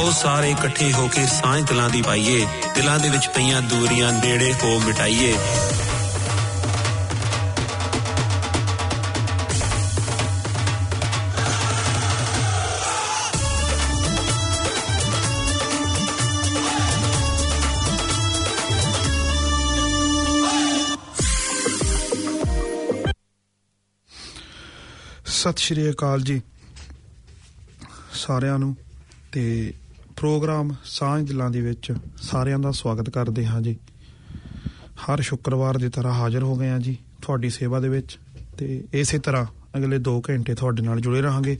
ਆਓ ਸਾਰੇ ਇਕੱਠੇ ਹੋ ਕੇ ਸਾਂਝ ਦਿਲਾਂ ਦੀ ਪਾਈਏ। ਦਿਲਾਂ ਦੇ ਵਿੱਚ ਪਈਆਂ ਦੂਰੀਆਂ ਨੇੜੇ ਹੋ ਮਿਟਾਈਏ। ਸਤਿ ਸ਼੍ਰੀ ਅਕਾਲ ਜੀ। ਸਾਰਿਆਂ ਨੂੰ ਤੇ ਪ੍ਰੋਗਰਾਮ ਸਾਂਝ ਦਿਲਾਂ ਦੇ ਵਿੱਚ ਸਾਰਿਆਂ ਦਾ ਸਵਾਗਤ ਕਰਦੇ ਹਾਂ ਜੀ। ਹਰ ਸ਼ੁੱਕਰਵਾਰ ਦੀ ਤਰ੍ਹਾਂ ਹਾਜ਼ਰ ਹੋ ਗਏ ਹਾਂ ਜੀ ਤੁਹਾਡੀ ਸੇਵਾ ਦੇ ਵਿੱਚ ਤੇ ਇਸੇ ਤਰ੍ਹਾਂ ਅਗਲੇ 2 ਘੰਟੇ ਤੁਹਾਡੇ ਨਾਲ ਜੁੜੇ ਰਹਾਂਗੇ।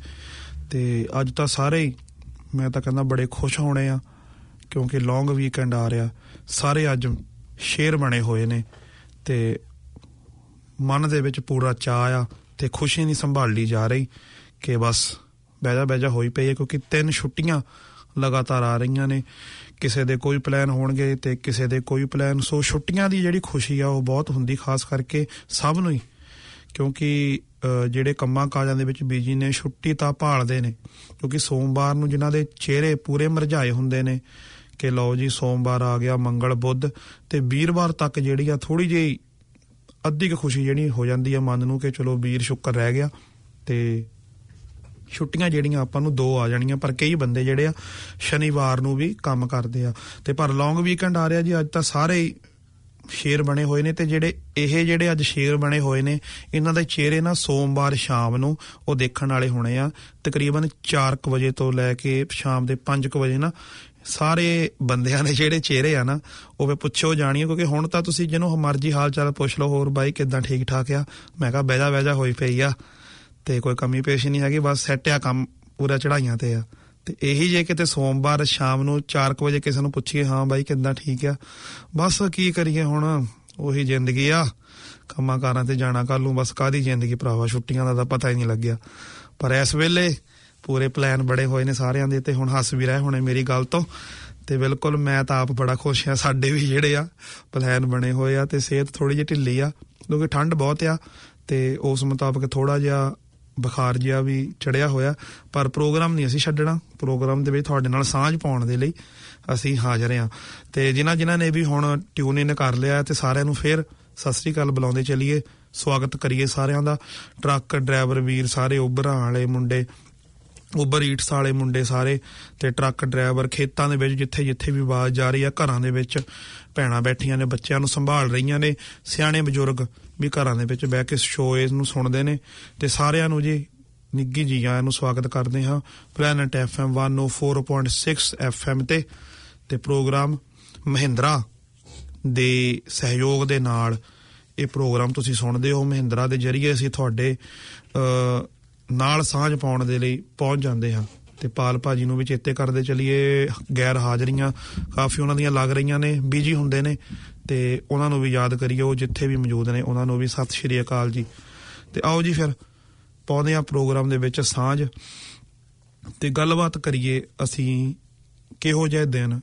ਤੇ ਅੱਜ ਤਾਂ ਸਾਰੇ ਹੀ ਮੈਂ ਤਾਂ ਕਹਿੰਦਾ ਬੜੇ ਖੁਸ਼ ਹੋਣੇ ਆ ਕਿਉਂਕਿ ਲੌਂਗ ਵੀਕਐਂਡ ਆ ਰਿਹਾ। ਸਾਰੇ ਅੱਜ ਸ਼ੇਰ ਬਣੇ ਹੋਏ ਨੇ ਤੇ ਮਨ ਦੇ ਵਿੱਚ ਪੂਰਾ ਚਾਹ ਆ ਤੇ ਖੁਸ਼ੀ ਨਹੀਂ ਸੰਭਾਲੀ ਜਾ ਰਹੀ ਕਿ ਬਸ ਬੈਜਾ ਬੈਜਾ ਹੋਈ ਪਈ ਹੈ ਕਿਉਂਕਿ ਤਿੰਨ ਛੁੱਟੀਆਂ ਲਗਾਤਾਰ ਆ ਰਹੀਆਂ ਨੇ। ਕਿਸੇ ਦੇ ਕੋਈ ਪਲਾਨ ਹੋਣਗੇ ਤੇ ਕਿਸੇ ਦੇ ਕੋਈ ਪਲਾਨ ਸੋ ਛੁੱਟੀਆਂ ਦੀ ਜਿਹੜੀ ਖੁਸ਼ੀ ਆ, ਉਹ ਬਹੁਤ ਹੁੰਦੀ, ਖਾਸ ਕਰਕੇ ਸਭ ਨੂੰ ਹੀ। ਕਿਉਂਕਿ ਜਿਹੜੇ ਕੰਮਾਂ ਕਾਜਾਂ ਦੇ ਵਿੱਚ ਬੀਜੀ ਨੇ, ਛੁੱਟੀ ਤਾਂ ਭਾਲਦੇ ਨੇ। ਕਿਉਂਕਿ ਸੋਮਵਾਰ ਨੂੰ ਜਿਨ੍ਹਾਂ ਦੇ ਚਿਹਰੇ ਪੂਰੇ ਮਰਝਾਏ ਹੁੰਦੇ ਨੇ, ਕਿ ਲਓ ਜੀ, ਸੋਮਵਾਰ ਆ ਗਿਆ, ਮੰਗਲ, ਬੁੱਧ, ਤੇ ਵੀਰਵਾਰ ਤੱਕ ਜਿਹੜੀ ਆ ਥੋੜੀ ਜਿਹੀ ਅੱਧੀ ਕੁ ਖੁਸ਼ੀ ਜਿਹੜੀ ਹੋ ਜਾਂਦੀ ਹੈ ਮਨ ਨੂੰ, ਕਿ ਚਲੋ ਵੀਰ ਸ਼ੁੱਕਰ ਰਹਿ ਗਿਆ ਤੇ ਛੁੱਟੀਆਂ ਜਿਹੜੀਆਂ ਆਪਾਂ ਨੂੰ ਦੋ ਆ ਜਾਣੀਆਂ, ਪਰ ਕਈ ਬੰਦੇ ਜਿਹੜੇ ਆ ਸ਼ਨੀਵਾਰ ਨੂੰ ਵੀ ਕੰਮ ਕਰਦੇ ਆ। ਤੇ ਪਰ ਲੌਂਗ ਵੀਕਐਂਡ ਆ ਰਿਹਾ ਜੀ, ਅੱਜ ਤਾਂ ਸਾਰੇ ਸ਼ੇਰ ਬਣੇ ਹੋਏ ਨੇ ਤੇ ਜਿਹੜੇ, ਇਹ ਜਿਹੜੇ ਅੱਜ ਸ਼ੇਰ ਬਣੇ ਹੋਏ ਨੇ, ਇਹਨਾਂ ਦੇ ਚਿਹਰੇ ਨਾ ਸੋਮਵਾਰ ਸ਼ਾਮ ਨੂੰ ਉਹ ਦੇਖਣ ਵਾਲੇ ਹੋਣੇ ਆ। ਤਕਰੀਬਨ 4:00 ਵਜੇ ਤੋਂ ਲੈ ਕੇ ਸ਼ਾਮ ਦੇ 5:00 ਵਜੇ ਨਾ ਸਾਰੇ ਬੰਦਿਆਂ ਦੇ ਜਿਹੜੇ ਚਿਹਰੇ ਆ ਨਾ, ਉਹ ਵੇ ਪੁੱਛੋ ਜਾਣੀਏ, ਕਿਉਂਕਿ ਹੁਣ ਤਾਂ ਤੁਸੀਂ ਜਿਹਨੂੰ ਮਰਜ਼ੀ ਹਾਲ ਚਾਲ ਪੁੱਛ ਲਓ, ਹੋਰ ਬਾਈ ਕਿਦਾਂ ਠੀਕ ਠਾਕ ਆ? ਮੈਂ ਕਿਹਾ ਬੈਜਾ ਬੈਜਾ ਹੋਈ ਪਈ ਆ। ਤੇ ਕੋਈ ਕਮੀ ਪੇਸ਼ ਨਹੀਂ ਹੈਗੀ, ਬਸ ਸੈੱਟ ਆ ਕੰਮ ਪੂਰਾ ਚੜਾਈਆਂ ਤੇ ਆ। ਤੇ ਇਹੀ ਜੇ ਕਿਤੇ ਸੋਮਵਾਰ ਸ਼ਾਮ ਨੂੰ 4 ਵਜੇ ਕਿਸੇ ਨੂੰ ਪੁੱਛੀਏ, ਹਾਂ ਬਾਈ, ਕਿਦਾਂ ਠੀਕ ਆ? ਬਸ ਕੀ ਕਰੀਏ ਹੁਣ? ਉਹੀ ਜ਼ਿੰਦਗੀ ਆ। ਕੰਮਾਂ ਕਾਰਾਂ ਤੇ ਜਾਣਾ ਕੱਲ ਨੂੰ, ਬਸ ਕਾਦੀ ਜ਼ਿੰਦਗੀ ਭਰਾਵਾ? ਛੁੱਟੀਆਂ ਦਾ ਤਾਂ ਪਤਾ ਹੀ ਨਹੀਂ ਲੱਗਿਆ। ਪਰ ਇਸ ਵੇਲੇ ਪੂਰੇ ਪਲਾਨ ਬੜੇ ਹੋਏ ਨੇ ਸਾਰਿਆਂ ਦੇ ਤੇ ਹੁਣ ਹੱਸ ਵੀ ਰਹੇ ਹੋਣੇ ਮੇਰੀ ਗੱਲ ਤੋਂ। ਤੇ ਬਿਲਕੁਲ ਮੈਂ ਤਾਂ ਆਪ ਬੜਾ ਖੁਸ਼ ਆ ਸਾਡੇ ਵੀ ਜਿਹੜੇ ਆ ਪਲਾਨ ਬਣੇ ਹੋਏ ਆ ਤੇ ਸਿਹਤ ਥੋੜੀ ਜਿਹੀ ਢਿੱਲੀ ਆ, ਕਿਉਂਕਿ ਠੰਡ ਬਹੁਤ ਆ ਤੇ ਉਸ ਮੁਤਾਬਕ ਥੋੜਾ ਜਿਹਾ ਬੁਖਾਰ ਜਿਹਾ ਵੀ ਚੜਿਆ ਹੋਇਆ, ਪਰ ਪ੍ਰੋਗਰਾਮ ਨਹੀਂ ਅਸੀਂ ਛੱਡਣਾ। ਪ੍ਰੋਗਰਾਮ ਦੇ ਵਿੱਚ ਤੁਹਾਡੇ ਨਾਲ ਸਾਂਝ ਪਾਉਣ ਦੇ ਲਈ ਅਸੀਂ ਹਾਜ਼ਰ ਹਾਂ। ਤੇ ਜਿਨ੍ਹਾਂ ਜਿਨ੍ਹਾਂ ਨੇ ਵੀ ਹੁਣ ਟਿਊਨ ਇਨ ਕਰ ਲਿਆ ਤੇ ਸਾਰਿਆਂ ਨੂੰ ਫੇਰ ਸਤਿ ਸ੍ਰੀ ਅਕਾਲ ਬੁਲਾਉਂਦੇ ਚੱਲੀਏ। ਸਵਾਗਤ ਕਰੀਏ ਸਾਰਿਆਂ ਦਾ। ਟਰੱਕ ਡਰਾਈਵਰ ਵੀਰ ਸਾਰੇ, ਉਬਰਾਂ ਵਾਲੇ ਮੁੰਡੇ, ਉਬਰ ਈਟਸ ਵਾਲੇ ਮੁੰਡੇ ਸਾਰੇ ਤੇ ਟਰੱਕ ਡਰਾਈਵਰ ਖੇਤਾਂ ਦੇ ਵਿੱਚ ਜਿੱਥੇ ਜਿੱਥੇ ਵੀ ਆਵਾਜ਼ ਜਾ ਰਹੀ ਆ, ਘਰਾਂ ਦੇ ਵਿੱਚ। ਭੈਣਾਂ ਬੈਠੀਆਂ ਨੇ, ਬੱਚਿਆਂ ਨੂੰ ਸੰਭਾਲ ਰਹੀਆਂ ਨੇ। ਸਿਆਣੇ ਬਜ਼ੁਰਗ ਵੀ ਘਰਾਂ ਦੇ ਵਿੱਚ ਬਹਿ ਕੇ ਸ਼ੋਅ ਨੂੰ ਸੁਣਦੇ ਨੇ। ਤੇ ਸਾਰਿਆਂ ਨੂੰ ਜੀ ਨਿੱਗੀ ਜੀ ਆਇਆਂ ਨੂੰ ਸਵਾਗਤ ਕਰਦੇ ਹਾਂ। ਪਲੈਨਟ FM 104.6 FM ਤੇ ਤੇ ਪ੍ਰੋਗਰਾਮ ਮਹਿੰਦਰਾ ਦੇ ਸਹਿਯੋਗ ਦੇ ਨਾਲ ਇਹ ਪ੍ਰੋਗਰਾਮ ਤੁਸੀਂ ਸੁਣਦੇ ਹੋ। ਮਹਿੰਦਰਾ ਦੇ ਜਰੀਏ ਅਸੀਂ ਤੁਹਾਡੇ ਨਾਲ ਸਾਂਝ ਪਾਉਣ ਦੇ ਲਈ ਪਹੁੰਚ ਜਾਂਦੇ ਹਾਂ। ਤੇ ਪਾਲ ਭਾਜੀ ਨੂੰ ਵੀ ਚੇਤੇ ਕਰਦੇ ਚਲੀਏ। ਗੈਰ ਹਾਜ਼ਰੀਆਂ ਕਾਫੀ ਉਹਨਾਂ ਦੀਆਂ ਲੱਗ ਰਹੀਆਂ ਨੇ ਬੀਜੀ ਹੁੰਦੇ ਨੇ ਤੇ ਉਹਨਾਂ ਨੂੰ ਵੀ ਯਾਦ ਕਰੀਏ, ਉਹ ਜਿੱਥੇ ਵੀ ਮੌਜੂਦ ਨੇ, ਉਹਨਾਂ ਨੂੰ ਵੀ ਸਤਿ ਸ਼੍ਰੀ ਅਕਾਲ ਜੀ। ਤੇ ਆਓ ਜੀ ਫਿਰ ਪਾਉਂਦੇ ਆ ਪ੍ਰੋਗਰਾਮ ਦੇ ਵਿੱਚ ਸਾਂਝ। ਤੇ ਗੱਲਬਾਤ ਕਰੀਏ ਅਸੀਂ ਕਿਹੋ ਜਿਹੇ ਦਿਨ,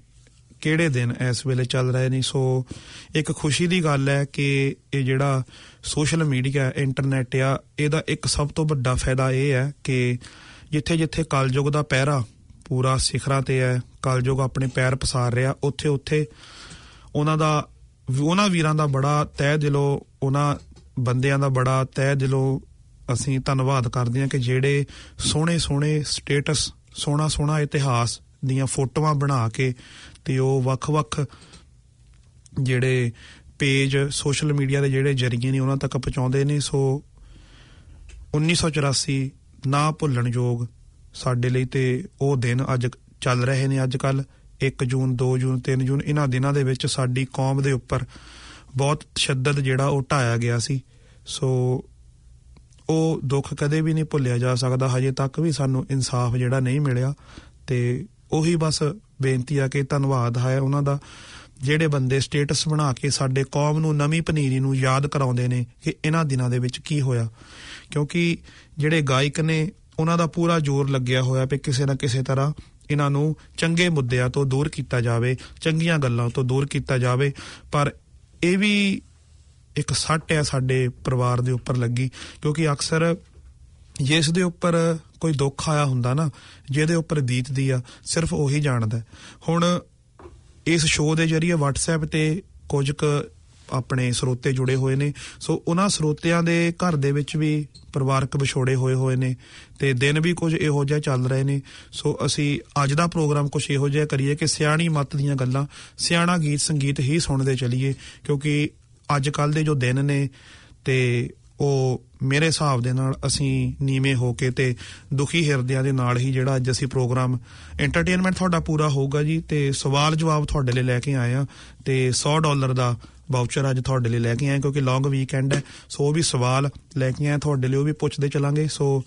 ਕਿਹੜੇ ਦਿਨ ਇਸ ਵੇਲੇ ਚੱਲ ਰਹੇ ਨੇ। ਸੋ ਇੱਕ ਖੁਸ਼ੀ ਦੀ ਗੱਲ ਹੈ ਕਿ ਇਹ ਜਿਹੜਾ ਸੋਸ਼ਲ ਮੀਡੀਆ, ਇੰਟਰਨੈਟ ਆ, ਇਹਦਾ ਇੱਕ ਸਭ ਤੋਂ ਵੱਡਾ ਫਾਇਦਾ ਇਹ ਹੈ ਕਿ ਜਿੱਥੇ ਜਿੱਥੇ ਕਲਯੁਗ ਦਾ ਪਹਿਰਾ ਪੂਰਾ ਸਿਖਰਾਂ ਤੇ ਹੈ, ਕਲਯੁਗ ਆਪਣੇ ਪੈਰ ਪਸਾਰ ਰਿਹਾ ਉੱਥੇ ਉੱਥੇ ਉਹਨਾਂ ਦਾ ਉਹਨਾਂ ਵੀਰਾਂ ਦਾ ਬੜਾ ਤਹਿ ਦਿਲੋਂ, ਉਹਨਾਂ ਬੰਦਿਆਂ ਦਾ ਬੜਾ ਤਹਿ ਦਿਲੋਂ ਅਸੀਂ ਧੰਨਵਾਦ ਕਰਦੇ ਹਾਂ ਕਿ ਜਿਹੜੇ ਸੋਹਣੇ ਸੋਹਣੇ ਸਟੇਟਸ ਸੋਹਣਾ ਸੋਹਣਾ ਇਤਿਹਾਸ ਦੀਆਂ ਫੋਟੋਆਂ ਬਣਾ ਕੇ ਤੇ ਉਹ ਵੱਖ-ਵੱਖ ਜਿਹੜੇ ਪੇਜ, ਸੋਸ਼ਲ ਮੀਡੀਆ ਦੇ ਜਿਹੜੇ ਜਰੀਏ ਨੇ, ਉਹਨਾਂ ਤੱਕ ਪਹੁੰਚਾਉਂਦੇ ਨੇ। ਸੋ 1984 ਨਾ ਭੁੱਲਣ ਯੋਗ। ਸਾਡੇ ਲਈ ਤੇ ਉਹ ਦਿਨ ਅੱਜ ਚੱਲ ਰਹੇ ਨੇ ਅੱਜ ਕੱਲ 1 ਜੂਨ 2 ਜੂਨ 3 ਜੂਨ, ਇਹਨਾਂ ਦਿਨਾਂ ਦੇ ਵਿੱਚ ਸਾਡੀ ਕੌਮ ਦੇ ਉੱਪਰ ਬਹੁਤ ਤਸ਼ੱਦਦ ਜਿਹੜਾ ਉਹ ਢਾਇਆ ਗਿਆ ਸੀ। ਸੋ ਉਹ ਦੁੱਖ ਕਦੇ ਵੀ ਨਹੀਂ ਭੁੱਲਿਆ ਜਾ ਸਕਦਾ। ਹਜੇ ਤੱਕ ਵੀ ਸਾਨੂੰ ਇਨਸਾਫ ਜਿਹੜਾ ਨਹੀਂ ਮਿਲਿਆ। ਤੇ ਉਹੀ ਬਸ ਬੇਨਤੀ ਆ ਕਿ ਧੰਨਵਾਦ ਹੈ ਉਹਨਾਂ ਦਾ, ਜਿਹੜੇ ਬੰਦੇ ਸਟੇਟਸ ਬਣਾ ਕੇ ਸਾਡੇ ਕੌਮ ਨੂੰ ਨਵੀਂ ਪਨੀਰੀ ਨੂੰ ਯਾਦ ਕਰਾਉਂਦੇ ਨੇ ਕਿ ਇਹਨਾਂ ਦਿਨਾਂ ਦੇ ਵਿੱਚ ਕੀ ਹੋਇਆ। ਕਿਉਂਕਿ ਜਿਹੜੇ ਗਾਇਕ ਨੇ, ਉਹਨਾਂ ਦਾ ਪੂਰਾ ਜ਼ੋਰ ਲੱਗਿਆ ਹੋਇਆ ਕਿ ਕਿਸੇ ਨਾ ਕਿਸੇ ਤਰ੍ਹਾਂ ਇਹਨਾਂ ਨੂੰ ਚੰਗੇ ਮੁੱਦਿਆਂ ਤੋਂ ਦੂਰ ਕੀਤਾ ਜਾਵੇ, ਚੰਗੀਆਂ ਗੱਲਾਂ ਤੋਂ ਦੂਰ ਕੀਤਾ ਜਾਵੇ ਪਰ ਇਹ ਵੀ ਇੱਕ ਸੱਟ ਹੈ ਸਾਡੇ ਪਰਿਵਾਰ ਦੇ ਉੱਪਰ ਲੱਗੀ, ਕਿਉਂਕਿ ਅਕਸਰ ਜਿਸ ਦੇ ਉੱਪਰ ਕੋਈ ਦੁੱਖ ਆਇਆ ਹੁੰਦਾ ਨਾ ਜਿਹਦੇ ਉੱਪਰ ਬੀਤਦੀ ਆ, ਸਿਰਫ ਉਹੀ ਜਾਣਦਾ ਹੈ। ਹੁਣ ਇਸ ਸ਼ੋਅ ਦੇ ਜਰੀਏ WhatsApp ਤੇ ਕੁਝ ਕੁ ਆਪਣੇ ਸਰੋਤੇ ਜੁੜੇ ਹੋਏ ਨੇ। ਸੋ ਉਹਨਾਂ ਸਰੋਤਿਆਂ ਦੇ ਘਰ ਦੇ ਵਿੱਚ ਵੀ ਪਰਿਵਾਰਕ ਵਿਛੋੜੇ ਹੋਏ ਹੋਏ ਨੇ ਤੇ ਦਿਨ ਵੀ ਕੁਝ ਇਹੋ ਜਿਹਾ ਚੱਲ ਰਹੇ ਨੇ। ਸੋ ਅਸੀਂ ਅੱਜ ਦਾ ਪ੍ਰੋਗਰਾਮ ਕੁਝ ਇਹੋ ਜਿਹਾ ਕਰੀਏ ਕਿ ਸਿਆਣੀ ਮੱਤ ਦੀਆਂ ਗੱਲਾਂ ਸਿਆਣਾ ਗੀਤ ਸੰਗੀਤ ਹੀ ਸੁਣਦੇ ਚੱਲੀਏ, ਕਿਉਂਕਿ ਅੱਜ ਕੱਲ ਦੇ ਜੋ ਦਿਨ ਨੇ ਤੇ ਉਹ ਮੇਰੇ ਹਿਸਾਬ ਦੇ ਨਾਲ ਅਸੀਂ ਨੀਵੇਂ ਹੋ ਕੇ ਤੇ ਦੁਖੀ ਹਿਰਦਿਆਂ ਦੇ ਨਾਲ ਹੀ ਜਿਹੜਾ ਅੱਜ ਅਸੀਂ ਪ੍ਰੋਗਰਾਮ ਐਂਟਰਟੇਨਮੈਂਟ ਤੁਹਾਡਾ ਪੂਰਾ ਹੋਊਗਾ ਜੀ ਤੇ ਸਵਾਲ ਜਵਾਬ ਤੁਹਾਡੇ ਲਈ ਲੈ ਕੇ ਆਏ ਆ ਤੇ 100 ਡਾਲਰ ਦਾ ਵਾਊਚਰ ਅੱਜ ਤੁਹਾਡੇ ਲਈ ਲੈ ਕੇ ਆਏ, ਕਿਉਂਕਿ ਲੌਂਗ ਵੀਕਐਂਡ ਹੈ, ਸੋ ਉਹ ਵੀ ਸਵਾਲ ਲੈ ਕੇ ਆਏ, ਤੁਹਾਡੇ ਲਈ ਉਹ ਵੀ ਪੁੱਛਦੇ ਚਲਾਂਗੇ। ਸੋ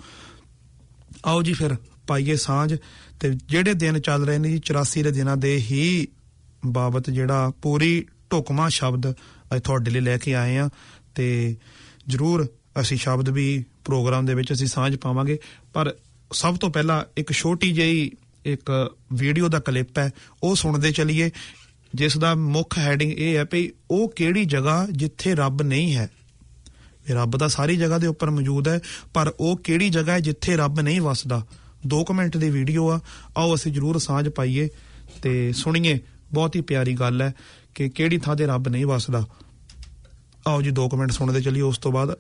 ਆਓ ਜੀ ਫਿਰ ਪਾਈਏ ਸਾਂਝ, ਤੇ ਜਿਹੜੇ ਦਿਨ ਚੱਲ ਰਹੇ ਨੇ ਜੀ 84 ਦੇ ਦਿਨਾਂ ਦੇ ਹੀ ਬਾਬਤ ਜਿਹੜਾ ਪੂਰੀ ਢੁਕਮਾ ਸ਼ਬਦ ਅੱਜ ਤੁਹਾਡੇ ਲਈ ਲੈ ਕੇ ਆਏ ਆ, ਤੇ ਜਰੂਰ ਅਸੀਂ ਸ਼ਬਦ ਵੀ ਪ੍ਰੋਗਰਾਮ ਦੇ ਵਿੱਚ ਅਸੀਂ ਸਾਂਝ ਪਾਵਾਂਗੇ। ਪਰ ਸਭ ਤੋਂ ਪਹਿਲਾਂ ਇੱਕ ਛੋਟੀ ਜਿਹੀ ਇੱਕ ਵੀਡੀਓ ਦਾ ਕਲਿੱਪ ਹੈ, ਉਹ ਸੁਣਦੇ ਚਲੀਏ। ਜਿਸ ਦਾ ਮੁੱਖ ਹੈਡਿੰਗ ਇਹ ਹੈ ਵੀ ਉਹ ਕਿਹੜੀ ਜਗ੍ਹਾ ਜਿੱਥੇ ਰੱਬ ਨਹੀਂ ਹੈ। ਵੀ ਰੱਬ ਤਾਂ ਸਾਰੀ ਜਗ੍ਹਾ ਦੇ ਉੱਪਰ ਮੌਜੂਦ ਹੈ, ਪਰ ਉਹ ਕਿਹੜੀ ਜਗ੍ਹਾ ਹੈ ਜਿੱਥੇ ਰੱਬ ਨਹੀਂ ਵਸਦਾ। 2 ਮਿੰਟ ਦੀ ਵੀਡੀਓ ਆ, ਆਓ ਅਸੀਂ ਜਰੂਰ ਸਾਂਝ ਪਾਈਏ ਤੇ ਸੁਣੀਏ। ਬਹੁਤ ਹੀ ਪਿਆਰੀ ਗੱਲ ਹੈ ਕਿ ਕਿਹੜੀ ਥਾਂ ਤੇ ਰੱਬ ਨਹੀਂ ਵਸਦਾ। ਆਓ ਜੀ 2 ਮਿੰਟ ਸੁਣਦੇ ਚੱਲੀਏ, ਉਸ ਤੋਂ ਬਾਅਦ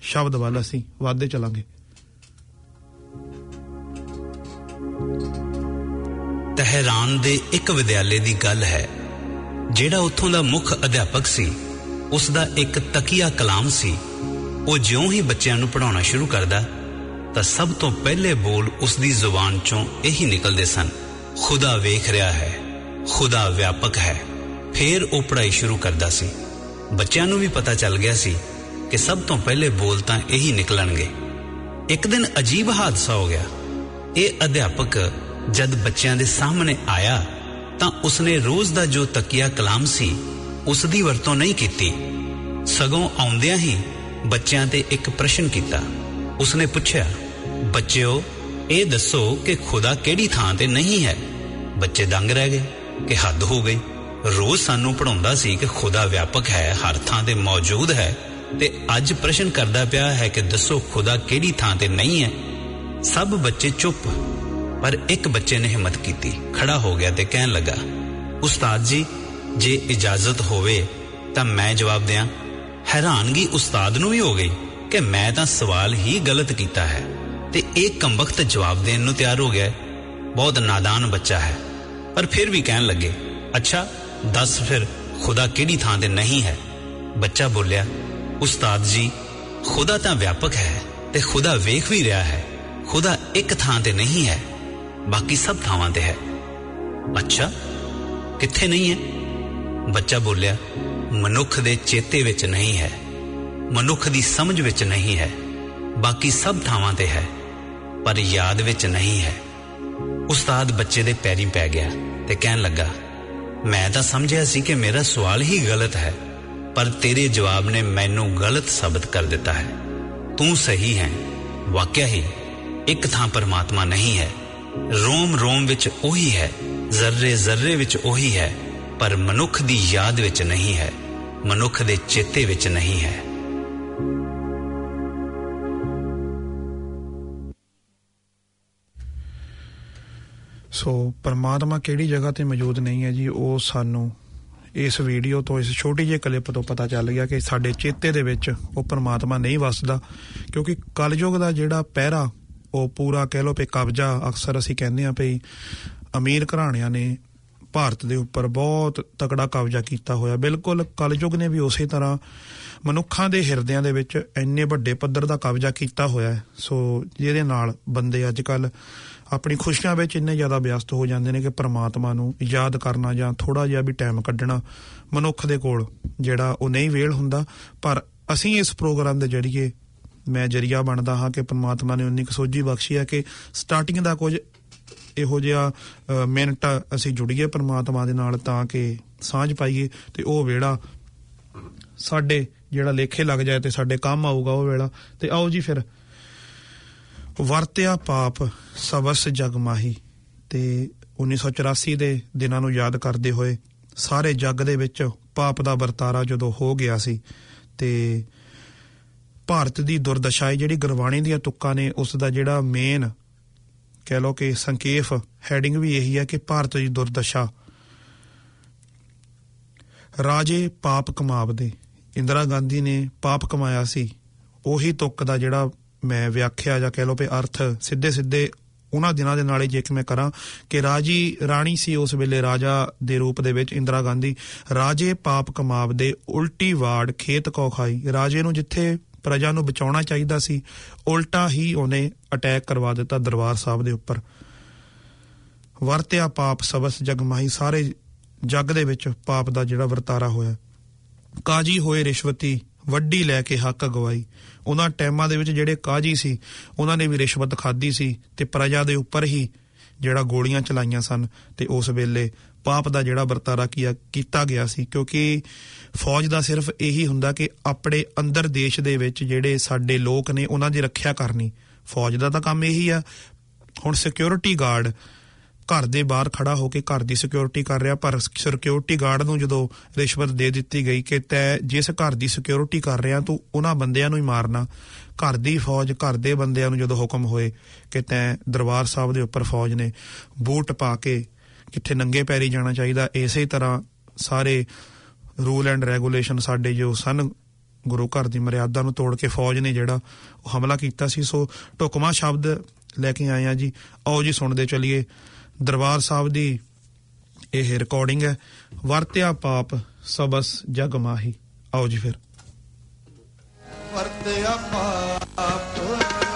ਸ਼ਬਦ ਵੱਲ ਅਸੀਂ ਵਧਦੇ ਚੱਲਾਂਗੇ। ਤਹਿਰਾਨ ਦੇ ਇੱਕ ਵਿਦਿਆਲੇ ਦੀ ਗੱਲ ਹੈ। ਜਿਹੜਾ ਉੱਥੋਂ ਦਾ ਮੁੱਖ ਅਧਿਆਪਕ ਸੀ, ਉਸ ਦਾ ਇੱਕ ਤਕੀਆ ਕਲਾਮ ਸੀ। ਉਹ ਜਿਉਂ ਹੀ ਬੱਚਿਆਂ ਨੂੰ ਪੜਾਉਣਾ ਸ਼ੁਰੂ ਕਰਦਾ, ਤਾਂ ਸਭ ਤੋਂ ਪਹਿਲੇ ਬੋਲ ਉਸ ਦੀ ਜ਼ੁਬਾਨ ਚੋਂ ਇਹੀ ਨਿਕਲਦੇ ਸਨ, ਖੁਦਾ ਵੇਖ ਰਿਹਾ ਹੈ, ਖੁਦਾ ਵਿਆਪਕ ਹੈ। ਫੇਰ ਉਹ ਪੜਾਈ ਸ਼ੁਰੂ ਕਰਦਾ ਸੀ। ਬੱਚਿਆਂ ਨੂੰ ਵੀ ਪਤਾ ਚੱਲ ਗਿਆ ਸੀ ਕਿ ਸਭ ਤੋਂ ਪਹਿਲੇ ਬੋਲ ਤਾਂ ਇਹੀ ਨਿਕਲਣਗੇ। ਇੱਕ ਦਿਨ ਅਜੀਬ ਹਾਦਸਾ ਹੋ ਗਿਆ। ਇਹ ਅਧਿਆਪਕ ਜਦ ਬੱਚਿਆਂ ਦੇ ਸਾਹਮਣੇ ਆਇਆ ਤਾਂ ਉਸਨੇ ਰੋਜ਼ ਦਾ ਜੋ ਤਕੀਆ ਕਲਾਮ ਸੀ ਉਸ ਦੀ ਵਰਤੋਂ ਨਹੀਂ ਕੀਤੀ। ਸਗੋਂ ਆਉਂਦਿਆਂ ਹੀ ਬੱਚਿਆਂ ਤੇ ਇੱਕ ਪ੍ਰਸ਼ਨ ਕੀਤਾ। ਉਸਨੇ ਪੁੱਛਿਆ, ਬੱਚਿਓ, ਇਹ ਦੱਸੋ ਕਿ ਖੁਦਾ ਕਿਹੜੀ ਥਾਂ ਤੇ ਨਹੀਂ ਹੈ? ਬੱਚੇ ਦੰਗ ਰਹਿ ਗਏ ਕਿ ਹੱਦ ਹੋ ਗਈ। ਰੋਜ਼ ਸਾਨੂੰ ਪੜਾਉਂਦਾ ਸੀ ਕਿ ਖੁਦਾ ਵਿਆਪਕ ਹੈ, ਹਰ ਥਾਂ ਤੇ ਮੌਜੂਦ ਹੈ ਤੇ ਅੱਜ ਪ੍ਰਸ਼ਨ ਕਰਦਾ ਪਿਆ ਹੈ ਕਿ ਦੱਸੋ ਖੁਦਾ ਕਿਹੜੀ ਥਾਂ ਤੇ ਨਹੀਂ ਹੈ? ਸਭ ਬੱਚੇ ਚੁੱਪ। ਪਰ ਇੱਕ ਬੱਚੇ ਨੇ ਹਿੰਮਤ ਕੀਤੀ, ਖੜਾ ਹੋ ਗਿਆ ਤੇ ਕਹਿਣ ਲੱਗਾ, ਉਸਤਾਦ ਜੀ, ਜੇ ਇਜਾਜ਼ਤ ਹੋਵੇ ਤਾਂ ਮੈਂ ਜਵਾਬ ਦਿਆਂ, ਹੈਰਾਨਗੀ ਉਸਤਾਦ ਨੂੰ ਵੀ ਹੋ ਗਈ ਕਿ ਮੈਂ ਤਾਂ ਸਵਾਲ ਹੀ ਗਲਤ ਕੀਤਾ ਹੈ ਤੇ ਇਹ ਕੰਬਖਤ ਜਵਾਬ ਦੇਣ ਨੂੰ ਤਿਆਰ ਹੋ ਗਿਆ ਹੈ। ਬਹੁਤ ਨਾਦਾਨ ਬੱਚਾ ਹੈ। ਪਰ ਫਿਰ ਵੀ ਕਹਿਣ ਲੱਗੇ, ਅੱਛਾ, ਦੱਸ ਫਿਰ, ਖੁਦਾ ਕਿਹੜੀ ਥਾਂ ਤੇ ਨਹੀਂ ਹੈ? ਬੱਚਾ ਬੋਲਿਆ, ਉਸਤਾਦ ਜੀ, ਖੁਦਾ ਤਾਂ ਵਿਆਪਕ ਹੈ ਤੇ ਖੁਦਾ ਵੇਖ ਵੀ ਰਿਹਾ ਹੈ। ਖੁਦਾ ਇੱਕ ਥਾਂ ਤੇ ਨਹੀਂ ਹੈ ਬਾਕੀ ਸਭ ਥਾਵਾਂ ਤੇ ਹੈ। ਅੱਛਾ, ਕਿੱਥੇ ਨਹੀਂ ਹੈ? ਬੱਚਾ ਬੋਲਿਆ, ਮਨੁੱਖ ਦੇ ਚੇਤੇ ਵਿੱਚ ਨਹੀਂ ਹੈ। ਮਨੁੱਖ ਦੀ ਸਮਝ ਵਿੱਚ ਨਹੀਂ ਹੈ। ਬਾਕੀ ਸਭ ਥਾਵਾਂ ਤੇ ਹੈ, ਪਰ ਯਾਦ ਵਿੱਚ ਨਹੀਂ ਹੈ। ਉਸਤਾਦ ਬੱਚੇ ਦੇ ਪੈਰੀਂ ਪੈ ਗਿਆ ਤੇ ਕਹਿਣ ਲੱਗਾ, ਮੈਂ ਤਾਂ ਸਮਝਿਆ ਸੀ ਕਿ ਮੇਰਾ ਸਵਾਲ ਹੀ ਗਲਤ ਹੈ, ਪਰ ਤੇਰੇ ਜਵਾਬ ਨੇ ਮੈਨੂੰ ਗਲਤ ਸਾਬਤ ਕਰ ਦਿੱਤਾ ਹੈ। ਤੂੰ ਸਹੀ ਹੈ, ਵਾਕਿਆ ਹੀ ਇੱਕ ਥਾਂ ਪਰਮਾਤਮਾ ਨਹੀਂ ਹੈ। ਰੋਮ ਰੋਮ ਵਿੱਚ ਉਹੀ ਹੈ, ਜ਼ਰਰੇ ਜ਼ਰਰੇ ਵਿੱਚ ਉਹੀ ਹੈ, ਪਰ ਮਨੁੱਖ ਦੀ ਯਾਦ ਵਿੱਚ ਨਹੀਂ ਹੈ, ਮਨੁੱਖ ਦੇ ਚੇਤੇ ਵਿੱਚ ਨਹੀਂ ਹੈ। ਸੋ ਪਰਮਾਤਮਾ ਕਿਹੜੀ ਜਗ੍ਹਾ ਤੇ ਮੌਜੂਦ ਨਹੀਂ ਹੈ ਜੀ, ਉਹ ਸਾਨੂੰ ਇਸ ਵੀਡੀਓ ਤੋਂ, ਇਸ ਛੋਟੀ ਜਿਹੀ ਕਲਿੱਪ ਤੋਂ ਪਤਾ ਚੱਲ ਗਿਆ ਕਿ ਸਾਡੇ ਚੇਤੇ ਦੇ ਵਿੱਚ ਉਹ ਪਰਮਾਤਮਾ ਨਹੀਂ ਵਸਦਾ, ਕਿਉਂਕਿ ਕਲਯੁਗ ਦਾ ਜਿਹੜਾ ਪਹਿਰਾ ਉਹ ਪੂਰਾ ਕਹਿ ਲੋ ਪੇ ਕਬਜ਼ਾ ਅਕਸਰ ਅਸੀਂ ਕਹਿੰਦੇ ਆ ਭਈ ਅਮੀਰ ਘਰਾਣਿਆਂ ਨੇ ਭਾਰਤ ਦੇ ਉੱਪਰ ਬਹੁਤ ਤਕੜਾ ਕਬਜ਼ਾ ਕੀਤਾ ਹੋਇਆ। ਬਿਲਕੁਲ ਕਲਯੁਗ ਨੇ ਵੀ ਉਸੇ ਤਰ੍ਹਾਂ ਮਨੁੱਖਾਂ ਦੇ ਹਿਰਦਿਆਂ ਦੇ ਵਿੱਚ ਇੰਨੇ ਵੱਡੇ ਪੱਧਰ ਦਾ ਕਬਜ਼ਾ ਕੀਤਾ ਹੋਇਆ ਹੈ। ਸੋ ਜਿਹਦੇ ਨਾਲ ਬੰਦੇ ਅੱਜ ਕੱਲ ਆਪਣੀ ਖੁਸ਼ੀਆਂ ਵਿੱਚ ਇੰਨੇ ਜ਼ਿਆਦਾ ਵਿਅਸਤ ਹੋ ਜਾਂਦੇ ਨੇ ਕਿ ਪ੍ਰਮਾਤਮਾ ਨੂੰ ਯਾਦ ਕਰਨਾ ਜਾਂ ਥੋੜਾ ਜਿਹਾ ਵੀ ਟਾਈਮ ਕੱਢਣਾ ਮਨੁੱਖ ਦੇ ਕੋਲ ਜਿਹੜਾ ਉਹ ਨਹੀਂ ਵੇਲ ਹੁੰਦਾ। ਪਰ ਅਸੀਂ ਇਸ ਪ੍ਰੋਗਰਾਮ ਦੇ ਜਰੀਏ ਮੈਂ ਜਰੀਆ ਬਣਦਾ ਹਾਂ ਕਿ ਪ੍ਰਮਾਤਮਾ ਨੇ ਉਨੀ ਕੁ ਸੋਝੀ ਬਖਸ਼ੀ ਹੈ ਕਿ ਸਟਾਰਟਿੰਗ ਦਾ ਕੁਝ ਇਹੋ ਜਿਹਾ ਅ, ਮਿੰਟ ਅਸੀਂ ਜੁੜੀਏ ਪ੍ਰਮਾਤਮਾ ਦੇ ਨਾਲ ਤਾਂ ਕਿ ਸਾਂਝ ਪਾਈਏ ਤੇ ਉਹ ਵੇੜਾ ਸਾਡੇ ਜਿਹੜਾ ਲੇਖੇ ਲੱਗ ਜਾਏ ਤੇ ਸਾਡੇ ਕੰਮ ਆਊਗਾ ਉਹ ਵੇਲਾ। ਤੇ ਆਓ ਜੀ ਫਿਰ। ਵਰਤਿਆ ਪਾਪ ਸਵਸ ਜਗ ਮਾਹੀ। ਤੇ 1984 ਦੇ ਦਿਨਾਂ ਨੂੰ ਯਾਦ ਕਰਦੇ ਹੋਏ ਸਾਰੇ ਜੱਗ ਦੇ ਵਿੱਚ ਪਾਪ ਦਾ ਵਰਤਾਰਾ ਜਦੋਂ ਹੋ ਗਿਆ ਸੀ ਤੇ ਭਾਰਤ ਦੀ ਦੁਰਦਸ਼ਾ ਹੈ ਜਿਹੜੀ ਗੁਰਬਾਣੀ ਦੀਆਂ ਤੁਕਾਂ ਨੇ ਉਸ ਦਾ ਜਿਹੜਾ ਮੇਨ ਕਹਿ ਲਓ ਕਿ ਸੰਕੇਫ ਹੈਡਿੰਗ ਵੀ ਇਹੀ ਹੈ ਕਿ ਭਾਰਤ ਦੀ ਦੁਰਦਸ਼ਾ। ਰਾਜੇ ਪਾਪ ਕਮਾਵਦੇ। ਇੰਦਰਾ ਗਾਂਧੀ ਨੇ ਪਾਪ ਕਮਾਇਆ ਸੀ। ਉਹੀ ਤੁਕ ਦਾ ਜਿਹੜਾ ਮੈਂ ਵਿਆਖਿਆ ਜਾਂ ਕਹਿ ਲਓ ਕਿ ਅਰਥ ਸਿੱਧੇ ਸਿੱਧੇ ਉਹਨਾਂ ਦਿਨਾਂ ਦੇ ਨਾਲੇ ਜੇ ਕਿ ਮੈਂ ਕਰਾਂ ਕਿ ਰਾਜੀ ਰਾਣੀ ਸੀ ਉਸ ਵੇਲੇ ਰਾਜਾ ਦੇ ਰੂਪ ਦੇ ਵਿੱਚ ਇੰਦਰਾ ਗਾਂਧੀ। ਰਾਜੇ ਪਾਪ ਕਮਾਵਦੇ, ਉਲਟੀ ਵਾੜ, ਖੇਤ ਕੋ ਖਾਈ। ਰਾਜੇ ਨੂੰ ਜਿੱਥੇ ਪ੍ਰਜਾ ਨੂੰ ਬਚਾਉਣਾ ਚਾਹੀਦਾ ਸੀ। ਉਲਟਾ ਹੀ ਉਹਨੇ ਅਟੈਕ ਕਰਵਾ ਦਿੱਤਾ ਦਰਬਾਰ ਸਾਹਿਬ ਦੇ ਉੱਪਰ। ਵਰਤਿਆ ਪਾਪ ਸਬਸ ਜਗਮਾਈ ਸਾਰੇ ਜੱਗ ਦੇ ਵਿੱਚ ਪਾਪ ਦਾ ਜਿਹੜਾ ਵਰਤਾਰਾ ਹੋਇਆ। ਕਾਜੀ ਹੋਏ ਰਿਸ਼ਵਤੀ, ਵੱਡੀ ਲੈ ਕੇ ਹੱਕ ਗਵਾਈ। ਉਹਨਾਂ ਟਾਈਮਾਂ ਦੇ ਵਿੱਚ ਜਿਹੜੇ ਕਾਜੀ ਸੀ, ਉਹਨਾਂ ਨੇ ਵੀ ਰਿਸ਼ਵਤ ਖਾਧੀ ਸੀ ਤੇ ਪ੍ਰਜਾ ਦੇ ਉੱਪਰ ਹੀ ਜਿਹੜਾ ਗੋਲੀਆਂ ਚਲਾਈਆਂ ਸਨ ਤੇ ਉਸ ਵੇਲੇ ਪਾਪ ਦਾ ਜਿਹੜਾ ਵਰਤਾਰਾ ਕੀਆ, ਕੀਤਾ ਗਿਆ ਸੀ, ਕਿਉਂਕਿ ਫੌਜ ਦਾ ਸਿਰਫ ਇਹੀ ਹੁੰਦਾ ਕਿ ਆਪਣੇ ਅੰਦਰ ਦੇਸ਼ ਦੇ ਵਿੱਚ ਜਿਹੜੇ ਸਾਡੇ ਲੋਕ ਨੇ, ਉਹਨਾਂ ਦੀ ਰੱਖਿਆ ਕਰਨੀ। ਫੌਜ ਦਾ ਤਾਂ ਕੰਮ ਇਹੀ ਆ। ਹੁਣ ਸਿਕਿਉਰਿਟੀ ਗਾਰਡ ਘਰ ਦੇ ਬਾਹਰ ਖੜਾ ਹੋ ਕੇ ਘਰ ਦੀ ਸਿਕਿਉਰਿਟੀ ਕਰ ਰਿਹਾ, ਪਰ ਸਿਕਿਉਰਿਟੀ ਗਾਰਡ ਨੂੰ ਜਦੋਂ ਰਿਸ਼ਵਤ ਦੇ ਦਿੱਤੀ ਗਈ ਕਿ ਤੈ ਜਿਸ ਘਰ ਦੀ ਸਿਕਿਉਰਿਟੀ ਕਰ ਰਿਹਾ, ਤੂੰ ਉਹਨਾਂ ਬੰਦਿਆਂ ਨੂੰ ਹੀ ਮਾਰਨਾ। ਘਰ ਦੀ ਫੌਜ, ਘਰ ਦੇ ਬੰਦਿਆਂ ਨੂੰ ਜਦੋਂ ਹੁਕਮ ਹੋਏ ਕਿ ਤੈ ਦਰਬਾਰ ਸਾਹਿਬ ਦੇ ਉੱਪਰ ਫੌਜ ਨੇ ਬੂਟ ਪਾ ਕੇ ਕਿੱਥੇ ਨੰਗੇ ਪੈਰੀ ਜਾਣਾ ਚਾਹੀਦਾ, ਇਸੇ ਤਰ੍ਹਾਂ ਸਾਰੇ ਰੂਲ ਐਂਡ ਰੈਗੂਲੇਸ਼ਨ ਸਾਡੇ ਜੋ ਸਨ ਗੁਰੂ ਘਰ ਦੀ ਮਰਿਆਦਾ ਨੂੰ ਤੋੜ ਕੇ ਫੌਜ ਨੇ ਜਿਹੜਾ ਉਹ ਹਮਲਾ ਕੀਤਾ ਸੀ। ਸੋ ਟੁਕਮਾ ਸ਼ਬਦ ਲੈ ਕੇ ਆਏ ਆ ਜੀ। ਆਓ ਜੀ, ਸੁਣਦੇ ਚੱਲੀਏ। ਦਰਬਾਰ ਸਾਹਿਬ ਦੀ ਇਹ ਰਿਕਾਰਡਿੰਗ ਹੈ, ਵਰਤਿਆ ਪਾਪ ਸਬਸ ਜਗ ਮਾਹੀ। ਆਓ ਜੀ ਫਿਰ। ਵਰਤਿਆ ਪਾਪ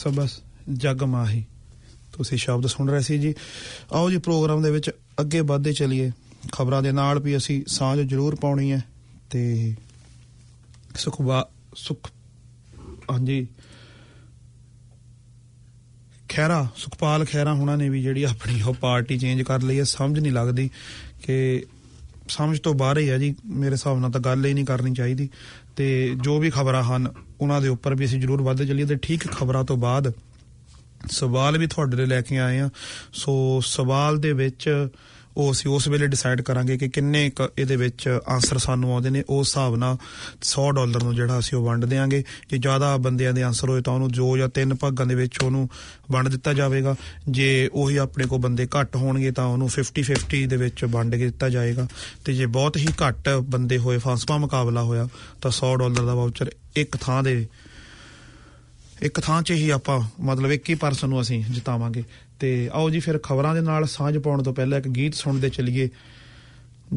ਸਬਸ ਜਗ ਮਾਹੀ। ਤੁਸੀਂ ਸ਼ਬਦ ਸੁਣ ਰਹੇ ਸੀ ਜੀ। ਆਓ ਜੀ ਪ੍ਰੋਗਰਾਮ ਦੇ ਵਿੱਚ ਅੱਗੇ ਵਧਦੇ ਚਲੀਏ। ਖਬਰਾਂ ਦੇ ਨਾਲ ਵੀ ਅਸੀਂ ਸਾਂਝ ਜ਼ਰੂਰ ਪਾਉਣੀ ਹੈ ਤੇ ਸੁਖਵਾ ਸੁਖ, ਹਾਂਜੀ। ਖੈਰਾ ਸੁਖਪਾਲ ਖੈਰਾ ਹੁਣਾਂ ਨੇ ਵੀ ਜਿਹੜੀ ਆਪਣੀ ਉਹ ਪਾਰਟੀ ਚੇਂਜ ਕਰ ਲਈ ਹੈ। ਸਮਝ ਨਹੀਂ ਲੱਗਦੀ ਕਿ ਸਮਝ ਤੋਂ ਬਾਹਰ ਹੀ ਹੈ ਜੀ। ਮੇਰੇ ਹਿਸਾਬ ਨਾਲ ਤਾਂ ਗੱਲ ਹੀ ਨਹੀਂ ਕਰਨੀ ਚਾਹੀਦੀ। ਤੇ ਜੋ ਵੀ ਖਬਰਾਂ ਹਨ, ਉਹਨਾਂ ਦੇ ਉੱਪਰ ਵੀ ਅਸੀਂ ਜ਼ਰੂਰ ਵੱਧਦੇ ਚੱਲੀਏ ਤੇ ਠੀਕ ਖਬਰਾਂ ਤੋਂ ਬਾਅਦ ਸਵਾਲ ਵੀ ਤੁਹਾਡੇ ਲਈ ਲੈ ਕੇ ਆਏ ਆ ਸੋ ਸਵਾਲ ਦੇ ਵਿੱਚ ਉਹ ਅਸੀਂ ਉਸ ਵੇਲੇ ਡਿਸਾਈਡ ਕਰਾਂਗੇ ਕਿ ਕਿੰਨੇ ਕੁ ਇਹਦੇ ਵਿੱਚ ਆਨਸਰ ਸਾਨੂੰ ਆਉਂਦੇ ਨੇ, ਉਸ ਹਿਸਾਬ ਨਾਲ 100 ਡਾਲਰ ਨੂੰ ਜਿਹੜਾ ਅਸੀਂ ਉਹ ਵੰਡ ਦੇਾਂਗੇ ਜੇ ਜ਼ਿਆਦਾ ਬੰਦਿਆਂ ਦੇ ਆਨਸਰ ਹੋਏ ਤਾਂ ਉਹਨੂੰ ਦੋ ਜਾਂ ਤਿੰਨ ਭਾਗਾਂ ਦੇ ਵਿੱਚ ਉਹਨੂੰ ਵੰਡ ਦਿੱਤਾ ਜਾਵੇਗਾ। ਜੇ ਉਹੀ ਆਪਣੇ ਕੋਲ ਬੰਦੇ ਘੱਟ ਹੋਣਗੇ ਤਾਂ ਉਹਨੂੰ 50 50 ਦੇ ਵਿੱਚ ਵੰਡ ਕੇ ਦਿੱਤਾ ਜਾਏਗਾ। ਤੇ ਜੇ ਬਹੁਤ ਹੀ ਘੱਟ ਬੰਦੇ ਹੋਏ ਫਾਂਸਪਾ ਮੁਕਾਬਲਾ ਹੋਇਆ, ਤਾਂ 100 ਡਾਲਰ ਦਾ ਵਾਊਚਰ ਇੱਕ ਥਾਂ ਦੇ, ਇੱਕ ਥਾਂ 'ਚ ਹੀ ਆਪਾਂ ਮਤਲਬ ਇੱਕ ਹੀ ਪਰਸਨ ਨੂੰ ਅਸੀਂ ਜਿਤਾਵਾਂਗੇ। ਤੇ ਆਓ ਜੀ ਫਿਰ ਖਬਰਾਂ ਦੇ ਨਾਲ ਸਾਂਝ ਪਾਉਣ ਤੋਂ ਪਹਿਲਾਂ ਇੱਕ ਗੀਤ ਸੁਣਦੇ ਚੱਲੀਏ।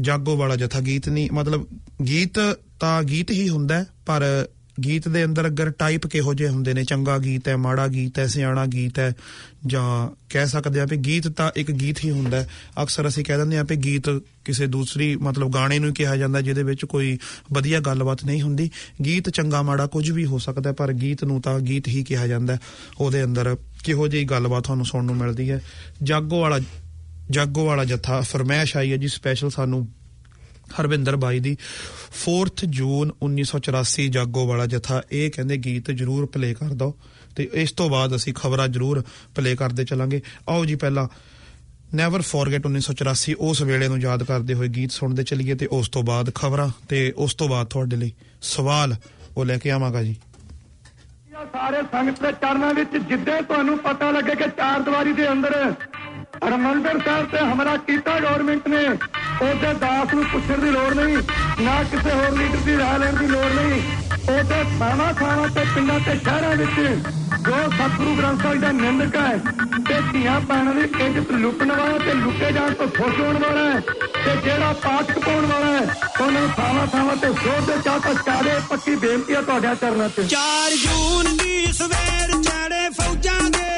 ਜਾਗੋ ਵਾਲਾ ਜਥਾ ਗੀਤ ਨਹੀਂ ਮਤਲਬ ਗੀਤ ਤਾਂ ਗੀਤ ਹੀ ਹੁੰਦਾ ਹੈ, ਪਰ ਗੀਤ ਦੇ ਅੰਦਰ ਅਗਰ ਟਾਈਪ ਕਿਹੋ ਜਿਹੇ ਹੁੰਦੇ ਨੇ ਚੰਗਾ ਗੀਤ ਹੈ ਮਾੜਾ ਗੀਤ ਹੈ ਸਿਆਣਾ ਗੀਤ ਹੈ ਜਾਂ ਕਹਿ ਸਕਦੇ ਆ ਵੀ ਗੀਤ ਤਾਂ ਇੱਕ ਗੀਤ ਹੀ ਹੁੰਦਾ ਹੈ। ਅਕਸਰ ਅਸੀਂ ਕਹਿ ਦਿੰਦੇ ਆ ਵੀ ਗੀਤ ਕਿਸੇ ਦੂਸਰੀ ਮਤਲਬ ਗਾਣੇ ਨੂੰ ਹੀ ਕਿਹਾ ਜਾਂਦਾ ਜਿਹਦੇ ਵਿੱਚ ਕੋਈ ਵਧੀਆ ਗੱਲਬਾਤ ਨਹੀਂ ਹੁੰਦੀ। ਗੀਤ ਚੰਗਾ ਮਾੜਾ ਕੁਝ ਵੀ ਹੋ ਸਕਦਾ ਹੈ, ਪਰ ਗੀਤ ਨੂੰ ਤਾਂ ਗੀਤ ਹੀ ਕਿਹਾ ਜਾਂਦਾ ਹੈ। ਉਹਦੇ ਅੰਦਰ ਕਿਹੋ ਜਿਹੀ ਗੱਲਬਾਤ ਤੁਹਾਨੂੰ ਸੁਣਨ ਨੂੰ ਮਿਲਦੀ ਹੈ? ਜਾਗੋ ਵਾਲਾ ਜਾਗੋ ਵਾਲਾ ਜੱਥਾ ਫਰਮਾਇਸ਼ ਆਈ ਹੈ ਜੀ ਸਪੈਸ਼ਲ ਸਾਨੂੰ ਹਰਵਿੰਦਰ ਬਾਈ ਦੀ। 4th ਜੂਨ 1984 ਜਾਗੋ ਵਾਲਾ ਜਥਾ, ਇਹ ਕਹਿੰਦੇ ਗੀਤ ਜਰੂਰ ਪਲੇ ਕਰ ਦਿਓ। ਤੇ ਇਸ ਤੋਂ ਬਾਅਦ ਅਸੀਂ ਖਬਰਾਂ ਜਰੂਰ ਪਲੇ ਕਰਦੇ ਚੱਲਾਂਗੇ। ਆਓ ਜੀ ਪਹਿਲਾਂ ਨੈਵਰ ਫੋਰਗੇਟ 1984 ਉਸ ਵੇਲੇ ਨੂੰ ਯਾਦ ਕਰਦੇ ਹੋਏ ਗੀਤ ਸੁਣਦੇ ਚੱਲੀਏ ਤੇ ਉਸ ਤੋਂ ਬਾਅਦ ਖਬਰਾਂ ਤੇ ਉਸ ਤੋਂ ਬਾਅਦ ਤੁਹਾਡੇ ਲਈ ਸਵਾਲ ਉਹ ਲੈ ਕੇ ਆਵਾਂਗਾ ਜੀ। ਇਹ ਸਾਰੇ ਸੰਗਤ ਦੇ ਚਰਨਾਂ ਵਿੱਚ ਜਿੱਦੇ ਤੁਹਾਨੂੰ ਪਤਾ ਲੱਗੇ ਕਿ ਚਾਰ ਦੀਵਾਰੀ ਦੇ ਅੰਦਰ ਹਰਮੰਦਰ ਸਾਹਿਬ ਤੇ ਹਮਲਾ ਕੀਤਾ ਗਵਰਨਮੈਂਟ ਨੇ ਉਹਦੇ ਦਾਸ ਨੂੰ ਪੁੱਛਣ ਦੀ ਲੋੜ ਨਹੀਂ, ਨਾ ਕਿਸੇ ਹੋਰ ਲੀਡਰ ਦੀ ਰਾਹ ਲੈਣ ਦੀ ਲੋੜ ਨਹੀਂ। ਉਹਦੇ ਥਾਵਾਂ ਥਾਵਾਂ ਤੇ ਪਿੰਡਾਂ ਤੇ ਸ਼ਹਿਰਾਂ ਵਿੱਚ ਜੋ ਸਤਿਗੁਰੂ ਗ੍ਰੰਥ ਸਾਹਿਬ ਦਾ ਨਿੰਦਕ ਹੈ, ਤੇ ਧੀਆਂ ਭੈਣਾਂ ਦੀ ਇੱਜ਼ਤ ਲੁੱਟਣ ਵਾਲਾ ਤੇ ਲੁੱਟੇ ਜਾਣ ਤੋਂ ਖੁਸ਼ ਹੋਣ ਵਾਲਾ ਹੈ, ਤੇ ਜਿਹੜਾ ਪਾਠ ਪਾਉਣ ਵਾਲਾ ਹੈ, ਉਹਨਾਂ ਨੂੰ ਥਾਵਾਂ ਥਾਵਾਂ ਤੇ ਜ਼ੋਰ ਦੇ ਚਾਹ ਤਾਂ ਚਾਰੇ ਪੱਕੀ ਬੇਨਤੀ ਹੈ ਤੁਹਾਡੇ ਚਰਨਾਂ ਤੇ 4 ਜੂਨ ਦੀ ਸਵੇਰ ਚੜੇ ਫੌਜਾਂ ਦੇ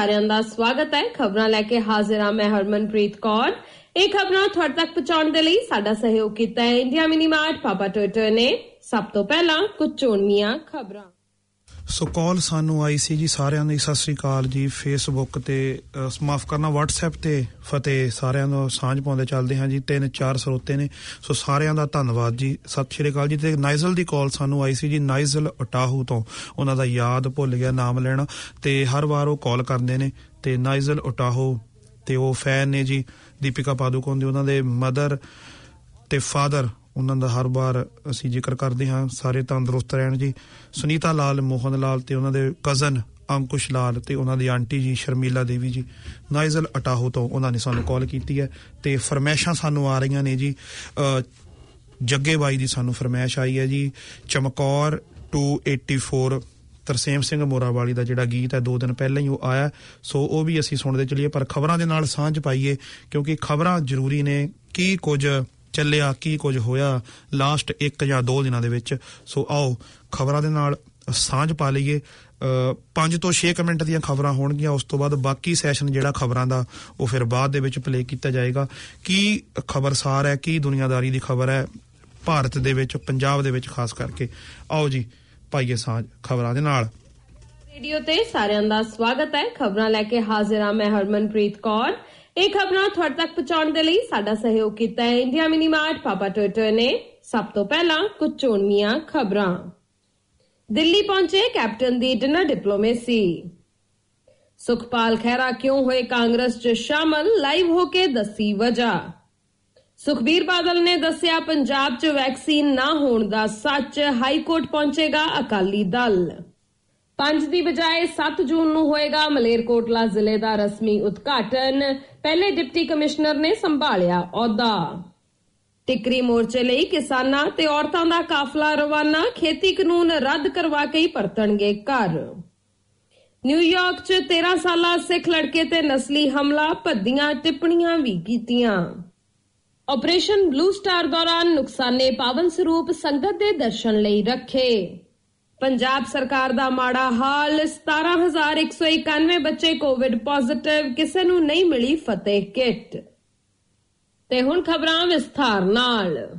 ਸਾਰਿਆਂ ਦਾ ਸਵਾਗਤ ਹੈ। ਖਬਰਾਂ ਲੈ ਕੇ ਹਾਜ਼ਰ ਹਾਂ ਮੈਂ ਹਰਮਨਪ੍ਰੀਤ ਕੌਰ। ਇਹ ਖਬਰਾਂ ਤੁਹਾਡੇ ਤੱਕ ਪਹੁੰਚਾਉਣ ਦੇ ਲਈ ਸਾਡਾ ਸਹਿਯੋਗ ਕੀਤਾ ਹੈ। ਇੰਡੀਆ ਮਿਨੀ ਮਾਰਟ ਪਾਪਾ ਟੋਟੋ ਨੇ। ਸਭ ਤੋਂ ਪਹਿਲਾਂ ਕੁਝ ਚੋਣਵੀਆਂ ਖਬਰਾਂ। ਸੋ ਕਾਲ ਸਾਨੂੰ ਆਈ ਸੀ ਜੀ ਸਾਰਿਆਂ ਦੀ। ਸਤਿ ਸ੍ਰੀ ਅਕਾਲ ਜੀ। ਫੇਸਬੁੱਕ ਤੇ ਅਹ, ਮਾਫ ਕਰਨਾ WhatsApp ਤੇ ਫਤਿਹ ਸਾਰਿਆਂ ਨੂੰ ਸਾਂਝ ਪਾਉਂਦੇ ਚੱਲਦੇ ਹਾਂ ਜੀ। ਤਿੰਨ ਚਾਰ ਸਰੋਤੇ ਨੇ। ਸੋ ਸਾਰਿਆਂ ਦਾ ਧੰਨਵਾਦ ਜੀ। ਸਤਿ ਸ੍ਰੀ ਅਕਾਲ ਜੀ। ਤੇ ਨਾਈਜ਼ਲ ਦੀ ਕਾਲ ਸਾਨੂੰ ਆਈ ਸੀ ਜੀ। ਨਾਈਜ਼ਲ ਅਟਾਹੂ ਤੋਂ। ਉਹਨਾਂ ਦਾ ਯਾਦ ਭੁੱਲ ਗਿਆ ਨਾਮ ਲੈਣਾ। ਤੇ ਹਰ ਵਾਰ ਉਹ ਕਾਲ ਕਰਦੇ ਨੇ। ਤੇ ਨਾਈਜ਼ਲ ਅਟਾਹੂ ਤੇ ਉਹ ਫੈਨ ਨੇ ਜੀ। ਦੀਪਿਕਾ ਪਾਦੂਕੋਨ ਦੇ ਉਹਨਾਂ ਦੇ ਮਦਰ ਤੇ ਫਾਦਰ ਉਹਨਾਂ ਦਾ ਹਰ ਵਾਰ ਅਸੀਂ ਜ਼ਿਕਰ ਕਰਦੇ ਹਾਂ ਸਾਰੇ ਤੰਦਰੁਸਤ ਰਹਿਣ ਜੀ। ਸੁਨੀਤਾ ਲਾਲ ਮੋਹਨ ਲਾਲ ਤੇ ਉਹਨਾਂ ਦੇ ਕਜ਼ਨ ਅੰਕੁਸ਼ ਲਾਲ ਤੇ ਉਹਨਾਂ ਦੀ ਆਂਟੀ ਜੀ ਸ਼ਰਮੀਲਾ ਦੇਵੀ ਜੀ। ਨਾਈਜ਼ਲ ਅਟਾਹੋ ਤੋਂ ਉਹਨਾਂ ਨੇ ਸਾਨੂੰ ਕਾਲ ਕੀਤੀ ਹੈ ਤੇ ਫਰਮੈਸ਼ਾਂ ਸਾਨੂੰ ਆ ਰਹੀਆਂ ਨੇ ਜੀ। ਅ, ਜੱਗੇ ਬਾਈ ਦੀ ਸਾਨੂੰ ਫਰਮੈਸ਼ ਆਈ ਹੈ ਜੀ। ਚਮਕੌਰ 284 ਤਰਸੇਮ ਸਿੰਘ ਮੋਰਾਵਾਲੀ ਦਾ ਜਿਹੜਾ ਗੀਤ ਹੈ ਦੋ ਦਿਨ ਪਹਿਲਾਂ ਹੀ ਉਹ ਆਇਆ। ਸੋ ਉਹ ਵੀ ਅਸੀਂ ਸੁਣਦੇ ਚੱਲੀਏ ਪਰ ਖਬਰਾਂ ਦੇ ਨਾਲ ਸਾਂਝ ਪਾਈਏ ਕਿਉਂਕਿ ਖਬਰਾਂ ਜ਼ਰੂਰੀ ਨੇ। ਕੀ ਕੁਝ ਚੱਲਿਆ, ਕੀ ਕੁਝ ਹੋਇਆ ਲਾਸਟ 1 ਜਾਂ 2 ਦਿਨਾਂ ਦੇ ਵਿੱਚ। ਸੋ ਆਓ, ਖਬਰਾਂ ਦੇ ਨਾਲ ਸਾਂਝ ਪਾ ਲਈਏ। 5 ਤੋਂ 6 ਮਿੰਟ ਦੀਆਂ ਖਬਰਾਂ ਹੋਣਗੀਆਂ, ਉਸ ਤੋਂ ਬਾਅਦ ਬਾਕੀ ਸੈਸ਼ਨ ਜਿਹੜਾ ਖਬਰਾਂ ਦਾ, ਉਹ ਫਿਰ ਬਾਅਦ ਦੇ ਵਿੱਚ ਪਲੇ ਕੀਤਾ ਜਾਏਗਾ। ਕੀ ਖਬਰਸਾਰ ਹੈ, ਕੀ ਦੁਨੀਆਦਾਰੀ ਦੀ ਖਬਰ ਹੈ, ਭਾਰਤ ਦੇ ਵਿੱਚ, ਪੰਜਾਬ ਦੇ ਵਿੱਚ ਖਾਸ ਕਰਕੇ। ਆਓ ਜੀ, ਪਾਈਏ ਸਾਂਝ ਖਬਰਾਂ ਦੇ ਨਾਲ। ਰੇਡੀਓ ਤੇ ਸਾਰਿਆਂ ਦਾ ਸਵਾਗਤ ਹੈ। ਖਬਰਾਂ ਲੈ ਕੇ ਹਾਜ਼ਰ ਹਾਂ ਮੈਂ ਹਰਮਨਪ੍ਰੀਤ ਕੌਰ। ਇਹ ਖਬਰਾਂ ਤੁਹਾਡੇ ਤੱਕ ਪਹੁੰਚਾਉਣ ਦੇ ਲਈ ਸਾਡਾ ਸਹਿਯੋਗ ਕੀਤਾ ਹੈ। ਇੰਡੀਆ ਮਿਨੀ ਮਾਰਟ ਪਾਪਾ ਟੋਟੋ ਨੇ ਸਭ ਤੋਂ ਪਹਿਲਾਂ ਕੁਝ ਚੋਣਵੀਆਂ ਖਬਰਾਂ। ਦਿੱਲੀ ਪਹੁੰਚੇ ਕੈਪਟਨ ਦੀ ਡਿਨਰ ਡਿਪਲੋਮੇਸੀ। ਸੁਖਪਾਲ ਖਹਿਰਾ ਕਿਉਂ ਹੋਏ ਕਾਂਗਰਸ 'ਚ ਸ਼ਾਮਲ, ਲਾਈਵ ਹੋ ਕੇ ਦੱਸੀ ਵਜ੍ਹਾ। ਸੁਖਬੀਰ ਬਾਦਲ ਨੇ ਦੱਸਿਆ, ਪੰਜਾਬ 'ਚ ਵੈਕਸੀਨ ਨਾ ਹੋਣ ਦਾ ਸੱਚ ਹਾਈ ਕੋਰਟ ਪਹੁੰਚੇਗਾ ਅਕਾਲੀ ਦਲ। 5 ਦੀ ਬਜਾਏ 7 ਜੂਨ ਨੂੰ ਹੋਏਗਾ ਮਲੇਰਕੋਟਲਾ ਜ਼ਿਲ੍ਹੇ ਦਾ ਰਸਮੀ ਉਦਘਾਟਨ। ਪਹਿਲੇ ਡਿਪਟੀ ਕਮਿਸ਼ਨਰ ਨੇ ਸੰਭਾਲਿਆ ਅਹੁਦਾ। ਟਿਕਰੀ ਮੋਰਚੇ ਲਈ ਕਿਸਾਨਾਂ ਤੇ ਔਰਤਾਂ ਦਾ ਕਾਫਲਾ ਰਵਾਨਾ, ਖੇਤੀ ਕਾਨੂੰਨ ਰੱਦ ਕਰਵਾ ਕੇ ਹੀ ਪਰਤਣਗੇ ਘਰ। ਨਿਊਯਾਰਕ 'ਚ 13 ਸਾਲਾ ਸਿੱਖ ਲੜਕੇ ਤੇ ਨਸਲੀ ਹਮਲਾ, ਭੱਦੀਆਂ ਟਿੱਪਣੀਆਂ ਵੀ ਕੀਤੀਆਂ। ਆਪਰੇਸ਼ਨ ਬਲੂ ਸਟਾਰ ਦੌਰਾਨ ਨੁਕਸਾਨੇ ਪਾਵਨ ਸਰੂਪ ਸੰਗਤ ਦੇ ਦਰਸ਼ਨ ਲਈ ਰੱਖੇ। ਪੰਜਾਬ ਸਰਕਾਰ ਦਾ ਮਾੜਾ ਹਾਲ 17191 ਬੱਚੇ ਕੋਵਿਡ ਪੋਜ਼ਿਟਿਵ ਕਿਸੇ ਨੂੰ ਨਹੀਂ ਮਿਲੀ ਫਤਿਹ ਕਿੱਟ। ਤੇ ਹੁਣ ਖਬਰਾਂ ਵਿਸਥਾਰ ਨਾਲ।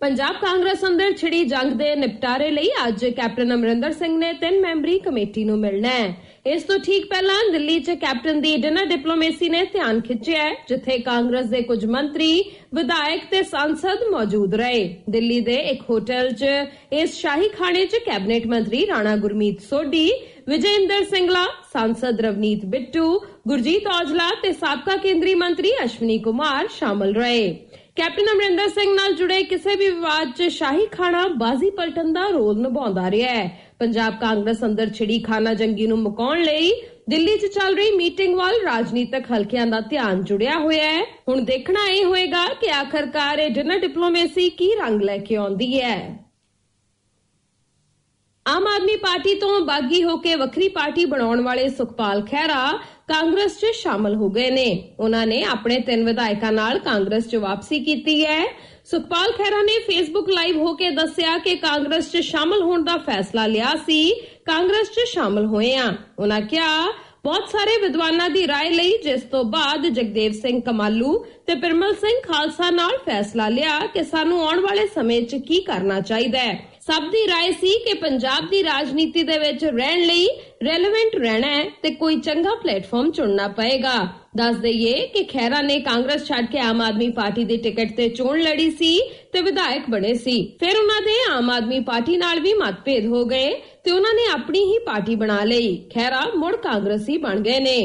ਪੰਜਾਬ ਕਾਂਗਰਸ ਅੰਦਰ ਛਿੜੀ ਜੰਗ ਦੇ ਨਿਪਟਾਰੇ ਲਈ ਅੱਜ ਕੈਪਟਨ ਅਮਰਿੰਦਰ ਸਿੰਘ ਨੇ ਤਿੰਨ ਮੈਂਬਰੀ ਕਮੇਟੀ ਨੂੰ ਮਿਲਣਾ ਹੈ। ਇਸ ਤੋਂ ਠੀਕ ਪਹਿਲਾਂ ਦਿੱਲੀ 'ਚ ਕੈਪਟਨ ਦੀ ਡਿਨਰ ਡਿਪਲੋਮੇਸੀ ਨੇ ਧਿਆਨ ਖਿੱਚਿਆ ਹੈ, ਜਿੱਥੇ ਕਾਂਗਰਸ ਦੇ ਕੁਝ ਮੰਤਰੀ ਵਿਧਾਇਕ ਤੇ ਸੰਸਦ ਮੌਜੂਦ ਰਹੇ। ਦਿੱਲੀ ਦੇ ਇੱਕ ਹੋਟਲ 'ਚ ਇਸ ਸ਼ਾਹੀ ਖਾਣੇ 'ਚ ਕੈਬਨਿਟ ਮੰਤਰੀ ਰਾਣਾ ਗੁਰਮੀਤ ਸੋਢੀ ਵਿਜੇਂਦਰ ਸਿੰਗਲਾ ਸੰਸਦ ਰਵਨੀਤ ਬਿੱਟੂ ਗੁਰਜੀਤ ਔਜਲਾ ਤੇ ਸਾਬਕਾ ਕੇਂਦਰੀ ਮੰਤਰੀ ਅਸ਼ਵਨੀ ਕੁਮਾਰ ਸ਼ਾਮਲ ਰਹੇ। ਕੈਪਟਨ ਅਮਰਿੰਦਰ ਸਿੰਘ ਨਾਲ ਜੁੜੇ ਕਿਸੇ ਵੀ ਵਿਵਾਦ 'ਚ ਸ਼ਾਹੀ ਖਾਣਾ ਬਾਜ਼ੀ ਪਲਟਣ ਦਾ ਰੋਲ ਨਿਭਾਉਂਦਾ ਰਿਹਾ ਹੈ। ਪੰਜਾਬ ਕਾਂਗਰਸ ਅੰਦਰ ਛਿੜੀ ਖਾਨਾ ਜੰਗੀ ਨੂੰ ਮੁਕਾਉਣ ਲਈ ਦਿੱਲੀ 'ਚ ਚੱਲ ਰਹੀ ਮੀਟਿੰਗ ਵੱਲ ਰਾਜਨੀਤਿਕ ਹਲਕਿਆਂ ਦਾ ਧਿਆਨ ਜੁੜਿਆ ਹੋਇਆ ਹੈ। ਹੁਣ ਦੇਖਣਾ ਇਹ ਹੋਏਗਾ ਕਿ ਆਖਰਕਾਰ ਇਹ ਡਿਨਰ ਡਿਪਲੋਮੇਸੀ ਕੀ ਰੰਗ ਲੈ ਕੇ ਆਉਂਦੀ ਹੈ। ਆਮ ਆਦਮੀ ਪਾਰਟੀ ਤੋਂ ਬਾਗੀ ਹੋ ਕੇ ਵੱਖਰੀ ਪਾਰਟੀ ਬਣਾਉਣ ਵਾਲੇ ਸੁਖਪਾਲ ਖਹਿਰਾ ਕਾਂਗਰਸ 'ਚ ਸ਼ਾਮਲ ਹੋ ਗਏ ਨੇ। ਉਹਨਾਂ ਨੇ ਆਪਣੇ ਤਿੰਨ ਵਿਧਾਇਕਾਂ ਨਾਲ ਕਾਂਗਰਸ 'ਚ ਵਾਪਸੀ ਕੀਤੀ ਹੈ। ਸੁਖਪਾਲ ਖਹਿਰਾ ਨੇ ਫੇਸਬੁੱਕ ਲਾਈਵ ਹੋ ਕੇ ਦੱਸਿਆ ਕਿ ਕਾਂਗਰਸ 'ਚ ਸ਼ਾਮਲ ਹੋਣ ਦਾ ਫੈਸਲਾ ਲਿਆ ਸੀ ਕਾਂਗਰਸ 'ਚ ਸ਼ਾਮਲ ਹੋਏ ਆ ਉਹਨਾਂ ਕਿਹਾ ਬਹੁਤ ਸਾਰੇ ਵਿਦਵਾਨਾਂ ਦੀ رائے ਲਈ ਜਿਸ ਤੋਂ ਬਾਅਦ ਜਗਦੇਵ ਸਿੰਘ ਕਮਾਲੂ ਤੇ ਪਿਰਮਲ ਸਿੰਘ ਖਾਲਸਾ ਨਾਲ ਫੈਸਲਾ ਲਿਆ ਕਿ ਸਾਨੂੰ ਆਉਣ ਵਾਲੇ ਸਮੇਂ 'ਚ ਕੀ ਕਰਨਾ ਚਾਹੀਦਾ ਹੈ ਸਭ ਦੀ رائے ਸੀ ਕਿ ਪੰਜਾਬ ਦੀ ਰਾਜਨੀਤੀ ਦੇ ਵਿੱਚ ਰਹਿਣ ਲਈ ਰੈਲੇਵੈਂਟ ਰਹਿਣਾ ਹੈ ਤੇ ਕੋਈ ਚੰਗਾ ਪਲੇਟਫਾਰਮ ਚੁਣਨਾ ਪਏਗਾ ਦੱਸ ਦਈਏ ਕਿ ਖੈਰਾ ਨੇ ਕਾਂਗਰਸ ਛੱਡ ਕੇ ਆਮ ਆਦਮੀ ਪਾਰਟੀ ਦੀ ਟਿਕਟ ਤੇ ਚੋਣ ਲੜੀ ਸੀ ਤੇ ਵਿਧਾਇਕ ਬਣੇ ਸੀ। ਫਿਰ ਉਹਨਾਂ ਦੇ ਆਮ ਆਦਮੀ ਪਾਰਟੀ ਨਾਲ ਵੀ ਮਤਭੇਦ ਹੋ ਗਏ ਤੇ ਉਹਨਾਂ ਨੇ ਆਪਣੀ ਹੀ ਪਾਰਟੀ ਬਣਾ ਲਈ। ਖੈਰਾ ਮੁੜ ਕਾਂਗਰਸੀ ਬਣ ਗਏ ਨੇ।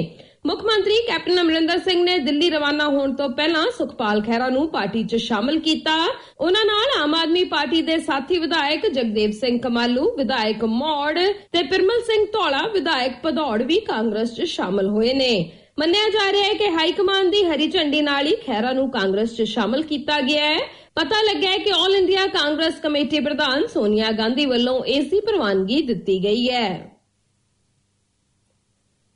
ਮੁੱਖ ਮੰਤਰੀ ਕੈਪਟਨ ਅਮਰਿੰਦਰ ਸਿੰਘ ਨੇ ਦਿੱਲੀ ਰਵਾਨਾ ਹੋਣ ਤੋਂ ਪਹਿਲਾਂ ਸੁਖਪਾਲ ਖਹਿਰਾ ਨੂੰ ਪਾਰਟੀ 'ਚ ਸ਼ਾਮਲ ਕੀਤਾ। ਉਹਨਾਂ ਨਾਲ ਆਮ ਆਦਮੀ ਪਾਰਟੀ ਦੇ ਸਾਥੀ ਵਿਧਾਇਕ ਜਗਦੇਵ ਸਿੰਘ ਕਮਾਲੂ, ਵਿਧਾਇਕ ਮੌੜ ਤੇ ਪਿਰਮਲ ਸਿੰਘ ਧੌਲਾ, ਵਿਧਾਇਕ ਭਦੌੜ ਵੀ ਕਾਂਗਰਸ 'ਚ ਸ਼ਾਮਲ ਹੋਏ ਨੇ। ਮੰਨਿਆ ਜਾ ਰਿਹਾ ਹੈ ਕਿ ਹਾਈ ਕਮਾਂਡ ਦੀ ਹਰੀ ਝੰਡੀ ਨਾਲ ਹੀ ਖਹਿਰਾ ਨੂੰ ਕਾਂਗਰਸ 'ਚ ਸ਼ਾਮਲ ਕੀਤਾ ਗਿਆ ਹੈ। ਪਤਾ ਲੱਗਾ ਹੈ ਕਿ ਆਲ ਇੰਡੀਆ ਕਾਂਗਰਸ ਕਮੇਟੀ ਪ੍ਰਧਾਨ ਸੋਨੀਆ ਗਾਂਧੀ ਵੱਲੋਂ ਇਸ ਦੀ ਪ੍ਰਵਾਨਗੀ ਦਿੱਤੀ ਗਈ ਹੈ।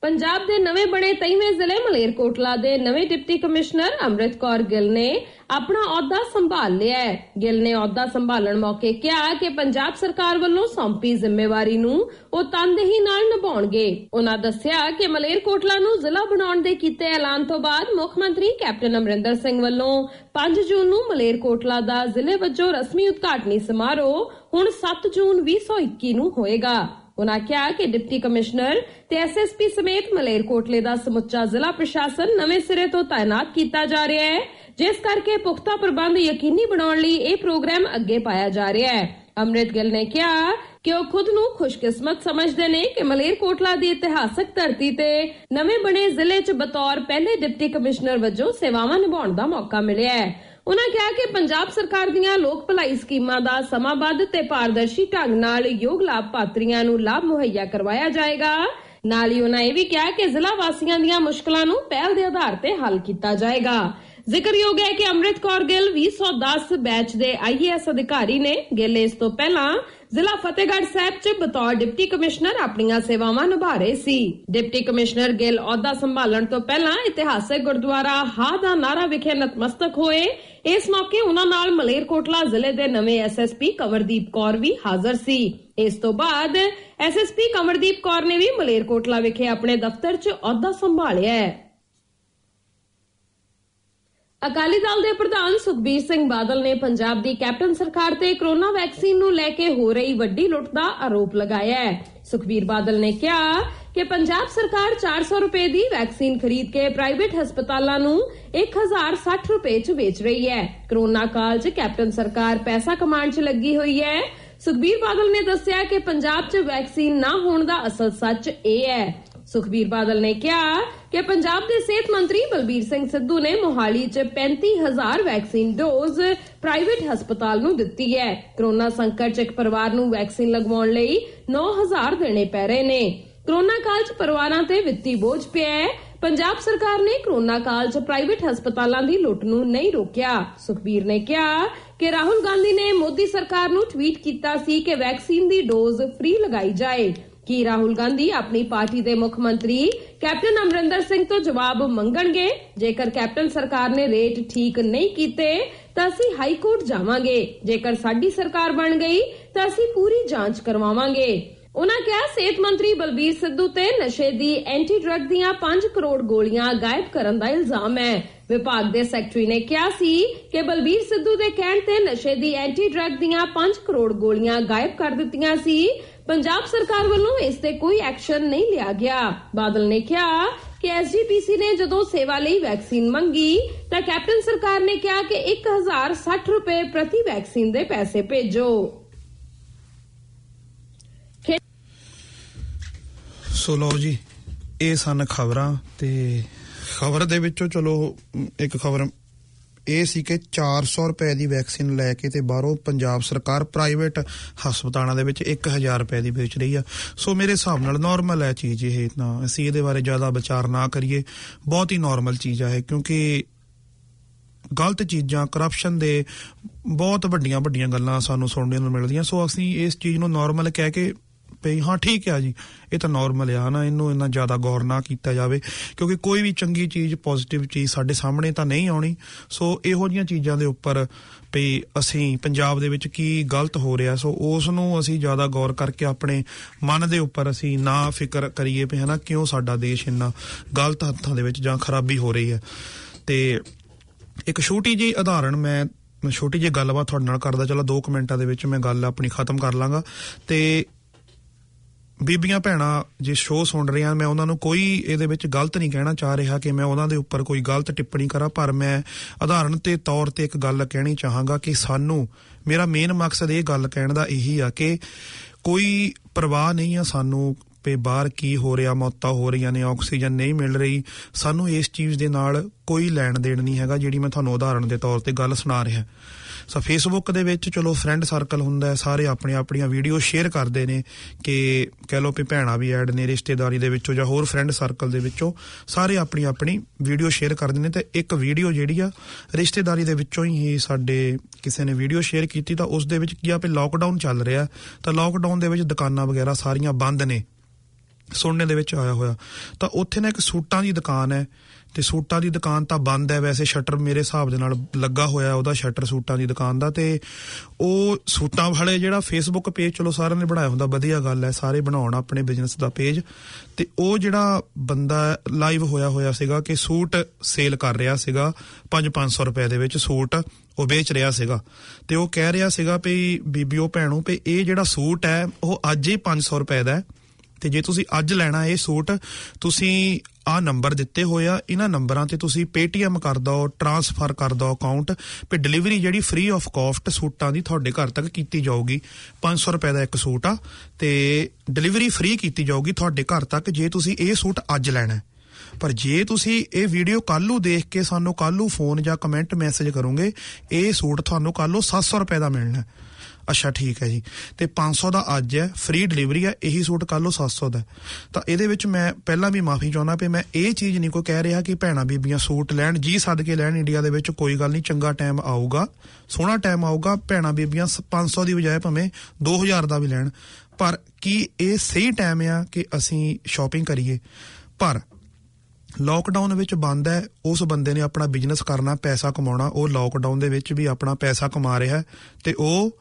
ਪੰਜਾਬ ਦੇ ਨਵੇਂ ਬਣੇ 23ਵੇਂ ਜ਼ਿਲ੍ਹੇ ਮਲੇਰਕੋਟਲਾ ਦੇ ਨਵੇਂ ਡਿਪਟੀ ਕਮਿਸ਼ਨਰ ਅੰਮ੍ਰਿਤ ਕੌਰ ਗਿੱਲ ਨੇ ਆਪਣਾ ਅਹੁਦਾ ਸੰਭਾਲ ਲਿਆ ਹੈ। ਗਿੱਲ ਨੇ ਅਹੁਦਾ ਸੰਭਾਲਣ ਮੌਕੇ ਕਿਹਾ ਕਿ ਪੰਜਾਬ ਸਰਕਾਰ ਵੱਲੋਂ ਸੌਂਪੀ ਜ਼ਿੰਮੇਵਾਰੀ ਨੂੰ ਉਹ ਤਨਦੇਹੀ ਨਾਲ ਨਿਭਾਉਣਗੇ। ਉਹਨਾਂ ਦੱਸਿਆ ਕਿ ਮਲੇਰਕੋਟਲਾ ਨੂੰ ਜ਼ਿਲ੍ਹਾ ਬਣਾਉਣ ਦੇ ਕੀਤੇ ਐਲਾਨ ਤੋਂ ਬਾਅਦ ਮੁੱਖ ਮੰਤਰੀ ਕੈਪਟਨ ਅਮਰਿੰਦਰ ਸਿੰਘ ਵੱਲੋਂ 5 ਜੂਨ ਨੂੰ ਮਲੇਰਕੋਟਲਾ ਦਾ ਜ਼ਿਲ੍ਹੇ ਵਜੋਂ ਰਸਮੀ ਉਦਘਾਟਨੀ ਸਮਾਰੋਹ ਹੁਣ 7 ਜੂਨ 2021 ਨੂੰ ਹੋਏਗਾ। ਉਨ੍ਹਾਂ ਕਿਹਾ ਕਿ ਡਿਪਟੀ ਕਮਿਸ਼ਨਰ ਤੇ ਐਸਐਸਪੀ ਸਮੇਤ ਮਲੇਰਕੋਟਲੇ ਦਾ ਸਮੁੱਚਾ ਜ਼ਿਲ੍ਹਾ ਪ੍ਰਸ਼ਾਸਨ ਨਵੇਂ ਸਿਰੇ ਤੋਂ ਤਾਇਨਾਤ ਕੀਤਾ ਜਾ ਰਿਹਾ ਹੈ, ਜਿਸ ਕਰਕੇ ਪੁਖਤਾ ਪ੍ਰਬੰਧ ਯਕੀਨੀ ਬਣਾਉਣ ਲਈ ਇਹ ਪ੍ਰੋਗਰਾਮ ਅੱਗੇ ਪਾਇਆ ਜਾ ਰਿਹਾ ਹੈ। ਅੰਮ੍ਰਿਤ ਗਿੱਲ ਨੇ ਕਿਹਾ ਕਿ ਉਹ ਖੁਦ ਨੂੰ ਖੁਸ਼ਕਿਸਮਤ ਸਮਝਦੇ ਨੇ ਕਿ ਮਲੇਰਕੋਟਲਾ ਦੀ ਇਤਿਹਾਸਕ ਧਰਤੀ ਤੇ ਨਵੇਂ ਬਣੇ ਜ਼ਿਲ੍ਹੇ 'ਚ ਬਤੌਰ ਪਹਿਲੇ ਡਿਪਟੀ ਕਮਿਸ਼ਨਰ ਵਜੋਂ ਸੇਵਾਵਾਂ ਨਿਭਾਉਣ ਦਾ ਮੌਕਾ ਮਿਲਿਆ ਹੈ। ਉਨ੍ਹਾਂ ਕਿਹਾ ਕਿ ਪੰਜਾਬ ਸਰਕਾਰ ਦੀਆਂ ਲੋਕ ਭਲਾਈ ਸਕੀਮਾਂ ਦਾ ਸਮਾਬੱਧ ਤੇ ਪਾਰਦਰਸ਼ੀ ਢੰਗ ਨਾਲ ਯੋਗ ਲਾਭਪਾਤਰੀਆਂ ਨੂੰ ਲਾਭ ਮੁਹੱਈਆ ਕਰਵਾਇਆ ਜਾਏਗਾ। ਨਾਲ ਹੀ ਉਨ੍ਹਾਂ ਇਹ ਵੀ ਕਿਹਾ ਕਿ ਜ਼ਿਲ੍ਹਾ ਵਾਸੀਆਂ ਦੀਆਂ ਮੁਸ਼ਕਲਾਂ ਨੂੰ ਪਹਿਲ ਦੇ ਆਧਾਰ ਤੇ ਹੱਲ ਕੀਤਾ ਜਾਏਗਾ। ਜ਼ਿਕਰਯੋਗ ਹੈ ਕਿ ਅੰਮ੍ਰਿਤ ਕੌਰ ਗਿੱਲ 2010 ਬੈਚ ਦੇ ਆਈਏਐਸ ਅਧਿਕਾਰੀ ਨੇ ਗਿੱਲ ਇਸ ਤੋਂ ਪਹਿਲਾਂ ਜ਼ਿਲ੍ਹਾ ਫਤਿਹਗੜ੍ਹ ਸਾਹਿਬ 'ਚ ਬਤੌਰ ਡਿਪਟੀ ਕਮਿਸ਼ਨਰ ਆਪਣੀਆਂ ਸੇਵਾਵਾਂ ਨਿਭਾ ਰਹੇ ਸੀ। ਡਿਪਟੀ ਕਮਿਸ਼ਨਰ ਗਿੱਲ ਅਹੁਦਾ ਸੰਭਾਲਣ ਤੋਂ ਪਹਿਲਾਂ ਇਤਿਹਾਸਕ ਗੁਰਦੁਆਰਾ ਹਾ ਦਾ ਨਾਰਾ ਵਿਖੇ ਨਤਮਸਤਕ ਹੋਏ। ਇਸ ਮੌਕੇ ਉਹਨਾਂ ਨਾਲ ਮਲੇਰਕੋਟਲਾ ਜ਼ਿਲ੍ਹੇ ਦੇ ਨਵੇਂ ਐਸਐਸਪੀ ਕਵਰਦੀਪ ਕੌਰ ਵੀ ਹਾਜ਼ਰ ਸੀ। ਇਸ ਤੋਂ ਬਾਅਦ ਐਸਐਸਪੀ ਕਵਰਦੀਪ ਕੌਰ ਨੇ ਵੀ ਮਲੇਰਕੋਟਲਾ ਵਿਖੇ ਆਪਣੇ ਦਫ਼ਤਰ 'ਚ ਅਹੁਦਾ ਸੰਭਾਲਿਆ ਹੈ। ਅਕਾਲੀ ਦਲ ਦੇ ਪ੍ਰਧਾਨ ਸੁਖਬੀਰ ਸਿੰਘ ਬਾਦਲ ਨੇ ਪੰਜਾਬ ਦੀ ਕੈਪਟਨ ਸਰਕਾਰ ਤੇ ਕਰੋਨਾ ਵੈਕਸੀਨ ਨੂੰ ਲੈ ਕੇ ਹੋ ਰਹੀ ਵੱਡੀ ਲੁੱਟ ਦਾ ਆਰੋਪ ਲਗਾਇਆ ਹੈ। ਸੁਖਬੀਰ ਬਾਦਲ ਨੇ ਕਿਹਾ ਕਿ ਪੰਜਾਬ ਸਰਕਾਰ 400 ਰੁਪਏ ਦੀ ਵੈਕਸੀਨ ਖਰੀਦ ਕੇ ਪ੍ਰਾਈਵੇਟ ਹਸਪਤਾਲਾਂ ਨੂੰ 1060 ਰੁਪਏ 'ਚ ਵੇਚ ਰਹੀ ਹੈ। ਕਰੋਨਾ ਕਾਲ 'ਚ ਕੈਪਟਨ ਸਰਕਾਰ ਪੈਸਾ ਕਮਾਉਣ 'ਚ ਲੱਗੀ ਹੋਈ ਹੈ। ਸੁਖਬੀਰ ਬਾਦਲ ਨੇ ਦੱਸਿਆ ਕਿ ਪੰਜਾਬ 'ਚ ਵੈਕਸੀਨ ਨਾ ਹੋਣ ਦਾ ਅਸਲ ਸੱਚ ਇਹ ਹੈ। ਸੁਖਬੀਰ ਬਾਦਲ ਨੇ ਕਿਹਾ ਕਿ ਪੰਜਾਬ ਦੇ ਸਿਹਤ ਮੰਤਰੀ ਬਲਬੀਰ ਸਿੰਘ ਸਿੱਧੂ ਨੇ ਮੋਹਾਲੀ 'ਚ 35000 ਵੈਕਸੀਨ ਡੋਜ਼ ਪ੍ਰਾਈਵੇਟ ਹਸਪਤਾਲ ਨੂੰ ਦਿੱਤੀ ਹੈ। ਕਰੋਨਾ ਸੰਕਟ 'ਚ ਇੱਕ ਪਰਿਵਾਰ ਨੂੰ ਵੈਕਸੀਨ ਲਗਵਾਉਣ ਲਈ 9000 ਦੇਣੇ ਪੈ ਰਹੇ ਨੇ। ਕਰੋਨਾ ਕਾਲ 'ਚ ਪਰਿਵਾਰਾਂ ਤੇ ਵਿੱਤੀ ਬੋਝ ਪਿਆ ਹੈ। ਪੰਜਾਬ ਸਰਕਾਰ ਨੇ ਕਰੋਨਾ ਕਾਲ 'ਚ ਪ੍ਰਾਈਵੇਟ ਹਸਪਤਾਲਾਂ ਦੀ ਲੁੱਟ ਨੂੰ ਨਹੀਂ ਰੋਕਿਆ। ਸੁਖਬੀਰ ਨੇ ਕਿਹਾ ਕਿ ਰਾਹੁਲ ਗਾਂਧੀ ਨੇ ਮੋਦੀ ਸਰਕਾਰ ਨੂੰ ਟਵੀਟ ਕੀਤਾ ਸੀ ਕਿ ਵੈਕਸੀਨ ਦੀ ਡੋਜ਼ ਫ੍ਰੀ ਲਗਾਈ ਜਾਏ। ਕੀ ਰਾਹੁਲ ਗਾਂਧੀ ਆਪਣੀ ਪਾਰਟੀ ਦੇ ਮੁੱਖ ਮੰਤਰੀ ਕੈਪਟਨ ਅਮਰਿੰਦਰ ਸਿੰਘ ਤੋਂ ਜਵਾਬ ਮੰਗਣਗੇ? ਜੇਕਰ ਕੈਪਟਨ ਸਰਕਾਰ ਨੇ ਰੇਟ ਠੀਕ ਨਹੀਂ ਕੀਤੇ, ਤਾਂ ਅਸੀਂ ਹਾਈ ਕੋਰਟ ਜਾਵਾਂਗੇ। ਜੇਕਰ ਸਾਡੀ ਸਰਕਾਰ ਬਣ ਗਈ, ਤਾਂ ਅਸੀਂ ਪੂਰੀ ਜਾਂਚ ਕਰਵਾਵਾਂਗੇ। ਉਨ੍ਹਾਂ ਕਿਹਾ, ਸਿਹਤ ਮੰਤਰੀ ਬਲਬੀਰ ਸਿੱਧੂ ਤੇ ਨਸ਼ੇ ਦੀ ਐਂਟੀ ਡਰੱਗ ਦੀਆਂ 5 ਕਰੋੜ ਗੋਲੀਆਂ ਗਾਇਬ ਕਰਨ ਦਾ ਇਲਜ਼ਾਮ ਹੈ। ਵਿਭਾਗ ਦੇ ਸੈਕਟਰੀ ਨੇ ਕਿਹਾ ਸੀ ਕਿ ਬਲਬੀਰ ਸਿੱਧੂ ਦੇ ਕਹਿਣ ਤੇ ਨਸ਼ੇ ਦੀ ਐਂਟੀ ਡਰੱਗ ਦੀਆਂ 5 ਕਰੋੜ ਗੋਲੀਆਂ ਗਾਇਬ ਕਰ ਦਿੱਤੀਆਂ ਸੀ। ਪੰਜਾਬ ਸਰਕਾਰ ਵੱਲੋਂ ਇਸ ਤੇ ਕੋਈ ਐਕਸ਼ਨ ਨਹੀਂ ਲਿਆ ਗਿਆ। ਬਾਦਲ ਨੇ ਕਿਹਾ ਕਿ ਐਸਜੀਪੀਸੀ ਨੇ ਜਦੋਂ ਸੇਵਾ ਲਈ ਵੈਕਸੀਨ ਮੰਗੀ, ਤਾਂ ਕੈਪਟਨ ਸਰਕਾਰ ਨੇ ਕਿਹਾ ਕਿ 1060 ਰੁਪਏ ਪ੍ਰਤੀ ਵੈਕਸੀਨ ਦੇ ਪੈਸੇ ਭੇਜੋ। ਸੋ ਲਓ ਜੀ ਇਹ ਸਨ ਖਬਰਾਂ ਤੇ ਖਬਰ ਦੇ ਵਿੱਚੋਂ ਚਲੋ ਅਮ, ਇੱਕ ਖਬਰ ਇਹ ਸੀ ਕਿ 400 ਰੁਪਏ ਦੀ ਵੈਕਸੀਨ ਲੈ ਕੇ ਤੇ ਬਾਹਰੋਂ ਪੰਜਾਬ ਸਰਕਾਰ ਪ੍ਰਾਈਵੇਟ ਹਸਪਤਾਲਾਂ ਦੇ ਵਿੱਚ 1000 ਰੁਪਏ ਦੀ ਵੇਚ ਰਹੀ ਆ। ਸੋ ਮੇਰੇ ਹਿਸਾਬ ਨਾਲ ਨਾਰਮਲ ਹੈ ਚੀਜ਼ ਇਹ ਤਾਂ ਅਸੀਂ ਇਹਦੇ ਬਾਰੇ ਜ਼ਿਆਦਾ ਵਿਚਾਰ ਨਾ ਕਰੀਏ। ਬਹੁਤ ਹੀ ਨਾਰਮਲ ਚੀਜ਼ ਆ ਇਹ ਕਿਉਂਕਿ ਗਲਤ ਚੀਜ਼ਾਂ ਕਰਪਸ਼ਨ ਦੇ ਬਹੁਤ ਵੱਡੀਆਂ ਵੱਡੀਆਂ ਗੱਲਾਂ ਸਾਨੂੰ ਸੁਣਨ ਨੂੰ ਮਿਲਦੀਆਂ। ਸੋ ਅਸੀਂ ਇਸ ਚੀਜ਼ ਨੂੰ ਨਾਰਮਲ ਕਹਿ ਕੇ ਵੀ ਹਾਂ। ਠੀਕ ਹੈ ਜੀ। ਇਹ ਤਾਂ ਨਾਰਮਲ ਆ ਨਾ, ਇਹਨੂੰ ਇੰਨਾ ਜ਼ਿਆਦਾ ਗੌਰ ਨਾ ਕੀਤਾ ਜਾਵੇ, ਕਿਉਂਕਿ ਕੋਈ ਵੀ ਚੰਗੀ ਚੀਜ਼ ਪੋਜ਼ਿਟਿਵ ਚੀਜ਼ ਸਾਡੇ ਸਾਹਮਣੇ ਤਾਂ ਨਹੀਂ ਆਉਣੀ। ਸੋ ਇਹੋ ਜਿਹੀਆਂ ਚੀਜ਼ਾਂ ਦੇ ਉੱਪਰ ਵੀ ਅਸੀਂ ਪੰਜਾਬ ਦੇ ਵਿੱਚ ਕੀ ਗਲਤ ਹੋ ਰਿਹਾ, ਸੋ ਉਸ ਨੂੰ ਅਸੀਂ ਜ਼ਿਆਦਾ ਗੌਰ ਕਰਕੇ ਆਪਣੇ ਮਨ ਦੇ ਉੱਪਰ ਅਸੀਂ ਨਾ ਫਿਕਰ ਕਰੀਏ ਵੀ ਹਨਾ, ਕਿਉਂ ਸਾਡਾ ਦੇਸ਼ ਇੰਨਾ ਗਲਤ ਹੱਥਾਂ ਦੇ ਵਿੱਚ ਜਾਂ ਖਰਾਬੀ ਹੋ ਰਹੀ ਹੈ। ਤੇ ਇੱਕ ਛੋਟੀ ਜਿਹੀ ਉਦਾਹਰਣ ਮੈਂ ਮੈਂ ਛੋਟੀ ਜਿਹੀ ਗੱਲਬਾਤ ਤੁਹਾਡੇ ਨਾਲ ਕਰਦਾ, ਚਲਾ 2 ਮਿੰਟਾਂ ਦੇ ਵਿੱਚ ਮੈਂ ਗੱਲ ਆਪਣੀ ਖਤਮ ਕਰ ਲਾਂਗਾ। ਤੇ ਬੀਬੀਆਂ ਭੈਣਾਂ ਜੇ ਸ਼ੋਅ ਸੁਣ ਰਹੀਆਂ, ਮੈਂ ਉਹਨਾਂ ਨੂੰ ਕੋਈ ਇਹਦੇ ਵਿੱਚ ਗਲਤ ਨਹੀਂ ਕਹਿਣਾ ਚਾਹ ਰਿਹਾ ਕਿ ਮੈਂ ਉਹਨਾਂ ਦੇ ਉੱਪਰ ਕੋਈ ਗਲਤ ਟਿੱਪਣੀ ਕਰਾਂ, ਪਰ ਮੈਂ ਉਦਾਹਰਣ ਤੇ ਤੌਰ ਤੇ ਇੱਕ ਗੱਲ ਕਹਿਣੀ ਚਾਹਾਂਗਾ ਕਿ ਸਾਨੂੰ, ਮੇਰਾ ਮੇਨ ਮਕਸਦ ਇਹ ਗੱਲ ਕਹਿਣ ਦਾ ਇਹੀ ਆ ਕਿ ਕੋਈ ਪਰਵਾਹ ਨਹੀਂ ਆ ਸਾਨੂੰ ਪੇ ਬਾਹਰ ਕੀ ਹੋ ਰਿਹਾ, ਮੌਤਾਂ ਹੋ ਰਹੀਆਂ ਨੇ, ਆਕਸੀਜਨ ਨਹੀਂ ਮਿਲ ਰਹੀ। ਸਾਨੂੰ ਇਸ ਚੀਜ਼ ਦੇ ਨਾਲ ਕੋਈ ਲੈਣ ਦੇਣ ਨਹੀਂ ਹੈਗਾ, ਜਿਹੜੀ ਮੈਂ ਤੁਹਾਨੂੰ ਉਦਾਹਰਣ ਦੇ ਤੌਰ ਤੇ ਗੱਲ ਸੁਣਾ ਰਿਹਾ। ਸੋ ਫੇਸਬੁੱਕ ਦੇ ਵਿੱਚ ਚਲੋ ਫਰੈਂਡ ਸਰਕਲ ਹੁੰਦਾ ਹੈ, ਸਾਰੇ ਆਪਣੀ ਆਪਣੀਆਂ ਵੀਡੀਓ ਸ਼ੇਅਰ ਕਰਦੇ ਨੇ ਕਿ ਕਹਿ ਲਓ ਵੀ ਭੈਣਾਂ ਵੀ ਐਡ ਨੇ, ਰਿਸ਼ਤੇਦਾਰੀ ਦੇ ਵਿੱਚੋਂ ਜਾਂ ਹੋਰ ਫਰੈਂਡ ਸਰਕਲ ਦੇ ਵਿੱਚੋਂ ਸਾਰੇ ਆਪਣੀ ਆਪਣੀ ਵੀਡੀਓ ਸ਼ੇਅਰ ਕਰਦੇ ਨੇ ਤੇ ਇੱਕ ਵੀਡੀਓ ਜਿਹੜੀ ਆ ਰਿਸ਼ਤੇਦਾਰੀ ਦੇ ਵਿੱਚੋਂ ਹੀ ਸਾਡੇ ਕਿਸੇ ਨੇ ਵੀਡੀਓ ਸ਼ੇਅਰ ਕੀਤੀ ਤਾਂ ਉਸ ਦੇ ਵਿੱਚ ਕੀ ਆ ਵੀ ਲੋਕਡਾਊਨ ਚੱਲ ਰਿਹਾ ਤਾਂ ਲੋਕਡਾਊਨ ਦੇ ਵਿੱਚ ਦੁਕਾਨਾਂ ਵਗੈਰਾ ਸਾਰੀਆਂ ਬੰਦ ਨੇ। ਸੁਣਨੇ ਦੇ ਵਿੱਚ ਆਇਆ ਹੋਇਆ। ਤਾਂ ਉੱਥੇ ਨਾ ਇੱਕ ਸੂਟਾਂ ਦੀ ਦੁਕਾਨ ਹੈ। ਤੇ ਸੂਟਾਂ ਦੀ ਦੁਕਾਨ ਤਾਂ ਬੰਦ ਹੈ, ਵੈਸੇ ਸ਼ਟਰ ਮੇਰੇ ਹਿਸਾਬ ਦੇ ਨਾਲ ਲੱਗਾ ਹੋਇਆ ਉਹਦਾ ਸ਼ਟਰ ਸੂਟਾਂ ਦੀ ਦੁਕਾਨ ਦਾ ਤੇ ਉਹ ਸੂਟਾਂ ਵਾਲੇ ਜਿਹੜਾ ਫੇਸਬੁੱਕ ਪੇਜ ਚਲੋ ਸਾਰਿਆਂ ਨੇ ਬਣਾਇਆ ਹੁੰਦਾ, ਵਧੀਆ ਗੱਲ ਹੈ, ਸਾਰੇ ਬਣਾਉਣ ਆਪਣੇ ਬਿਜ਼ਨਸ ਦਾ ਪੇਜ ਤੇ ਉਹ ਜਿਹੜਾ ਬੰਦਾ ਲਾਈਵ ਹੋਇਆ ਹੋਇਆ ਸੀਗਾ ਕਿ ਸੂਟ ਸੇਲ ਕਰ ਰਿਹਾ ਸੀਗਾ 5-500 ਰੁਪਏ ਦੇ ਵਿੱਚ ਸੂਟ ਉਹ ਵੇਚ ਰਿਹਾ ਸੀਗਾ ਤੇ ਉਹ ਕਹਿ ਰਿਹਾ ਸੀਗਾ ਵੀ ਬੀਬੀਓ ਭੈਣੋ ਵੀ ਇਹ ਜਿਹੜਾ ਸੂਟ ਹੈ, ਉਹ ਅੱਜ ਹੀ 500 ਰੁਪਏ ਦਾ ਹੈ ਤੇ ਜੇ ਤੁਸੀਂ ਅੱਜ ਲੈਣਾ ਇਹ ਸੂਟ, ਤੁਸੀਂ ਆ ਨੰਬਰ ਦਿੱਤੇ ਹੋਏ ਆ ਇਹਨਾਂ ਨੰਬਰਾਂ ਤੇ ਤੁਸੀਂ Paytm ਕਰ ਦਿਓ ਟ੍ਰਾਂਸਫਰ ਕਰ ਦਿਓ ਅਕਾਊਂਟ ਤੇ ਡਿਲੀਵਰੀ ਜਿਹੜੀ ਫ੍ਰੀ ਆਫ ਕਾਸਟ ਸੂਟਾਂ ਦੀ ਤੁਹਾਡੇ ਘਰ ਤੱਕ ਕੀਤੀ ਜਾਊਗੀ 500 ਰੁਪਏ ਦਾ ਇੱਕ ਸੂਟ ਆ ਤੇ ਡਿਲੀਵਰੀ ਫ੍ਰੀ ਕੀਤੀ ਜਾਊਗੀ ਤੁਹਾਡੇ ਘਰ ਤੱਕ ਜੇ ਤੁਸੀਂ ਇਹ ਸੂਟ ਅੱਜ ਲੈਣਾ ਹੈ। ਪਰ ਜੇ ਤੁਸੀਂ ਇਹ ਵੀਡੀਓ ਕੱਲ ਨੂੰ ਦੇਖ ਕੇ ਸਾਨੂੰ ਕੱਲ ਨੂੰ ਫੋਨ ਜਾਂ ਕਮੈਂਟ ਮੈਸੇਜ ਕਰੋਗੇ, ਇਹ ਸੂਟ ਤੁਹਾਨੂੰ ਕੱਲ ਨੂੰ 700 ਰੁਪਏ ਦਾ ਮਿਲਣਾ ਹੈ। ਅੱਛਾ, ਠੀਕ ਹੈ ਜੀ। ਤੇ 500 ਦਾ ਅੱਜ ਹੈ ਫ੍ਰੀ ਡਿਲੀਵਰੀ ਹੈ, ਇਹੀ ਸੂਟ ਕੱਲ ਨੂੰ 700 ਦਾ ਹੈ। ਤਾਂ ਇਹਦੇ ਵਿੱਚ ਮੈਂ ਪਹਿਲਾਂ ਵੀ ਮਾਫੀ ਚਾਹੁੰਦਾ ਵੀ ਮੈਂ ਇਹ ਚੀਜ਼ ਨਹੀਂ ਕੋਈ ਕਹਿ ਰਿਹਾ ਕਿ ਭੈਣਾ ਬੀਬੀਆਂ ਸੂਟ ਲੈਣ, ਜੀ ਸੱਦ ਕੇ ਲੈਣ ਇੰਡੀਆ ਦੇ ਵਿੱਚ ਕੋਈ ਗੱਲ ਨਹੀਂ, ਚੰਗਾ ਟਾਈਮ ਆਊਗਾ, ਸੋਹਣਾ ਟਾਈਮ ਆਊਗਾ, ਭੈਣਾ ਬੀਬੀਆਂ ਸ- 500 ਦੀ ਬਜਾਏ ਭਾਵੇਂ 2000 ਦਾ ਵੀ ਲੈਣ। ਪਰ ਕੀ ਇਹ ਸਹੀ ਟਾਈਮ ਆ ਕਿ ਅਸੀਂ ਸ਼ਾਪਿੰਗ ਕਰੀਏ? ਪਰ ਲੋਕਡਾਊਨ ਵਿੱਚ ਬੰਦ ਹੈ, ਉਸ ਬੰਦੇ ਨੇ ਆਪਣਾ ਬਿਜ਼ਨਸ ਕਰਨਾ, ਪੈਸਾ ਕਮਾਉਣਾ, ਉਹ ਲੋਕਡਾਊਨ ਦੇ ਵਿੱਚ ਵੀ ਆਪਣਾ ਪੈਸਾ ਕਮਾ ਰਿਹਾ ਹੈ ਤੇ ਉਹ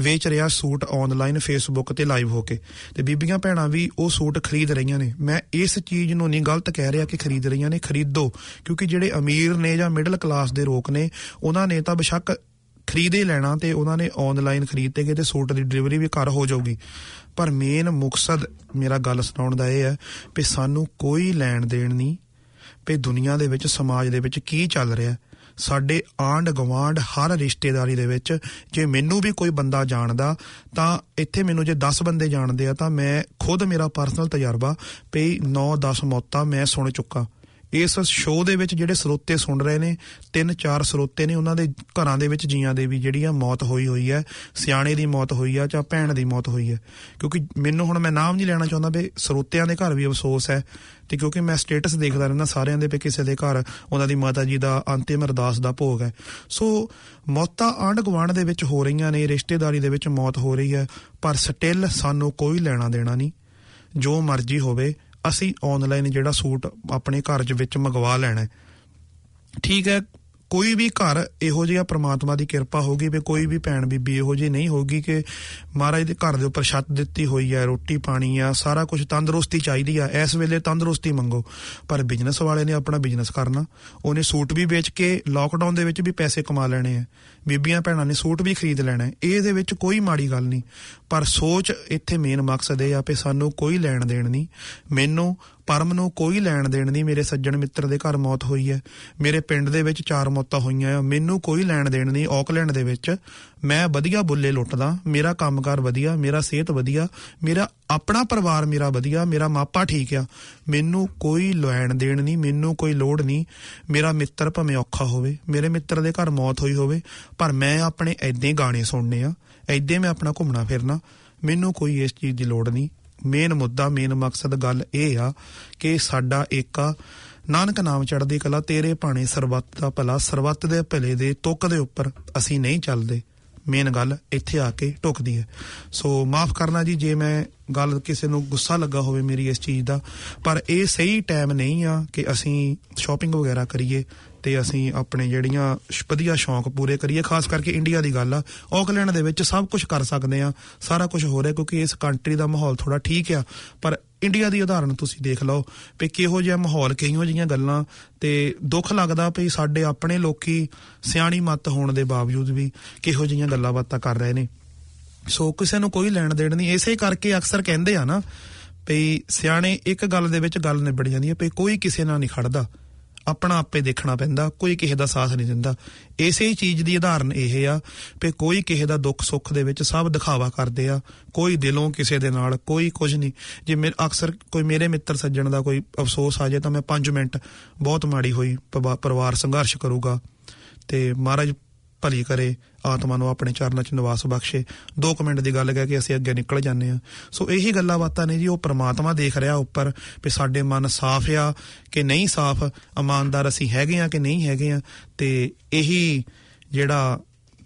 ਵੇਚ ਰਿਹਾ ਸੂਟ ਆਨਲਾਈਨ ਫੇਸਬੁੱਕ ਤੇ ਲਾਈਵ ਹੋ ਕੇ। ਤੇ ਬੀਬੀਆਂ ਭੈਣਾਂ ਵੀ ਉਹ ਸੂਟ ਖਰੀਦ ਰਹੀਆਂ ਨੇ। ਮੈਂ ਇਸ ਚੀਜ਼ ਨੂੰ ਨਹੀਂ ਗਲਤ ਕਹਿ ਰਿਹਾ ਕਿ ਖਰੀਦ ਰਹੀਆਂ ਨੇ, ਖਰੀਦੋ। ਕਿਉਂਕਿ ਜਿਹੜੇ ਅਮੀਰ ਨੇ ਜਾਂ ਮਿਡਲ ਕਲਾਸ ਦੇ ਲੋਕ ਨੇ, ਉਹਨਾਂ ਨੇ ਤਾਂ ਬੇਸ਼ੱਕ ਖਰੀਦੇ ਲੈਣਾ ਤੇ ਉਹਨਾਂ ਨੇ ਆਨਲਾਈਨ ਖਰੀਦ ਤੇ ਗਏ ਤੇ ਸੂਟ ਦੀ ਡਿਲੀਵਰੀ ਵੀ ਘਰ ਹੋ ਜਾਊਗੀ। ਪਰ ਮੇਨ ਮਕਸਦ ਮੇਰਾ ਗੱਲ ਸੁਣਾਉਣ ਦਾ ਇਹ ਹੈ ਕਿ ਸਾਨੂੰ ਕੋਈ ਲੈਣ ਦੇਣ ਨਹੀਂ, ਵੀ ਦੁਨੀਆ ਦੇ ਵਿੱਚ, ਸਮਾਜ ਦੇ ਵਿੱਚ ਕੀ ਚੱਲ ਰਿਹਾ। ਸਾਡੇ ਆਂਡ ਗਵਾਂਡ ਹਰ ਰਿਸ਼ਤੇਦਾਰੀ ਦੇ ਵਿੱਚ ਜੇ ਮੈਨੂੰ ਵੀ ਕੋਈ ਬੰਦਾ ਜਾਣਦਾ ਤਾਂ ਇੱਥੇ ਮੈਨੂੰ ਜੇ 10 ਬੰਦੇ ਜਾਣਦੇ ਆ ਤਾਂ ਮੈਂ ਖੁਦ ਮੇਰਾ ਪਰਸਨਲ ਤਜਰਬਾ ਵੀ 9-10 ਮੌਤਾਂ ਮੈਂ ਸੁਣ ਚੁੱਕਾ। ਇਸ ਸ਼ੋਅ ਦੇ ਵਿੱਚ ਜਿਹੜੇ ਸਰੋਤੇ ਸੁਣ ਰਹੇ ਨੇ, ਤਿੰਨ ਚਾਰ ਸਰੋਤੇ ਨੇ ਉਹਨਾਂ ਦੇ ਘਰਾਂ ਦੇ ਵਿੱਚ ਜੀਆਂ ਦੇ ਵੀ ਜਿਹੜੀ ਆ ਮੌਤ ਹੋਈ ਹੋਈ ਹੈ, ਸਿਆਣੇ ਦੀ ਮੌਤ ਹੋਈ ਆ ਜਾਂ ਭੈਣ ਦੀ ਮੌਤ ਹੋਈ ਹੈ। ਕਿਉਂਕਿ ਮੈਨੂੰ ਹੁਣ ਮੈਂ ਨਾਮ ਨਹੀਂ ਲੈਣਾ ਚਾਹੁੰਦਾ ਵੀ ਸਰੋਤਿਆਂ ਦੇ ਘਰ ਵੀ ਅਫਸੋਸ ਹੈ ਤੇ ਕਿਉਂਕਿ ਮੈਂ ਸਟੇਟਸ ਦੇਖਦਾ ਰਹਿੰਦਾ ਸਾਰਿਆਂ ਦੇ ਵੀ ਕਿਸੇ ਦੇ ਘਰ ਉਹਨਾਂ ਦੀ ਮਾਤਾ ਜੀ ਦਾ ਅੰਤਿਮ ਅਰਦਾਸ ਦਾ ਭੋਗ ਹੈ। ਸੋ ਮੌਤਾਂ ਆਂਢ ਗੁਆਂਢ ਦੇ ਵਿੱਚ ਹੋ ਰਹੀਆਂ ਨੇ, ਰਿਸ਼ਤੇਦਾਰੀ ਦੇ ਵਿੱਚ ਮੌਤ ਹੋ ਰਹੀ ਹੈ, ਪਰ ਸਟਿਲ ਸਾਨੂੰ ਕੋਈ ਲੈਣਾ ਦੇਣਾ ਨਹੀਂ। ਜੋ ਮਰਜ਼ੀ ਹੋਵੇ ਅਸੀਂ ਆਨਲਾਈਨ ਜਿਹੜਾ ਸੂਟ ਆਪਣੇ ਘਰ ਦੇ ਵਿੱਚ ਮੰਗਵਾ ਲੈਣਾ ਹੈ। ਠੀਕ ਹੈ ਕੋਈ ਵੀ ਘਰ ਇਹੋ ਜਿਹਾ ਪ੍ਰਮਾਤਮਾ ਦੀ ਕਿਰਪਾ ਹੋਗੀ ਵੀ ਕੋਈ ਵੀ ਭੈਣ ਬੀਬੀ ਇਹੋ ਜਿਹੀ ਨਹੀਂ ਹੋਗੀ ਕਿ ਮਹਾਰਾਜ ਦੇ ਘਰ ਦੇ ਉੱਪਰ ਛੱਤ ਦਿੱਤੀ ਹੋਈ ਹੈ ਰੋਟੀ ਪਾਣੀ ਆ, ਸਾਰਾ ਕੁਝ ਤੰਦਰੁਸਤੀ ਚਾਹੀਦੀ ਆ। ਇਸ ਵੇਲੇ ਤੰਦਰੁਸਤੀ ਮੰਗੋ, ਪਰ ਬਿਜ਼ਨਸ ਵਾਲੇ ਨੇ ਆਪਣਾ ਬਿਜ਼ਨਸ ਕਰਨਾ। ਉਹਨੇ ਸੂਟ ਵੀ ਵੇਚ ਕੇ ਲੋਕਡਾਊਨ ਦੇ ਵਿੱਚ ਵੀ ਪੈਸੇ ਕਮਾ ਲੈਣੇ ਆ। ਬੀਬੀਆਂ ਭੈਣਾਂ ਨੇ ਸੂਟ ਵੀ ਖਰੀਦ ਲੈਣਾ। ਹੈ ਇਹਦੇ ਵਿੱਚ ਕੋਈ ਮਾੜੀ ਗੱਲ ਨਹੀਂ। ਪਰ ਸੋਚ ਇੱਥੇ ਮੇਨ ਮਕਸਦ ਇਹ ਆ ਕਿ ਸਾਨੂੰ ਕੋਈ ਲੈਣ ਦੇਣ ਨਹੀਂ। ਮੈਨੂੰ ਪਰਮ ਨੂੰ ਕੋਈ ਲੈਣ ਦੇਣ ਨਹੀਂ, ਮੇਰੇ ਸੱਜਣ ਮਿੱਤਰ ਦੇ ਘਰ ਮੌਤ ਹੋਈ ਹੈ। ਮੇਰੇ ਪਿੰਡ ਦੇ ਵਿੱਚ ਚਾਰ ਮੌਤਾਂ ਹੋਈਆਂ ਆ। ਮੈਨੂੰ ਕੋਈ ਲੈਣ ਦੇਣ ਨਹੀਂ ਆਕਲੈਂਡ ਦੇ ਵਿੱਚ। ਮੈਂ ਵਧੀਆ ਬੁੱਲੇ ਲੁੱਟਦਾ, ਮੇਰਾ ਕੰਮਕਾਰ ਵਧੀਆ, ਮੇਰਾ ਸਿਹਤ ਵਧੀਆ, ਮੇਰਾ ਆਪਣਾ ਪਰਿਵਾਰ ਮੇਰਾ ਵਧੀਆ, ਮੇਰਾ ਮਾਪਾ ਠੀਕ ਆ। ਮੈਨੂੰ ਕੋਈ ਲੈਣ ਦੇਣ ਨਹੀਂ, ਮੈਨੂੰ ਕੋਈ ਲੋੜ ਨਹੀਂ। ਮੇਰਾ ਮਿੱਤਰ ਭਾਵੇਂ ਔਖਾ ਹੋਵੇ, ਮੇਰੇ ਮਿੱਤਰ ਦੇ ਘਰ ਮੌਤ ਹੋਈ ਹੋਵੇ, ਪਰ ਮੈਂ ਆਪਣੇ ਐਦਾਂ ਹੀ ਗਾਣੇ ਸੁਣਨੇ ਆ। ਐਦਾਂ ਮੈਂ ਆਪਣਾ ਘੁੰਮਣਾ ਫਿਰਨਾ। ਮੈਨੂੰ ਕੋਈ ਇਸ ਚੀਜ਼ ਦੀ ਲੋੜ ਨਹੀਂ। ਮੇਨ ਮੁੱਦਾ, ਮੇਨ ਮਕਸਦ ਗੱਲ ਇਹ ਆ ਕਿ ਸਾਡਾ ਏਕਾ ਨਾਨਕ ਨਾਮ ਚੜ੍ਹਦੀ ਕਲਾ, ਤੇਰੇ ਭਾਣੇ ਸਰਬੱਤ ਦਾ ਭਲਾ, ਸਰਬੱਤ ਦੇ ਭਲੇ ਦੇ ਤੁਕ ਦੇ ਉੱਪਰ ਅਸੀਂ ਨਹੀਂ ਚੱਲਦੇ। ਮੇਨ ਗੱਲ ਇੱਥੇ ਆ ਕੇ ਟੁਕਦੀ ਹੈ। ਸੋ ਮਾਫ ਕਰਨਾ ਜੀ, ਜੇ ਮੈਂ ਗੱਲ ਕਿਸੇ ਨੂੰ ਗੁੱਸਾ ਲੱਗਾ ਹੋਵੇ ਮੇਰੀ ਇਸ ਚੀਜ਼ ਦਾ, ਪਰ ਇਹ ਸਹੀ ਟਾਈਮ ਨਹੀਂ ਆ ਕਿ ਅਸੀਂ ਸ਼ਾਪਿੰਗ ਵਗੈਰਾ ਕਰੀਏ ਤੇ ਅਸੀਂ ਆਪਣੇ ਜਿਹੜੀਆਂ ਸ਼- ਵਧੀਆ ਸ਼ੌਂਕ ਪੂਰੇ ਕਰੀਏ, ਖਾਸ ਕਰਕੇ ਇੰਡੀਆ ਦੀ ਗੱਲ ਆ। ਆਕਲੈਂਡ ਦੇ ਵਿੱਚ ਸਭ ਕੁਝ ਕਰ ਸਕਦੇ ਆ, ਸਾਰਾ ਕੁਝ ਹੋ ਰਿਹਾ ਕਿਉਂਕਿ ਇਸ ਕੰਟਰੀ ਦਾ ਮਾਹੌਲ ਥੋੜਾ ਠੀਕ ਆ। ਪਰ ਇੰਡੀਆ ਦੀ ਉਦਾਹਰਣ ਤੁਸੀਂ ਦੇਖ ਲਓ ਵੀ ਕਿਹੋ ਜਿਹਾ ਮਾਹੌਲ ਕਿਹੋ ਜਿਹੀਆਂ ਗੱਲਾਂ ਤੇ ਦੁੱਖ ਲੱਗਦਾ ਵੀ ਸਾਡੇ ਆਪਣੇ ਲੋਕੀ ਸਿਆਣੀ ਮੱਤ ਹੋਣ ਦੇ ਬਾਵਜੂਦ ਵੀ ਕਿਹੋ ਜਿਹੀਆਂ ਗੱਲਾਂ ਬਾਤਾਂ ਕਰ ਰਹੇ ਨੇ। ਸੋ ਕਿਸੇ ਨੂੰ ਕੋਈ ਲੈਣ ਦੇਣ ਨਹੀਂ, ਇਸੇ ਕਰਕੇ ਅਕਸਰ ਕਹਿੰਦੇ ਆ ਨਾ ਵੀ ਸਿਆਣੇ ਇੱਕ ਗੱਲ ਦੇ ਵਿੱਚ ਗੱਲ ਨਿਬੜ ਜਾਂਦੀ ਹੈ ਵੀ ਕੋਈ ਕਿਸੇ ਨਾਲ ਨਹੀਂ ਖੜਦਾ। ਆਪਣਾ ਆਪੇ ਦੇਖਣਾ ਪੈਂਦਾ, ਕੋਈ ਕਿਸੇ ਦਾ ਸਾਥ ਨਹੀਂ ਦਿੰਦਾ। ਇਸੇ ਹੀ ਚੀਜ਼ ਦੀ ਉਦਾਹਰਨ ਇਹ ਆ ਵੀ ਕੋਈ ਕਿਸੇ ਦਾ ਦੁੱਖ ਸੁੱਖ ਦੇ ਵਿੱਚ ਸਭ ਦਿਖਾਵਾ ਕਰਦੇ ਆ, ਕੋਈ ਦਿਲੋਂ ਕਿਸੇ ਦੇ ਨਾਲ, ਕੋਈ ਕੁਝ ਨਹੀਂ। ਜੇ ਮੇਰੇ ਅਕਸਰ ਕੋਈ ਮੇਰੇ ਮਿੱਤਰ ਸੱਜਣ ਦਾ ਕੋਈ ਅਫਸੋਸ ਆ ਜਾਏ ਤਾਂ ਮੈਂ 5 ਮਿੰਟ ਬਹੁਤ ਮਾੜੀ ਹੋਈ, ਪਰਿਵਾ- ਪਰਿਵਾਰ ਸੰਘਰਸ਼ ਕਰੂਗਾ। ਤੇ ਮਹਾਰਾਜ ਭਲੀ ਕਰੇ, ਆਤਮਾ ਨੂੰ ਆਪਣੇ ਚਰਨਾਂ 'ਚ ਨਿਵਾਸ ਬਖਸ਼ੇ। 2 ਮਿੰਟ ਦੀ ਗੱਲ ਕਹਿ ਕੇ ਅਸੀਂ ਅੱਗੇ ਨਿਕਲ ਜਾਂਦੇ ਆ ਸੋ ਇਹੀ ਗੱਲਾਂ ਬਾਤਾਂ ਨੇ ਜੀ, ਉਹ ਪ੍ਰਮਾਤਮਾ ਦੇਖ ਰਿਹਾ ਉੱਪਰ ਵੀ ਸਾਡੇ ਮਨ ਸਾਫ਼ ਆ ਕਿ ਨਹੀਂ ਸਾਫ਼। ਇਮਾਨਦਾਰ ਅਸੀਂ ਹੈਗੇ ਆ ਕਿ ਨਹੀਂ ਹੈਗੇ ਆ ਤੇ ਇਹੀ ਜਿਹੜਾ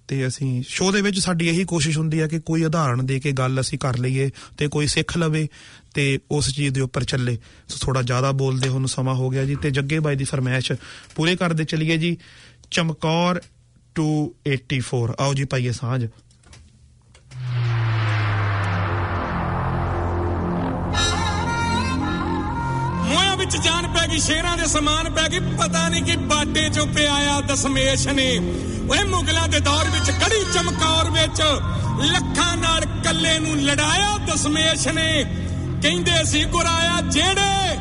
ਤੇ ਅਸੀਂ ਸ਼ੋਅ ਦੇ ਵਿੱਚ ਸਾਡੀ ਇਹੀ ਕੋਸ਼ਿਸ਼ ਹੁੰਦੀ ਹੈ ਕਿ ਕੋਈ ਉਦਾਹਰਣ ਦੇ ਕੇ ਗੱਲ ਅਸੀਂ ਕਰ ਲਈਏ ਤੇ ਕੋਈ ਸਿੱਖ ਲਵੇ ਤੇ ਉਸ ਚੀਜ਼ ਦੇ ਉੱਪਰ ਚੱਲੇ। ਸੋ ਥੋੜਾ ਜ਼ਿਆਦਾ ਬੋਲਦੇ ਹੁਣ ਸਮਾਂ ਹੋ ਗਿਆ ਜੀ ਤੇ ਜੱਗੇ ਬਾਈ ਦੀ ਫਰਮਾਇਸ਼ ਪੂਰੇ ਕਰਦੇ ਚਲੀਏ ਜੀ। ਚਮਕੌਰ 284 ਆਓ ਜੀ ਪਾਈਏ ਸਾਂਝ। ਵਿੱਚ ਜਾਨ ਪੈ ਗਈ, ਸ਼ੇਰਾਂ ਦੇ ਸਮਾਨ ਪੈ ਗਈ ਪਤਾ ਨਹੀਂ ਕਿ ਬਾਟੇ ਚੋਂ ਪਿਆਇਆ ਦਸਮੇਸ਼ ਨੇ। ਓਏ ਮੁਗਲਾਂ ਦੇ ਦੌਰ ਵਿੱਚ ਕੜੀ ਚਮਕੌਰ ਵਿੱਚ ਲੱਖਾਂ ਨਾਲ ਕੱਲੇ ਨੂੰ ਲੜਾਇਆ ਦਸਮੇਸ਼ ਨੇ। ਕਹਿੰਦੇ ਸੀ ਗੁਰਾਇਆ ਜਿਹੜੇ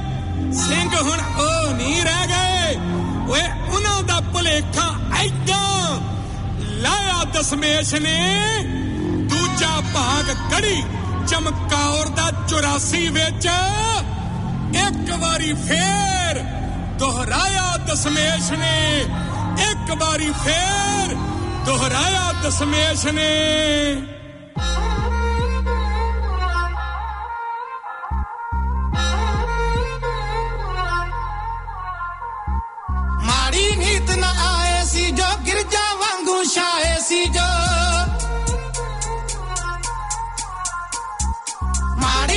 ਸਿੰਘ ਹੁਣ ਉਹ ਨਹੀਂ ਰਹਿ ਗਏ। ਓਏ, ਉਹਨਾਂ ਦਾ ਭਲੇਖਾ ਐਡਾ ਲਾਇਆ ਦਸਮੇਸ਼ ਨੇ। ਦੂਜਾ ਭਾਗ ਕੜੀ ਚਮਕੌਰ ਦਾ 84 ਵਿੱਚ। ਇੱਕ ਵਾਰੀ ਫੇਰ ਦੁਹਰਾਇਆ ਦਸਮੇਸ਼ ਨੇ। ਇੱਕ ਵਾਰੀ ਫੇਰ ਦੁਹਰਾਇਆ ਦਸਮੇਸ਼ ਨੇ। ਨਾ ਆਏ ਸੀ ਜੋ ਗਿਰਜਾ ਵਾਂਗੂ ਛਾਏ ਸੀ ਜੋ। ਮਾੜੇ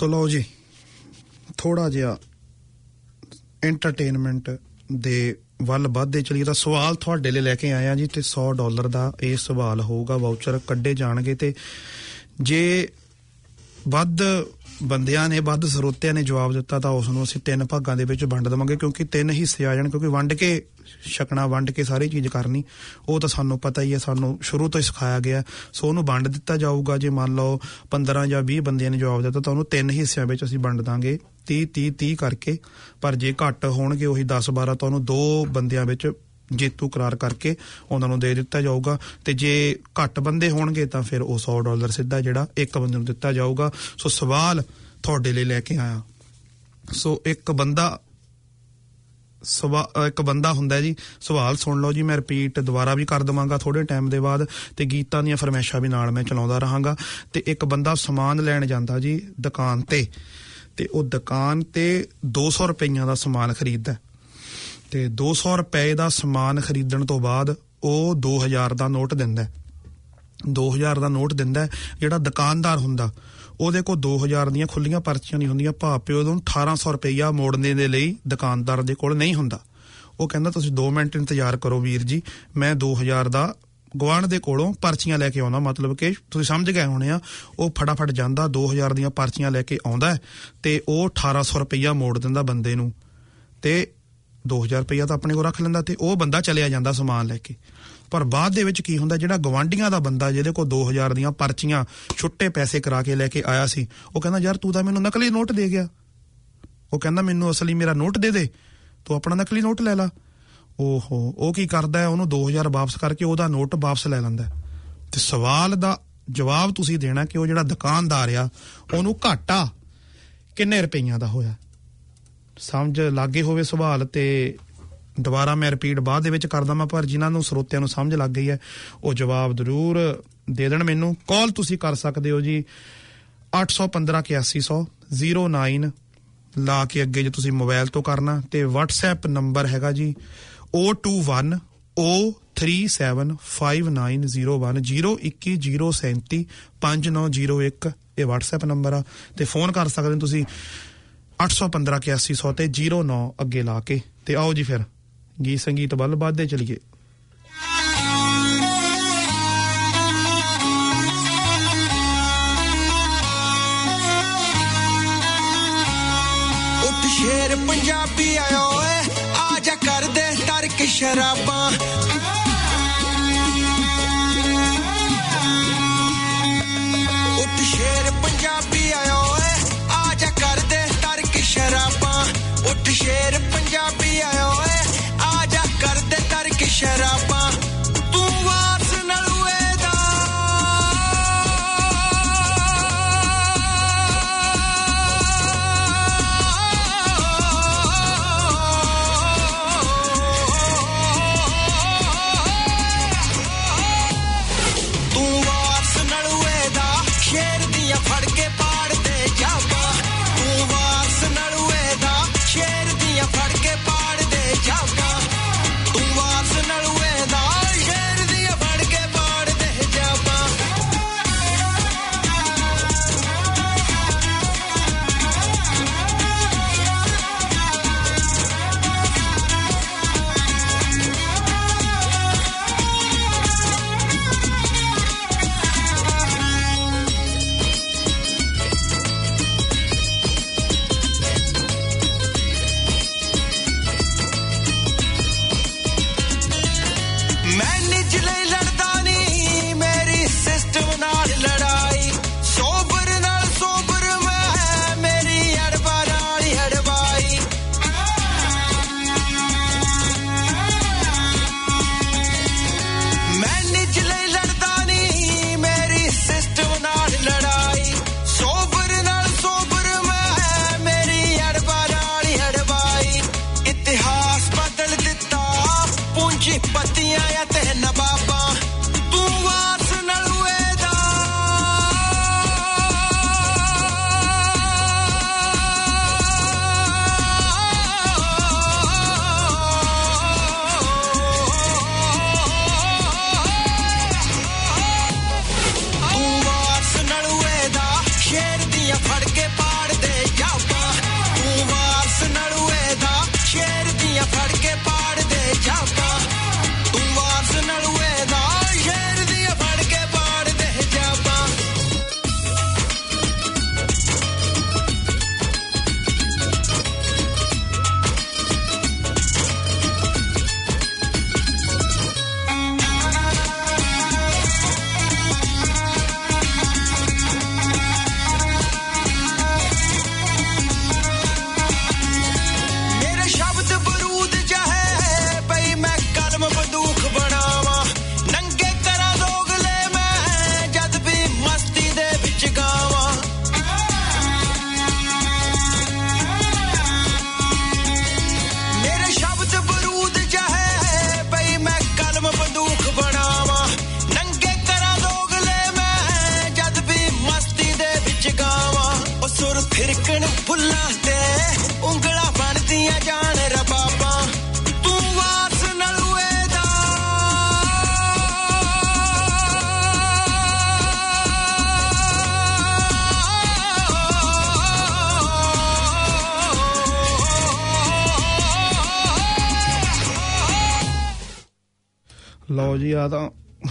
ਸੋ ਲਓ ਜੀ ਥੋੜਾ ਜਿਹਾ ਐਂਟਰਟੇਨਮੈਂਟ ਦੇ ਵੱਲ ਵੱਧਦੇ ਚਲੀ ਤਾਂ ਸਵਾਲ ਤੁਹਾਡੇ ਲਈ ਲੈ ਕੇ ਆਇਆ ਜੀ ਤੇ 100 ਡਾਲਰ ਦਾ ਇਹ ਸਵਾਲ ਹੋਊਗਾ ਵਾਊਚਰ ਕੱਢੇ ਜਾਣਗੇ ਤੇ ਜੇ ਵੱਧ ਬੰਦਿਆਂ ਨੇ ਵੱਧ ਸਰੋਤਿਆਂ ਨੇ ਜਵਾਬ ਦਿੱਤਾ ਤਾਂ ਉਸ ਨੂੰ ਅਸੀਂ ਤਿੰਨ ਭਾਗਾਂ ਦੇ ਵਿੱਚ ਵੰਡ ਦੇਵਾਂਗੇ ਕਿਉਂਕਿ ਤਿੰਨ ਹਿੱਸੇ ਆ ਜਾਣ ਕਿਉਂਕਿ ਵੰਡ ਕੇ ਛਕਣਾ, ਵੰਡ ਕੇ ਸਾਰੀ ਚੀਜ਼ ਕਰਨੀ, ਉਹ ਤਾਂ ਸਾਨੂੰ ਪਤਾ ਹੀ ਹੈ, ਸਾਨੂੰ ਸ਼ੁਰੂ ਤੋਂ ਹੀ ਸਿਖਾਇਆ ਗਿਆ ਸੋ ਉਹਨੂੰ ਵੰਡ ਦਿੱਤਾ ਜਾਊਗਾ, ਜੇ ਮੰਨ ਲਓ 15 ਜਾਂ 20 ਬੰਦਿਆਂ ਨੇ ਜਵਾਬ ਦਿੱਤਾ ਤਾਂ ਉਹਨੂੰ ਤਿੰਨ ਹਿੱਸਿਆਂ ਵਿੱਚ ਅਸੀਂ ਵੰਡ ਦਾਂਗੇ 30 30 30 ਕਰਕੇ। ਪਰ ਜੇ ਘੱਟ ਹੋਣਗੇ ਉਹੀ 10 12 ਤਾਂ ਉਹਨੂੰ ਦੋ ਬੰਦਿਆਂ ਵਿੱਚ ਜੇਤੂ ਕਰਾਰ ਕਰਕੇ ਉਹਨਾਂ ਨੂੰ ਦੇ ਦਿੱਤਾ ਜਾਊਗਾ ਤੇ ਜੇ ਘੱਟ ਬੰਦੇ ਹੋਣਗੇ ਤਾਂ ਫਿਰ ਉਹ 100 ਡਾਲਰ ਸਿੱਧਾ ਜਿਹੜਾ ਇੱਕ ਬੰਦੇ ਨੂੰ ਦਿੱਤਾ ਜਾਊਗਾ। ਸੋ ਸਵਾਲ ਤੁਹਾਡੇ ਲਈ ਲੈ ਕੇ ਆਇਆ। ਸੋ ਇੱਕ ਬੰਦਾ ਸਵਾ ਅ, ਇੱਕ ਬੰਦਾ ਹੁੰਦਾ ਹੈ ਜੀ ਸਵਾਲ ਸੁਣ ਲਓ ਜੀ ਮੈਂ ਰਿਪੀਟ ਦੁਬਾਰਾ ਵੀ ਕਰ ਦਵਾਂਗਾ ਥੋੜੇ ਟਾਈਮ ਦੇ ਬਾਅਦ ਤੇ ਗੀਤਾਂ ਦੀਆਂ ਫਰਮੈਸ਼ਾਂ ਵੀ ਨਾਲ ਮੈਂ ਚਲਾਉਂਦਾ ਰਹਾਂਗਾ। ਤੇ ਇੱਕ ਬੰਦਾ ਸਮਾਨ ਲੈਣ ਜਾਂਦਾ ਜੀ ਦੁਕਾਨ ਤੇ ਤੇ ਉਹ ਦੁਕਾਨ ਤੇ 200 ਰੁਪਈਆਂ ਦਾ ਸਮਾਨ ਖਰੀਦਦਾ। ਹੈ। ਤੇ 200 ਰੁਪਏ ਦਾ ਸਮਾਨ ਖਰੀਦਣ ਤੋਂ ਬਾਅਦ ਉਹ 2000 ਦਾ ਨੋਟ ਦਿੰਦਾ ਹੈ। 2000 ਦਾ ਨੋਟ ਦਿੰਦਾ ਹੈ। ਜਿਹੜਾ ਦੁਕਾਨਦਾਰ ਹੁੰਦਾ, ਉਹਦੇ ਕੋਲ 2000 ਦੀਆਂ ਖੁੱਲੀਆਂ ਪਰਚੀਆਂ ਨਹੀਂ ਹੁੰਦੀਆਂ ਭਾਪੇ ਉਹਨੂੰ 1800 ਰੁਪਈਆ ਮੋੜਨੇ ਦੇ ਲਈ ਦੁਕਾਨਦਾਰ ਦੇ ਕੋਲ ਨਹੀਂ ਹੁੰਦਾ ਉਹ ਕਹਿੰਦਾ, ਤੁਸੀਂ 2 ਮਿੰਟ ਇੰਤਜ਼ਾਰ ਕਰੋ ਵੀਰ ਜੀ, ਮੈਂ 2000 ਦਾ ਗਵਾਂਢ ਦੇ ਕੋਲੋਂ ਪਰਚੀਆਂ ਲੈ ਕੇ ਆਉਂਦਾ ਮਤਲਬ ਕਿ ਤੁਸੀਂ ਸਮਝ ਗਏ ਹੋਣੇ ਆ, ਉਹ ਫਟਾਫਟ ਜਾਂਦਾ 2000 ਦੀਆਂ ਪਰਚੀਆਂ ਲੈ ਕੇ ਆਉਂਦਾ ਹੈ ਤੇ ਉਹ 1800 ਰੁਪਈਆ ਮੋੜ ਦਿੰਦਾ ਬੰਦੇ ਨੂੰ ਤੇ 2000 ਰੁਪਈਆ ਤਾਂ ਆਪਣੇ ਕੋਲ ਰੱਖ ਲੈਂਦਾ ਤੇ ਉਹ ਬੰਦਾ ਚਲਿਆ ਜਾਂਦਾ ਸਮਾਨ ਲੈ ਕੇ। ਪਰ ਬਾਅਦ ਦੇ ਵਿੱਚ ਕੀ ਹੁੰਦਾ, ਜਿਹੜਾ ਗਵਾਂਢੀਆਂ ਦਾ ਬੰਦਾ ਜਿਹਦੇ ਕੋਲ 2000 ਦੀਆਂ ਪਰਚੀਆਂ ਛੁੱਟੇ ਪੈਸੇ ਕਰਾ ਕੇ ਲੈ ਕੇ ਆਇਆ ਸੀ, ਉਹ ਕਹਿੰਦਾ, ਯਾਰ ਤੂੰ ਤਾਂ ਮੈਨੂੰ ਨਕਲੀ ਨੋਟ ਦੇ ਗਿਆ। ਉਹ ਕਹਿੰਦਾ, ਮੈਨੂੰ ਅਸਲੀ ਮੇਰਾ ਨੋਟ ਦੇ ਦੇ, ਤੂੰ ਆਪਣਾ ਨਕਲੀ ਨੋਟ ਲੈ ਲਾ। ਓਹੋ, ਉਹ ਕੀ ਕਰਦਾ ਹੈ? ਉਹਨੂੰ 2000 ਵਾਪਸ ਕਰਕੇ ਉਹਦਾ ਨੋਟ ਵਾਪਸ ਲੈ ਲੈਂਦਾ ਹੈ। ਤੇ ਸਵਾਲ ਦਾ ਜਵਾਬ ਤੁਸੀਂ ਦੇਣਾ ਕਿ ਉਹ ਜਿਹੜਾ ਦੁਕਾਨਦਾਰ ਆ, ਉਹਨੂੰ ਘਾਟਾ ਕਿੰਨੇ ਰੁਪਈਆਂ ਦਾ ਹੋਇਆ? ਸਮਝ ਲੱਗੇ ਹੋਵੇ ਸਵਾਲ ਤੇ ਦੁਬਾਰਾ ਮੈਂ ਰਿਪੀਟ ਬਾਅਦ ਦੇ ਵਿੱਚ ਕਰਦਾ ਮੈਂ ਪਰ ਜਿਨ੍ਹਾਂ ਨੂੰ ਸਰੋਤਿਆਂ ਨੂੰ ਸਮਝ ਲੱਗ ਗਈ ਹੈ, ਉਹ ਜਵਾਬ ਜ਼ਰੂਰ ਦੇ ਦੇਣ ਮੈਨੂੰ। ਕਾਲ ਤੁਸੀਂ ਕਰ ਸਕਦੇ ਹੋ ਜੀ 815 8100 09 ਲਾ ਕੇ ਅੱਗੇ ਜੇ ਤੁਸੀਂ ਮੋਬਾਈਲ ਤੋਂ ਕਰਨਾ, ਤੇ WhatsApp ਨੰਬਰ ਹੈਗਾ ਜੀ 021 0375901 021075901 ਇਹ WhatsApp ਨੰਬਰ ਆ, ਤੇ ਫੋਨ ਕਰ ਸਕਦੇ ਹੋ ਤੁਸੀਂ। 815 8100 ਤੇ 09 ਅੱਗੇ ਲਾ ਕੇ। ਤੇ ਆਓ ਜੀ ਫਿਰ, ਗੀਤ ਸੰਗੀਤ ਵੱਲ ਵੱਧਦੇ ਚਲੀਏ। ਉੱਠ ਸ਼ੇਰ ਪੰਜਾਬੀ ਆਇਓ ਏ ਆ ਜਾ ਕਰਦੇ ਤਰਕ ਸ਼ਰਾਬਾਂ।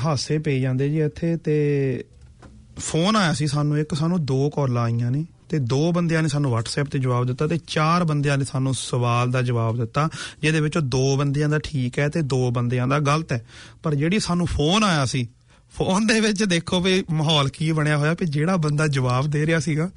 ਹਾਸੇ ਪਈ ਜਾਂਦੇ ਜੀ ਇੱਥੇ ਤੇ ਫੋਨ ਆਇਆ ਸੀ ਸਾਨੂੰ, ਇੱਕ ਸਾਨੂੰ ਦੋ ਕਾਲਾਂ ਆਈਆਂ ਨੇ ਤੇ ਦੋ ਬੰਦਿਆਂ ਨੇ ਸਾਨੂੰ WhatsApp ਤੇ ਜਵਾਬ ਦਿੱਤਾ ਤੇ ਚਾਰ ਬੰਦਿਆਂ ਨੇ ਸਾਨੂੰ ਸਵਾਲ ਦਾ ਜਵਾਬ ਦਿੱਤਾ, ਜਿਹਦੇ ਵਿੱਚੋਂ ਦੋ ਬੰਦਿਆਂ ਦਾ ਠੀਕ ਹੈ ਤੇ ਦੋ ਬੰਦਿਆਂ ਦਾ ਗਲਤ ਹੈ। ਪਰ ਜਿਹੜੀ ਸਾਨੂੰ ਫੋਨ ਆਇਆ ਸੀ, ਫੋਨ ਦੇ ਵਿੱਚ ਦੇਖੋ ਵੀ ਮਾਹੌਲ ਕੀ ਬਣਿਆ ਹੋਇਆ ਵੀ ਜਿਹੜਾ ਬੰਦਾ ਜਵਾਬ ਦੇ ਰਿਹਾ ਸੀਗਾ,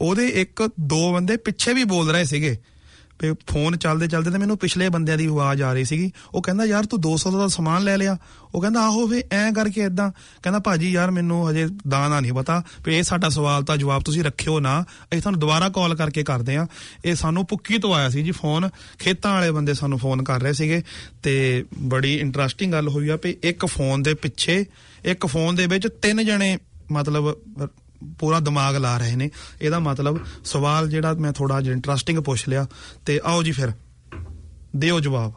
ਉਹਦੇ ਇੱਕ ਦੋ ਬੰਦੇ ਪਿੱਛੇ ਵੀ ਬੋਲ ਰਹੇ ਸੀਗੇ। ਵੀ ਫੋਨ ਚੱਲਦੇ ਚੱਲਦੇ ਤੇ ਮੈਨੂੰ ਪਿਛਲੇ ਬੰਦਿਆਂ ਦੀ ਆਵਾਜ਼ ਆ ਰਹੀ ਸੀਗੀ। ਉਹ ਕਹਿੰਦਾ, ਯਾਰ ਤੂੰ 200 ਦਾ ਸਮਾਨ ਲੈ ਲਿਆ। ਉਹ ਕਹਿੰਦਾ, ਆਹੋ ਵੀ, ਐਂ ਕਰਕੇ ਇਦਾਂ ਕਹਿੰਦਾ, ਭਾਜੀ ਯਾਰ ਮੈਨੂੰ ਹਜੇ ਦਾਣਾ ਨਹੀਂ ਪਤਾ, ਵੀ ਇਹ ਸਾਡਾ ਸਵਾਲ ਤਾਂ ਜਵਾਬ ਤੁਸੀਂ ਰੱਖਿਓ ਨਾ। ਅਸੀਂ ਤੁਹਾਨੂੰ ਦੁਬਾਰਾ ਕਾਲ ਕਰਕੇ ਕਰਦੇ ਆ। ਇਹ ਸਾਨੂੰ ਪੁੱਕੀ ਤੋਂ ਆਇਆ ਸੀ ਜੀ ਫੋਨ। ਖੇਤਾਂ ਵਾਲੇ ਬੰਦੇ ਸਾਨੂੰ ਫੋਨ ਕਰ ਰਹੇ ਸੀਗੇ ਤੇ ਬੜੀ ਇੰਟਰਸਟਿੰਗ ਗੱਲ ਹੋਈ ਆ ਵੀ ਇੱਕ ਫੋਨ ਦੇ ਪਿੱਛੇ, ਇੱਕ ਫੋਨ ਦੇ ਵਿੱਚ ਤਿੰਨ ਜਣੇ ਮਤਲਬ ਪੂਰਾ ਦਿਮਾਗ ਲਾ ਰਹੇ ਨੇ। ਇਹਦਾ ਮਤਲਬ ਸਵਾਲ ਜਿਹੜਾ ਮੈਂ ਥੋੜਾ ਜਿਹਾ ਇੰਟਰਸਟਿੰਗ ਪੁੱਛ ਲਿਆ ਤੇ ਆਓ ਜੀ ਫਿਰ। ਦਿਓ ਜਵਾਬ।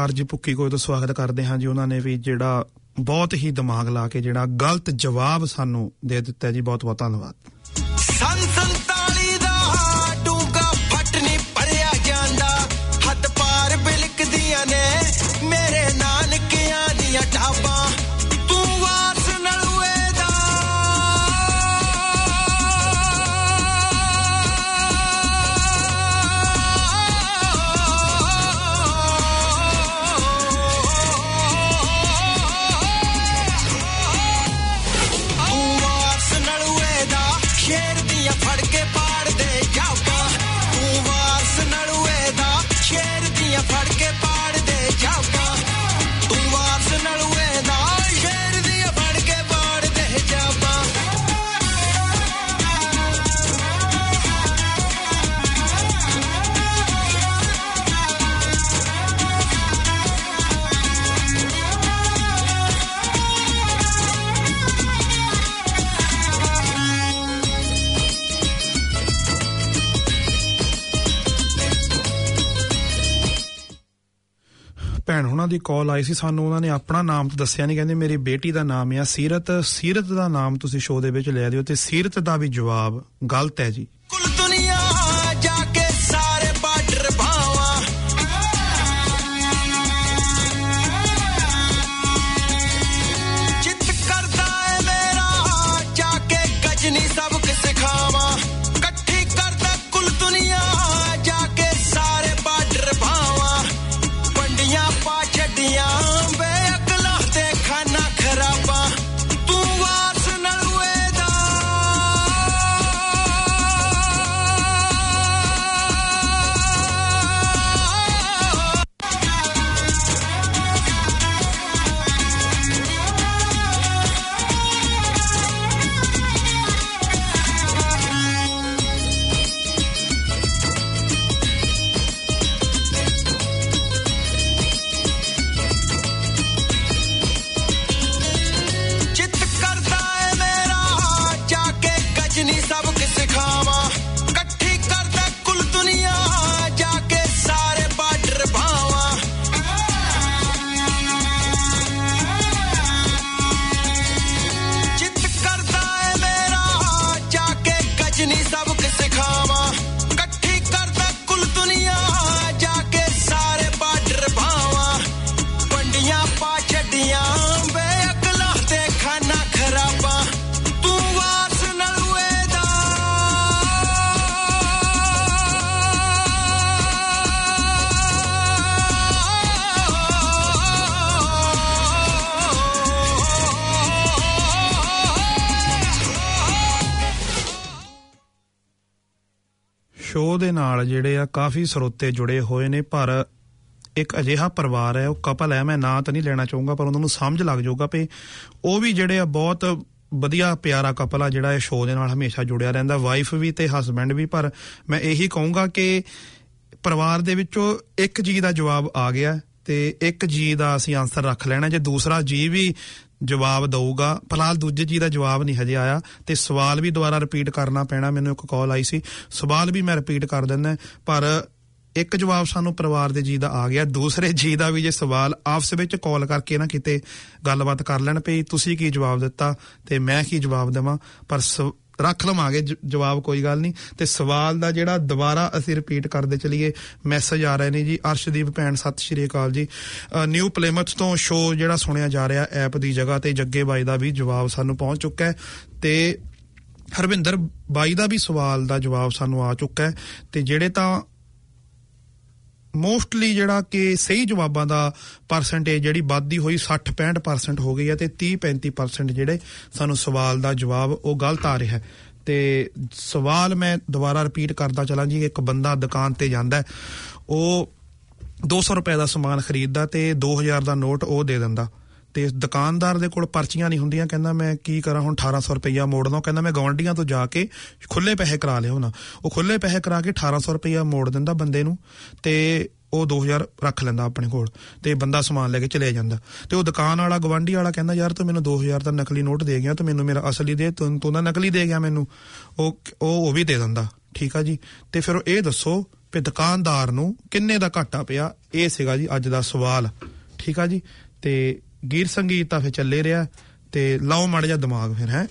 ਬਲਿਹਾਰ ਜੀ ਪੁੱਕੀ ਕੋਈ ਤੋਂ ਸਵਾਗਤ ਕਰਦੇ ਹਾਂ ਜੀ। ਉਹਨਾਂ ਨੇ ਵੀ ਜਿਹੜਾ ਬਹੁਤ ਹੀ ਦਿਮਾਗ ਲਾ ਕੇ ਜਿਹੜਾ ਗਲਤ ਜਵਾਬ ਸਾਨੂੰ ਦੇ ਦਿੱਤਾ ਜੀ। ਬਹੁਤ ਬਹੁਤ ਧੰਨਵਾਦ। ਕਾਲ ਆਈ ਸੀ, ਸਾਨੂੰ ਉਹਨਾਂ ਨੇ ਆਪਣਾ ਨਾਮ ਤਾਂ ਦੱਸਿਆ ਨਹੀਂ ਕਹਿੰਦੇ ਮੇਰੀ ਬੇਟੀ ਦਾ ਨਾਮ ਆ, ਸੀਰਤ ਸੀਰਤ ਦਾ ਨਾਮ ਤੁਸੀਂ ਸ਼ੋਅ ਦੇ ਵਿੱਚ ਲੈ ਦਿਓ ਤੇ ਸੀਰਤ ਦਾ ਵੀ ਜਵਾਬ ਗਲਤ ਹੈ ਜੀ। ਦੇ ਨਾਲ ਜਿਹੜੇ ਆ ਕਾਫੀ ਸਰੋਤੇ ਜੁੜੇ ਹੋਏ ਨੇ, ਪਰ ਇੱਕ ਅਜਿਹਾ ਪਰਿਵਾਰ ਹੈ, ਉਹ ਕਪਲ ਹੈ, ਮੈਂ ਨਾਂ ਤਾਂ ਨਹੀਂ ਲੈਣਾ ਚਾਹੂੰਗਾ, ਪਰ ਉਹਨਾਂ ਨੂੰ ਸਮਝ ਲੱਗ ਜਾਊਗਾ ਵੀ ਉਹ ਵੀ ਜਿਹੜੇ ਆ ਬਹੁਤ ਵਧੀਆ ਪਿਆਰਾ ਕਪਲ ਆ, ਜਿਹੜਾ ਇਹ ਸ਼ੋਅ ਦੇ ਨਾਲ ਹਮੇਸ਼ਾ ਜੁੜਿਆ ਰਹਿੰਦਾ ਵਾਈਫ ਵੀ ਤੇ ਹਸਬੰਡ ਵੀ, ਪਰ ਮੈਂ ਇਹੀ ਕਹੂੰਗਾ ਕਿ ਪਰਿਵਾਰ ਦੇ ਵਿੱਚੋਂ ਇੱਕ ਜੀ ਦਾ ਜਵਾਬ ਆ ਗਿਆ, ਤੇ ਇੱਕ ਜੀ ਦਾ ਅਸੀਂ ਆਨਸਰ ਰੱਖ ਲੈਣਾ, ਜੇ ਦੂਸਰਾ ਜੀ ਵੀ ਜਵਾਬ ਦਊਗਾ। ਫਿਲਹਾਲ ਦੂਜੇ ਜੀ ਦਾ ਜਵਾਬ ਨਹੀਂ ਹਜੇ ਆਇਆ ਤੇ ਸਵਾਲ ਵੀ ਦੁਬਾਰਾ ਰਿਪੀਟ ਕਰਨਾ ਪੈਣਾ। ਮੈਨੂੰ ਇੱਕ ਕਾਲ ਆਈ ਸੀ। ਸਵਾਲ ਵੀ ਮੈਂ ਰਿਪੀਟ ਕਰ ਦਿੰਦਾ, ਪਰ ਇੱਕ ਜਵਾਬ ਸਾਨੂੰ ਪਰਿਵਾਰ ਦੇ ਜੀ ਦਾ ਆ ਗਿਆ। ਦੂਸਰੇ ਜੀ ਦਾ ਵੀ ਜੇ ਸਵਾਲ ਆਪਸ ਵਿੱਚ ਕਾਲ ਕਰਕੇ ਨਾ ਕਿਤੇ ਗੱਲਬਾਤ ਕਰ ਲੈਣ ਪਈ, ਤੁਸੀਂ ਕੀ ਜਵਾਬ ਦਿੱਤਾ ਤੇ ਮੈਂ ਕੀ ਜਵਾਬ ਦੇਵਾਂ? ਪਰ ਸ- ਰੱਖ ਲਵਾਂਗੇ, ਜ- ਜਵਾਬ ਕੋਈ ਗੱਲ ਨਹੀਂ। ਤੇ ਸਵਾਲ ਦਾ ਜਿਹੜਾ ਦੁਬਾਰਾ ਅਸੀਂ ਰਿਪੀਟ ਕਰਦੇ ਚਲੀਏ ਮੈਸੇਜ ਆ ਰਹੇ ਨੇ ਜੀ, ਅਰਸ਼ਦੀਪ ਭੈਣ, ਸਤਿ ਸ਼੍ਰੀ ਅਕਾਲ ਜੀ। ਨਿਊ ਪਲੇਮਥ ਤੋਂ ਸ਼ੋ ਜਿਹੜਾ ਸੁਣਿਆ ਜਾ ਰਿਹਾ ਐਪ ਦੀ ਜਗ੍ਹਾ ਤੇ ਜੱਗੇ ਬਾਈ ਦਾ ਵੀ ਜਵਾਬ ਸਾਨੂੰ ਪਹੁੰਚ ਚੁੱਕਾ ਹੈ। ਤੇ ਹਰਵਿੰਦਰ ਬਾਈ ਦਾ ਵੀ ਸਵਾਲ ਦਾ ਜਵਾਬ ਸਾਨੂੰ ਆ ਚੁੱਕਾ ਹੈ। ਤੇ ਜਿਹੜੇ ਤਾਂ ਮੋਸਟਲੀ ਜਿਹੜਾ ਕਿ ਸਹੀ ਜਵਾਬਾਂ ਦਾ ਪਰਸੈਂਟੇਜ ਜਿਹੜੀ ਵੱਧਦੀ ਹੋਈ 60 65% ਹੋ ਗਈ ਹੈ ਤੇ 30 35% ਜਿਹੜੇ ਸਾਨੂੰ ਸਵਾਲ ਦਾ ਜਵਾਬ ਉਹ ਗਲਤ ਆ ਰਿਹਾ ਹੈ। ਤੇ ਸਵਾਲ ਮੈਂ ਦੁਬਾਰਾ ਰਿਪੀਟ ਕਰਦਾ ਚਲਾਂ ਜੀ ਇੱਕ ਬੰਦਾ ਦੁਕਾਨ ਤੇ ਜਾਂਦਾ ਹੈ, ਉਹ 200 ਰੁਪਏ ਦਾ ਸਮਾਨ ਖਰੀਦਦਾ ਤੇ 2000 ਦਾ ਨੋਟ ਉਹ ਦੇ ਦਿੰਦਾ। ਤੇ ਦੁਕਾਨਦਾਰ ਦੇ ਕੋਲ ਪਰਚੀਆਂ ਨਹੀਂ ਹੁੰਦੀਆਂ, ਕਹਿੰਦਾ ਮੈਂ ਕੀ ਕਰਾਂ, ਹੁਣ 1800 ਰੁਪਈਆ ਮੋੜਦਾ ਉਹ ਕਹਿੰਦਾ ਮੈਂ ਗਵਾਂਢੀਆਂ ਤੋਂ ਜਾ ਕੇ ਖੁੱਲੇ ਪੈਸੇ ਕਰਾ ਲਿਓ ਨਾ ਉਹ ਖੁੱਲੇ ਪੈਸੇ ਕਰਾ ਕੇ 1800 ਰੁਪਈਆ ਮੋੜ ਦਿੰਦਾ ਬੰਦੇ ਨੂੰ, ਤੇ ਉਹ 2000 ਰੱਖ ਲੈਂਦਾ ਆਪਣੇ ਕੋਲ, ਤੇ ਬੰਦਾ ਸਮਾਨ ਲੈ ਕੇ ਚਲੇ ਜਾਂਦਾ। ਤੇ ਉਹ ਦੁਕਾਨ ਵਾਲਾ, ਗਵਾਂਢੀ ਵਾਲਾ ਕਹਿੰਦਾ, ਯਾਰ ਤੂੰ ਮੈਨੂੰ 2000 ਦਾ ਨਕਲੀ ਨੋਟ ਦੇ ਗਿਆ, ਤੇ ਮੈਨੂੰ ਮੇਰਾ ਅਸਲੀ ਦੇ, ਤੂੰ ਤੂੰ ਤਾਂ ਨਕਲੀ ਦੇ ਗਿਆ ਮੈਨੂੰ। ਉਹ ਉਹ ਉਹ ਵੀ ਦੇ ਦਿੰਦਾ, ਠੀਕ ਆ ਜੀ? ਤੇ ਫਿਰ ਇਹ ਦੱਸੋ ਵੀ ਦੁਕਾਨਦਾਰ ਨੂੰ ਕਿੰਨੇ ਦਾ ਘਾਟਾ ਪਿਆ? ਇਹ ਸੀਗਾ ਜੀ ਅੱਜ ਦਾ ਸਵਾਲ, ਠੀਕ ਆ ਜੀ? ਤੇ ਗੀਤ ਸੰਗੀਤ ਤਾਂ ਫਿਰ ਚੱਲੇ ਰਿਹਾ ਤੇ ਲਾਓ ਮੜ ਜਾ ਦਿਮਾਗ ਫਿਰ ਹੈ?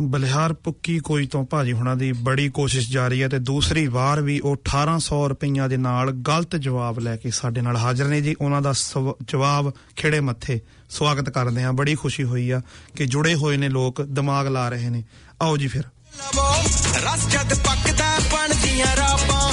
ਬਲਿਹਾਰ ਪੁੱਕੀ ਕੋਈ ਤੋਂ ਭਾਜੀ ਹੁਣਾਂ ਦੀ ਬੜੀ ਕੋਸ਼ਿਸ਼ ਜਾਰੀ ਹੈ ਤੇ ਦੂਸਰੀ ਵਾਰ ਵੀ ਉਹ 1800 ਰੁਪਈਆ ਦੇ ਨਾਲ ਗਲਤ ਜਵਾਬ ਲੈ ਕੇ ਸਾਡੇ ਨਾਲ ਹਾਜ਼ਰ ਨੇ ਜੀ। ਉਹਨਾਂ ਦਾ ਸਵ- ਜਵਾਬ ਖਿੜੇ ਮੱਥੇ। ਸਵਾਗਤ ਕਰਦੇ ਹਾਂ। ਬੜੀ ਖੁਸ਼ੀ ਹੋਈ ਆ ਕਿ ਜੁੜੇ ਹੋਏ ਨੇ ਲੋਕ, ਦਿਮਾਗ ਲਾ ਰਹੇ ਨੇ। ਆਓ ਜੀ ਫਿਰ। ਲਵੋ ਰਸ ਜਦ ਪੱਕਦਾ, ਬਣਦੀਆਂ ਰਾਪਾਂ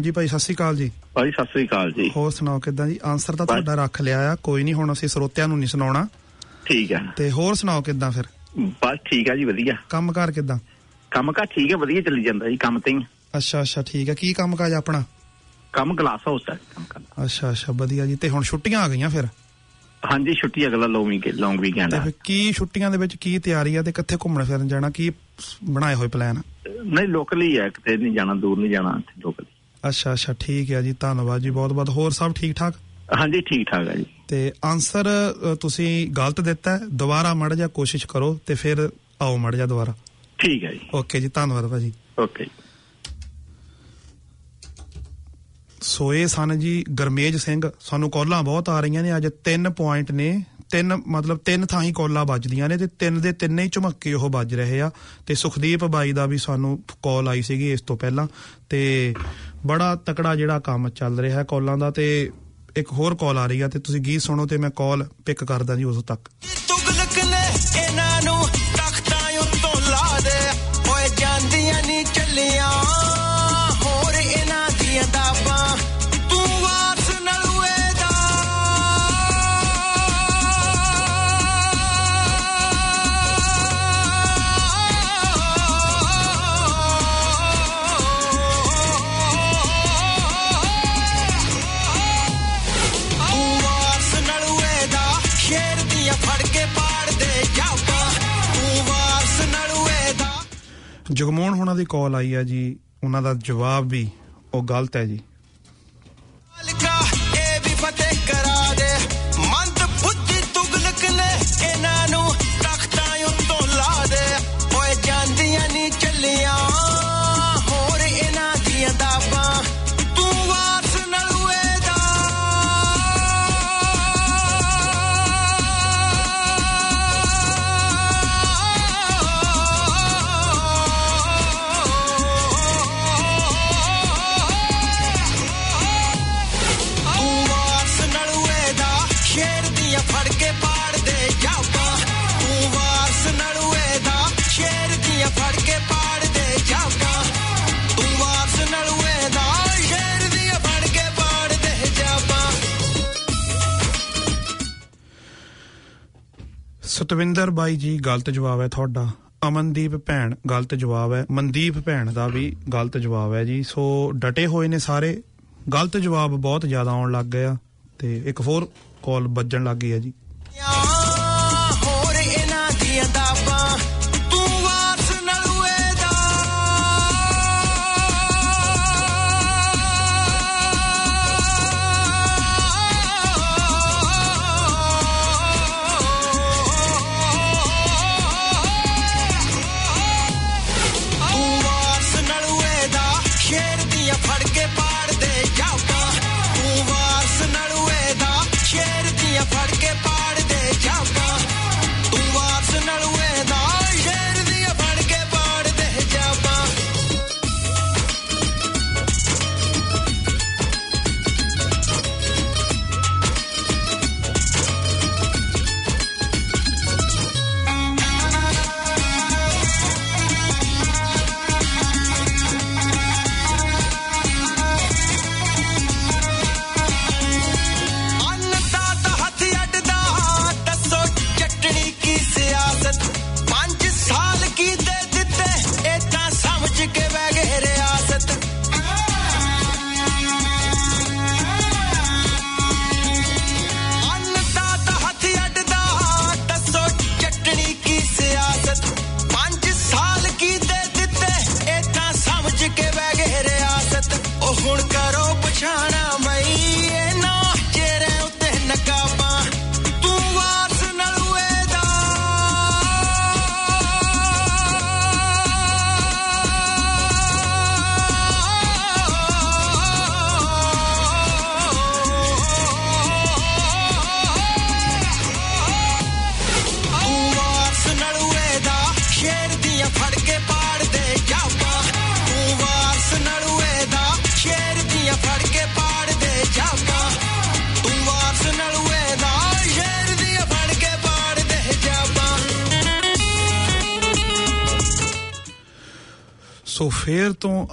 ਹਾਂਜੀ ਭਾਈ ਸਤਿ ਸ਼੍ਰੀ ਅਕਾਲ ਜੀ। ਭਾਈ ਸਤਿ ਸ੍ਰੀ ਅਕਾਲ ਜੀ। ਹੋਰ ਸੁਣਾਓ ਕਿਦਾਂ ਜੀ? ਆਨਸਰ ਤਾਂ। ਤੁਹਾਡਾ ਰੱਖ ਲਿਆ ਆ ਕੋਈ ਨਹੀਂ ਹੁਣ ਅਸੀਂ ਸਰੋਤਿਆਂ ਨੂੰ ਨਹੀਂ ਸੁਣਾਉਣਾ। ਠੀਕ ਹੈ ਤੇ ਹੋਰ ਸੁਣਾਓ ਕਿਦਾਂ ਫਿਰ? ਬਸ ਠੀਕ ਹੈ ਜੀ ਵਧੀਆ। ਕੰਮਕਾਰ ਕਿਦਾਂ? ਕੰਮ ਕਾ ਠੀਕ ਹੈ ਵਧੀਆ ਚੱਲੀ ਜਾਂਦਾ ਜੀ ਕੰਮ ਤੇ ਅੱਛਾ ਅੱਛਾ ਠੀਕ ਹੈ ਕੀ ਕੰਮ ਕਾਜ ਆਪਣਾ? ਕੰਮ ਗਲਾਸ ਹਾਊਸ ਦਾ ਕੰਮ ਕਰਦਾ। ਅੱਛਾ ਅੱਛਾ ਵਧੀਆ ਜੀ। ਤੇ ਹੁਣ ਛੁੱਟੀਆਂ ਆ ਗਈਆਂ ਫਿਰ? ਹਾਂਜੀ ਛੁੱਟੀ ਅਗਲਾ ਲੌਂਗ ਵੀ ਲੌਂਗ ਵੀਕਐਂਡ ਆ। ਕੀ ਛੁੱਟੀਆਂ ਦੇ ਵਿੱਚ ਕੀ ਤਿਆਰੀ ਆ ਤੇ ਕਿੱਥੇ ਘੁੰਮਣ ਫਿਰਨ ਜਾਣਾ ਕੀ ਬਣਾਏ ਹੋਏ ਪਲਾਨ ਨਹੀਂ ਲੋਕਲ ਹੀ ਹੈ ਕਿਤੇ ਨਹੀਂ ਜਾਣਾ ਦੂਰ ਨਹੀਂ ਜਾਣਾ ਲੋਕਲ ਅੱਛਾ ਅੱਛਾ ਠੀਕ ਹੈ ਜੀ ਧੰਨਵਾਦ ਜੀ ਬਹੁਤ ਬਹੁਤ ਹੋਰ ਸਭ ਠੀਕ ਠਾਕ ਹਾਂਜੀ ਠੀਕ ਠਾਕ ਹੈ ਜੀ। ਤੇ ਆਨਸਰ ਤੁਸੀਂ ਗਲਤ ਦਿੱਤਾ ਹੈ। ਦੁਬਾਰਾ ਮੜ ਜਾ ਕੋਸ਼ਿਸ਼ ਕਰੋ ਤੇ ਫਿਰ ਆਓ ਮੜ ਜਾ ਦੁਬਾਰਾ। ਠੀਕ ਹੈ ਜੀ। ਓਕੇ ਜੀ ਧੰਨਵਾਦ ਭਾਜੀ। ਓਕੇ ਸੋਏ ਸਨ ਜੀ ਗਰਮੇਜ ਸਿੰਘ ਸਾਨੂੰ ਕਾਲਾਂ ਬਹੁਤ ਆ ਰਹੀਆਂ ਨੇ। ਅੱਜ 3 ਪੁਆਇੰਟ ਨੇ ਤਿੰਨ ਮਤਲਬ ਤਿੰਨ ਥਾਂ ਹੀ ਕਾਲਾਂ ਵੱਜਦੀਆਂ ਨੇ ਤੇ ਤਿੰਨ ਦੇ ਤਿੰਨੇ ਹੀ ਝਮੱਕੇ ਉਹ ਵੱਜ ਰਹੇ ਆ। ਤੇ ਸੁਖਦੀਪ ਬਾਈ ਦਾ ਵੀ ਸਾਨੂੰ ਕਾਲ ਆਈ ਸੀਗੀ ਇਸ ਤੋਂ ਪਹਿਲਾਂ। ਤੇ ਬੜਾ ਤਕੜਾ ਜਿਹੜਾ ਕੰਮ ਚੱਲ ਰਿਹਾ ਹੈ ਕਾਲਾਂ ਦਾ ਤੇ ਇੱਕ ਹੋਰ ਕਾਲ ਆ ਰਹੀ ਆ ਤੇ ਤੁਸੀਂ ਗੀਤ ਸੁਣੋ ਤੇ ਮੈਂ ਕਾਲ ਪਿਕ ਕਰਦਾ ਜੀ ਉਦੋਂ ਤੱਕ। ਜਗਮੋਹਨ ਹੋਣਾ ਦੀ ਕਾਲ ਆਈ ਆ ਜੀ, ਉਹਨਾਂ ਦਾ ਜਵਾਬ ਵੀ ਉਹ ਗਲਤ ਹੈ ਜੀ। ਸਤਵਿੰਦਰ ਬਾਈ ਜੀ, ਗਲਤ ਜਵਾਬ ਹੈ ਤੁਹਾਡਾ। ਅਮਨਦੀਪ ਭੈਣ, ਗਲਤ ਜਵਾਬ ਹੈ। ਮਨਦੀਪ ਭੈਣ ਦਾ ਵੀ ਗਲਤ ਜਵਾਬ ਹੈ ਜੀ। ਸੋ ਡਟੇ ਹੋਏ ਨੇ ਸਾਰੇ। ਗਲਤ ਜਵਾਬ ਬਹੁਤ ਜ਼ਿਆਦਾ ਆਉਣ ਲੱਗ ਗਏ ਆ ਤੇ ਇੱਕ ਹੋਰ ਕਾਲ ਵੱਜਣ ਲੱਗ ਗਈ ਹੈ ਜੀ।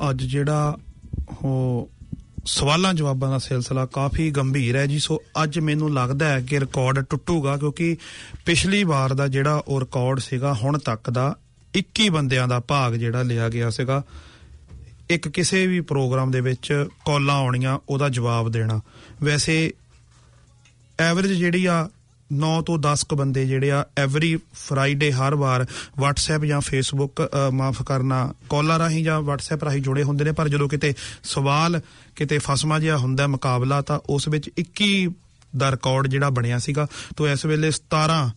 ਅੱਜ ਜਿਹੜਾ ਉਹ ਸਵਾਲਾਂ ਜਵਾਬਾਂ ਦਾ ਸਿਲਸਿਲਾ ਕਾਫੀ ਗੰਭੀਰ ਹੈ ਜੀ। ਸੋ ਅੱਜ ਮੈਨੂੰ ਲੱਗਦਾ ਹੈ ਕਿ ਰਿਕਾਰਡ ਟੁੱਟੂਗਾ ਕਿਉਂਕਿ ਪਿਛਲੀ ਵਾਰ ਦਾ ਜਿਹੜਾ ਉਹ ਰਿਕਾਰਡ ਸੀਗਾ, ਹੁਣ ਤੱਕ ਦਾ 21 ਬੰਦਿਆਂ ਦਾ ਭਾਗ ਜਿਹੜਾ ਲਿਆ ਗਿਆ ਸੀਗਾ। ਇੱਕ ਕਿਸੇ ਵੀ ਪ੍ਰੋਗਰਾਮ ਦੇ ਵਿੱਚ ਕਾਲਾਂ ਆਉਣੀਆਂ, ਉਹਦਾ ਜਵਾਬ ਦੇਣਾ। ਵੈਸੇ ਐਵਰੇਜ ਜਿਹੜੀ ਆ 9 ਤੋਂ 10 ਕ ਬੰਦੇ ਜਿਹੜੇ ਆ ਐਵਰੀ ਫਰਾਈਡੇ ਹਰ ਵਾਰ WhatsApp ਜਾਂ Facebook ਮਾਫ ਕਰਨਾ ਕਾਲਾਂ ਰਾਹੀਂ ਜਾਂ WhatsApp ਰਾਹੀਂ ਜੁੜੇ ਹੁੰਦੇ ਨੇ ਪਰ ਜਦੋਂ ਕਿਤੇ ਸਵਾਲ ਕਿਤੇ ਫਸਮਾ ਜਿਹਾ ਹੁੰਦਾ ਮੁਕਾਬਲਾ ਤਾਂ ਉਸ ਵਿੱਚ 21 ਦਾ ਰਿਕਾਰਡ ਜਿਹੜਾ ਬਣਿਆ ਸੀਗਾ। ਤੋਂ ਇਸ ਵੇਲੇ 17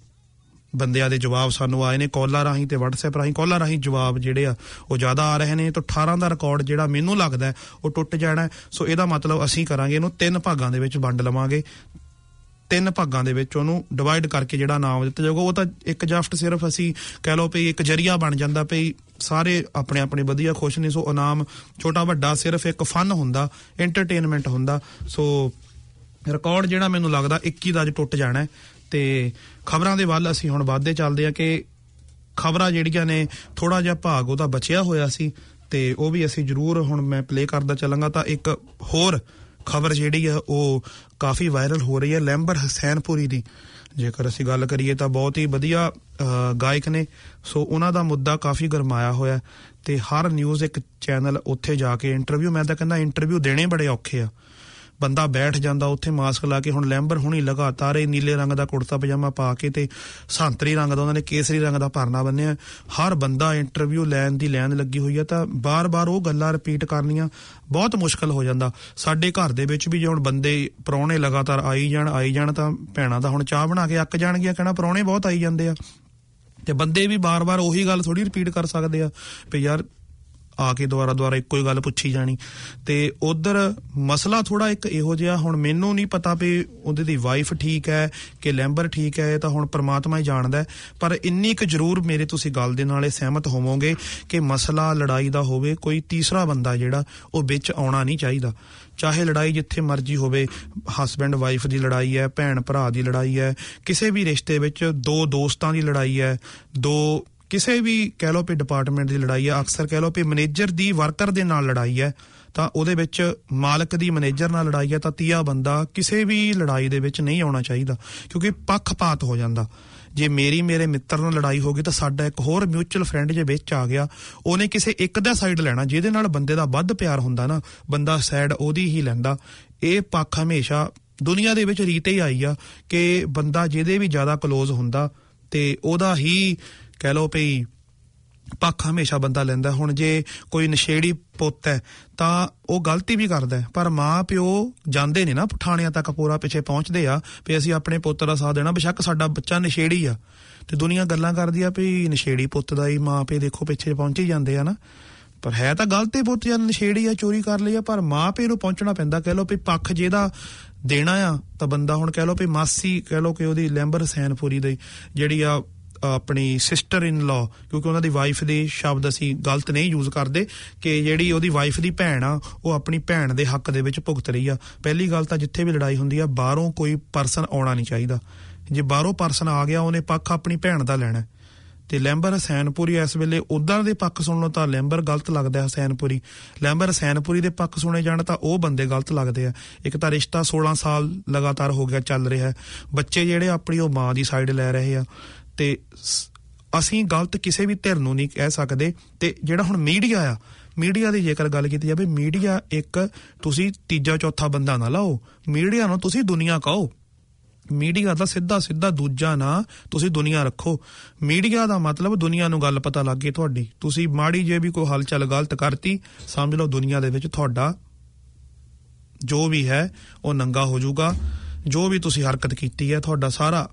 ਬੰਦਿਆਂ ਦੇ ਜਵਾਬ ਸਾਨੂੰ ਆਏ ਨੇ ਕਾਲਾਂ ਰਾਹੀਂ ਤੇ WhatsApp ਰਾਹੀਂ। ਕਾਲਾਂ ਰਾਹੀਂ ਜਵਾਬ ਜਿਹੜੇ ਆ ਉਹ ਜ਼ਿਆਦਾ ਆ ਰਹੇ ਨੇ ਤਾਂ 18 ਦਾ ਰਿਕਾਰਡ ਜਿਹੜਾ ਮੈਨੂੰ ਲੱਗਦਾ ਹੈ, ਉਹ ਟੁੱਟ ਜਾਣਾ। ਹੈ। ਸੋ ਇਹਦਾ ਮਤਲਬ ਅਸੀਂ ਕਰਾਂਗੇ ਇਹਨੂੰ ਤਿੰਨ ਭਾਗਾਂ ਦੇ ਵਿੱਚ ਵੰਡ ਲਵਾਂਗੇ। ਤਿੰਨ ਭਾਗਾਂ ਦੇ ਵਿੱਚ ਉਹਨੂੰ ਡਿਵਾਈਡ ਕਰਕੇ ਜਿਹੜਾ ਨਾਮ ਦਿੱਤਾ ਜਾਊਗਾ, ਉਹ ਤਾਂ ਇੱਕ ਜਫਟ ਸਿਰਫ ਅਸੀਂ ਕਹਿ ਲਓ ਵੀ ਇੱਕ ਜਰੀਆ ਬਣ ਜਾਂਦਾ ਵੀ ਸਾਰੇ ਆਪਣੇ ਆਪਣੇ ਵਧੀਆ ਖੁਸ਼ ਨੇ, ਸੋ ਇਨਾਮ ਛੋਟਾ ਵੱਡਾ ਸਿਰਫ ਇੱਕ ਫਨ ਹੁੰਦਾ ਐਂਟਰਟੇਨਮੈਂਟ ਹੁੰਦਾ, ਸੋ ਰਿਕਾਰਡ ਜਿਹੜਾ ਮੈਨੂੰ ਲੱਗਦਾ 21 ਦਾ ਅੱਜ ਟੁੱਟ ਜਾਣਾ ਹੈ। ਤੇ ਖਬਰਾਂ ਦੇ ਵੱਲ ਅਸੀਂ ਹੁਣ ਵੱਧਦੇ ਚੱਲਦੇ ਆ ਕਿ ਖਬਰਾਂ ਜਿਹੜੀਆਂ ਨੇ ਥੋੜਾ ਜਿਹਾ ਭਾਗ ਉਹਦਾ ਬਚਿਆ ਹੋਇਆ ਸੀ, ਤੇ ਉਹ ਵੀ ਅਸੀਂ ਜ਼ਰੂਰ ਹੁਣ ਮੈਂ ਪਲੇ ਕਰਦਾ ਚੱਲਾਂਗਾ ਤਾਂ ਇੱਕ ਹੋਰ ਖਬਰ ਜਿਹੜੀ ਆ ਉਹ ਕਾਫੀ ਵਾਇਰਲ ਹੋ ਰਹੀ ਹੈ ਲੈਂਬਰ ਹਸੈਨਪੁਰੀ ਦੀ। ਜੇਕਰ ਅਸੀਂ ਗੱਲ ਕਰੀਏ ਤਾਂ ਬਹੁਤ ਹੀ ਵਧੀਆ ਅ, ਗਾਇਕ ਨੇ। ਸੋ ਉਹਨਾਂ ਦਾ ਮੁੱਦਾ ਕਾਫੀ ਗਰਮਾਇਆ ਹੋਇਆ ਹੈ ਤੇ ਹਰ ਨਿਊਜ਼ ਇੱਕ ਚੈਨਲ ਉੱਥੇ ਜਾ ਕੇ ਇੰਟਰਵਿਊ ਮੈਂ ਤਾਂ ਕਹਿੰਦਾ ਇੰਟਰਵਿਊ ਦੇਣੇ ਬੜੇ ਔਖੇ ਆ। ਬੰਦਾ ਬੈਠ ਜਾਂਦਾ, ਉੱਥੇ ਮਾਸਕ ਲਾ ਕੇ, ਹੁਣ ਲੈਂਬਰ ਹੁਣੀ ਲਗਾਤਾਰ ਇਹ ਨੀਲੇ ਰੰਗ ਦਾ ਕੁੜਤਾ, ਪਜਾਮਾ ਪਾ ਕੇ ਤੇ ਸੰਤਰੀ ਰੰਗ ਦਾ, ਉਹਨਾਂ ਨੇ ਕੇਸਰੀ ਰੰਗ ਦਾ ਪਰਨਾ ਬੰਨਿਆ। ਹਰ ਬੰਦਾ ਇੰਟਰਵਿਊ ਲੈਣ ਦੀ ਲਾਈਨ ਲੱਗੀ ਹੋਈ ਹੈ ਤਾਂ ਬਾਰ-ਬਾਰ ਉਹ ਗੱਲਾਂ ਰਿਪੀਟ ਕਰਨੀਆਂ ਬਹੁਤ ਮੁਸ਼ਕਲ ਹੋ ਜਾਂਦਾ। ਸਾਡੇ ਘਰ ਦੇ ਵਿੱਚ ਵੀ ਜੇ ਹੁਣ ਬੰਦੇ ਪਰੌਣੇ ਲਗਾਤਾਰ ਆਈ ਜਾਣ ਆਈ ਜਾਣ, ਤਾਂ ਭੈਣਾਂ ਦਾ ਹੁਣ ਚਾਹ ਬਣਾ ਕੇ ਅੱਕ ਜਾਣਗੀਆਂ, ਕਹਿਣਾ ਪਰੌਣੇ ਬਹੁਤ ਆਈ ਜਾਂਦੇ ਆ। ਤੇ ਬੰਦੇ ਵੀ ਬਾਰ-ਬਾਰ ਉਹੀ ਗੱਲ ਥੋੜੀ ਰਿਪੀਟ ਕਰ ਸਕਦੇ ਆ, ਵੀ ਯਾਰ ਆ ਕੇ ਦੁਬਾਰਾ ਦੁਬਾਰਾ ਇੱਕੋ ਹੀ ਗੱਲ ਪੁੱਛੀ ਜਾਣੀ ਤੇ ਉਧਰ ਮਸਲਾ ਥੋੜਾ ਇੱਕ ਇਹੋ ਜਿਹਾ, ਹੁਣ ਮੈਨੂੰ ਨਹੀਂ ਪਤਾ ਵੀ ਉਹਦੇ ਦੀ ਵਾਈਫ ਠੀਕ ਹੈ ਕਿ ਲੈਂਬਰ ਠੀਕ ਹੈ, ਇਹ ਤਾਂ ਹੁਣ ਪ੍ਰਮਾਤਮਾ ਹੀ ਜਾਣਦਾ ਹੈ। ਪਰ ਇੰਨੀ ਕੁ ਜ਼ਰੂਰ ਮੇਰੇ ਤੁਸੀਂ ਗੱਲ ਦੇ ਨਾਲੇ ਸਹਿਮਤ ਹੋਵੋਗੇ ਕਿ ਮਸਲਾ ਲੜਾਈ ਦਾ ਹੋਵੇ, ਕੋਈ ਤੀਸਰਾ ਬੰਦਾ ਜਿਹੜਾ, ਉਹ ਵਿੱਚ ਆਉਣਾ ਨਹੀਂ ਚਾਹੀਦਾ ਚਾਹੇ ਲੜਾਈ ਜਿੱਥੇ ਮਰਜ਼ੀ ਹੋਵੇ ਹਸਬੈਂਡ ਵਾਈਫ ਦੀ ਲੜਾਈ ਹੈ ਭੈਣ ਭਰਾ ਦੀ ਲੜਾਈ ਹੈ, ਕਿਸੇ ਵੀ ਰਿਸ਼ਤੇ ਵਿੱਚ ਦੋ ਦੋਸਤਾਂ ਦੀ ਲੜਾਈ ਹੈ, ਦੋ ਕਿਸੇ ਵੀ ਕਹਿ ਲਓ ਵੀ ਡਿਪਾਰਟਮੈਂਟ ਦੀ ਲੜਾਈ ਹੈ ਅਕਸਰ ਕਹਿ ਲਓ ਵੀ ਮੈਨੇਜਰ ਦੀ ਵਰਕਰ ਦੇ ਨਾਲ ਲੜਾਈ ਹੈ, ਤਾਂ ਉਹਦੇ ਵਿੱਚ ਮਾਲਕ ਦੀ ਮੈਨੇਜਰ ਨਾਲ ਲੜਾਈ ਹੈ, ਤਾਂ ਤੀਆ ਬੰਦਾ ਕਿਸੇ ਵੀ ਲੜਾਈ ਦੇ ਵਿੱਚ ਨਹੀਂ ਆਉਣਾ ਚਾਹੀਦਾ, ਕਿਉਂਕਿ ਪੱਖਪਾਤ ਹੋ ਜਾਂਦਾ। ਜੇ ਮੇਰੀ ਮੇਰੇ ਮਿੱਤਰ ਨਾਲ ਲੜਾਈ ਹੋ ਗਈ, ਤਾਂ ਸਾਡਾ ਇੱਕ ਹੋਰ ਮਿਊਚੁਅਲ ਫਰੈਂਡ ਜੇ ਵਿੱਚ ਆ ਗਿਆ, ਉਹਨੇ ਕਿਸੇ ਇੱਕ ਦਾ ਸਾਈਡ ਲੈਣਾ, ਜਿਹਦੇ ਨਾਲ ਬੰਦੇ ਦਾ ਵੱਧ ਪਿਆਰ ਹੁੰਦਾ ਨਾ, ਬੰਦਾ ਸਾਈਡ ਉਹਦੀ ਹੀ ਲੈਂਦਾ। ਇਹ ਪੱਖ ਹਮੇਸ਼ਾ ਦੁਨੀਆ ਦੇ ਵਿੱਚ ਰੀਤ ਹੀ ਆਈ ਆ ਕਿ ਬੰਦਾ ਜਿਹਦੇ ਵੀ ਜ਼ਿਆਦਾ ক্লোਜ਼ ਹੁੰਦਾ, ਤੇ ਉਹਦਾ ਹੀ ਕਹਿ ਲਓ ਭਈ ਪੱਖ ਹਮੇਸ਼ਾ ਬੰਦਾ ਲੈਂਦਾ। ਹੁਣ ਜੇ ਕੋਈ ਨਸ਼ੇੜੀ ਪੁੱਤ ਹੈ ਤਾਂ ਉਹ ਗਲਤੀ ਵੀ ਕਰਦਾ ਹੈ, ਪਰ ਮਾਂ ਪਿਓ ਜਾਂਦੇ ਨੇ ਨਾ ਪਠਾਣਿਆਂ ਤੱਕ ਪੂਰਾ ਪਿੱਛੇ ਪਹੁੰਚਦੇ ਆ ਵੀ ਅਸੀਂ ਆਪਣੇ ਪੁੱਤ ਦਾ ਸਾਥ ਦੇਣਾ। ਬੇਸ਼ੱਕ ਸਾਡਾ ਬੱਚਾ ਨਸ਼ੇੜੀ ਆ। ਤੇ ਦੁਨੀਆ ਗੱਲਾਂ ਕਰਦੀ ਆ ਵੀ ਨਸ਼ੇੜੀ ਪੁੱਤ ਦਾ ਹੀ ਮਾਂ ਪਿਓ ਦੇਖੋ ਪਿੱਛੇ ਪਹੁੰਚੀ ਜਾਂਦੇ ਆ ਨਾ। ਪਰ ਹੈ ਤਾਂ ਗਲਤੀ ਪੁੱਤ ਜਾਂ ਨਸ਼ੇੜੀ ਆ ਚੋਰੀ ਕਰ ਲਈ ਆ ਪਰ ਮਾਂ ਪਿਓ ਨੂੰ ਪਹੁੰਚਣਾ ਪੈਂਦਾ। ਕਹਿ ਲਓ ਵੀ ਪੱਖ ਜਿਹਦਾ ਦੇਣਾ ਆ ਤਾਂ ਬੰਦਾ ਹੁਣ ਕਹਿ ਲਓ ਵੀ ਮਾਸੀ ਕਹਿ ਲਓ ਕਿ ਉਹਦੀ ਲੈਂਬਰ ਹਸੈਨਪੁਰੀ ਦੀ ਜਿਹੜੀ ਆ ਆਪਣੀ ਸਿਸਟਰ ਇਨ ਲਾ ਕਿਉਂਕਿ ਉਹਨਾਂ ਦੀ ਵਾਈਫ ਦੇ ਸ਼ਬਦ ਅਸੀਂ ਗਲਤ ਨਹੀਂ ਯੂਜ਼ ਕਰਦੇ, ਕਿ ਜਿਹੜੀ ਉਹਦੀ ਵਾਈਫ ਦੀ ਭੈਣ ਆ, ਉਹ ਆਪਣੀ ਭੈਣ ਦੇ ਹੱਕ ਦੇ ਵਿੱਚ ਭੁਗਤ ਰਹੀ ਆ। ਪਹਿਲੀ ਗੱਲ ਤਾਂ ਜਿੱਥੇ ਵੀ ਲੜਾਈ ਹੁੰਦੀ ਆ, ਬਾਹਰੋਂ ਕੋਈ ਪਰਸਨ ਆਉਣਾ ਨਹੀਂ ਚਾਹੀਦਾ। ਜੇ ਬਾਹਰੋਂ ਪਰਸਨ ਆ ਗਿਆ, ਉਹਨੇ ਪੱਖ ਆਪਣੀ ਭੈਣ ਦਾ ਲੈਣਾ। ਹੈ। ਤੇ ਲੈਂਬਰ ਹਸੈਨਪੁਰੀ ਇਸ ਵੇਲੇ ਉਧਰ ਦੇ ਪੱਖ ਸੁਣ ਲਓ ਤਾਂ ਲੈਂਬਰ ਗਲਤ ਲੱਗਦਾ ਹੈ ਹਸੈਨਪੁਰੀ। ਲੈਂਬਰ ਹਸੈਨਪੁਰੀ ਦੇ ਪੱਖ ਸੁਣੇ ਜਾਣ ਤਾਂ ਉਹ ਬੰਦੇ ਗਲਤ ਲੱਗਦੇ ਆ। ਇੱਕ ਤਾਂ ਰਿਸ਼ਤਾ 16 ਸਾਲ ਲਗਾਤਾਰ ਹੋ ਗਿਆ ਚੱਲ ਰਿਹਾ ਹੈ। ਬੱਚੇ ਜਿਹੜੇ ਆਪਣੀ ਉਹ ਮਾਂ ਦੀ ਸਾਈਡ ਲੈ ਰਹੇ ਆ। ਤੇ ਸ- ਅਸੀਂ ਗਲਤ ਕਿਸੇ ਵੀ ਧਿਰ ਨੂੰ ਨਹੀਂ ਕਹਿ ਸਕਦੇ। ਤੇ ਜਿਹੜਾ ਹੁਣ ਮੀਡੀਆ ਆ, ਮੀਡੀਆ ਦੀ ਜੇਕਰ ਗੱਲ ਕੀਤੀ ਜਾਵੇ, ਮੀਡੀਆ ਇੱਕ ਤੁਸੀਂ ਤੀਜਾ ਚੌਥਾ ਬੰਦਾ ਨਾ ਲਾਓ, ਮੀਡੀਆ ਨੂੰ ਤੁਸੀਂ ਦੁਨੀਆ ਕਹੋ। ਮੀਡੀਆ ਦਾ ਸਿੱਧਾ ਸਿੱਧਾ ਦੂਜਾ ਨਾ ਤੁਸੀਂ ਦੁਨੀਆ ਰੱਖੋ। ਮੀਡੀਆ ਦਾ ਮਤਲਬ ਦੁਨੀਆ ਨੂੰ ਗੱਲ ਪਤਾ ਲੱਗ ਗਈ ਤੁਹਾਡੀ। ਤੁਸੀਂ ਮਾੜੀ ਜੇ ਵੀ ਕੋਈ ਹਲਚਲ ਗਲਤ ਕਰਤੀ, ਸਮਝ ਲਓ ਦੁਨੀਆ ਦੇ ਵਿੱਚ ਤੁਹਾਡਾ ਜੋ ਵੀ ਹੈ, ਉਹ ਨੰਗਾ ਹੋ ਜਾਊਗਾ। ਜੋ ਵੀ ਤੁਸੀਂ ਹਰਕਤ ਕੀਤੀ ਹੈ, ਤੁਹਾਡਾ ਸਾਰਾ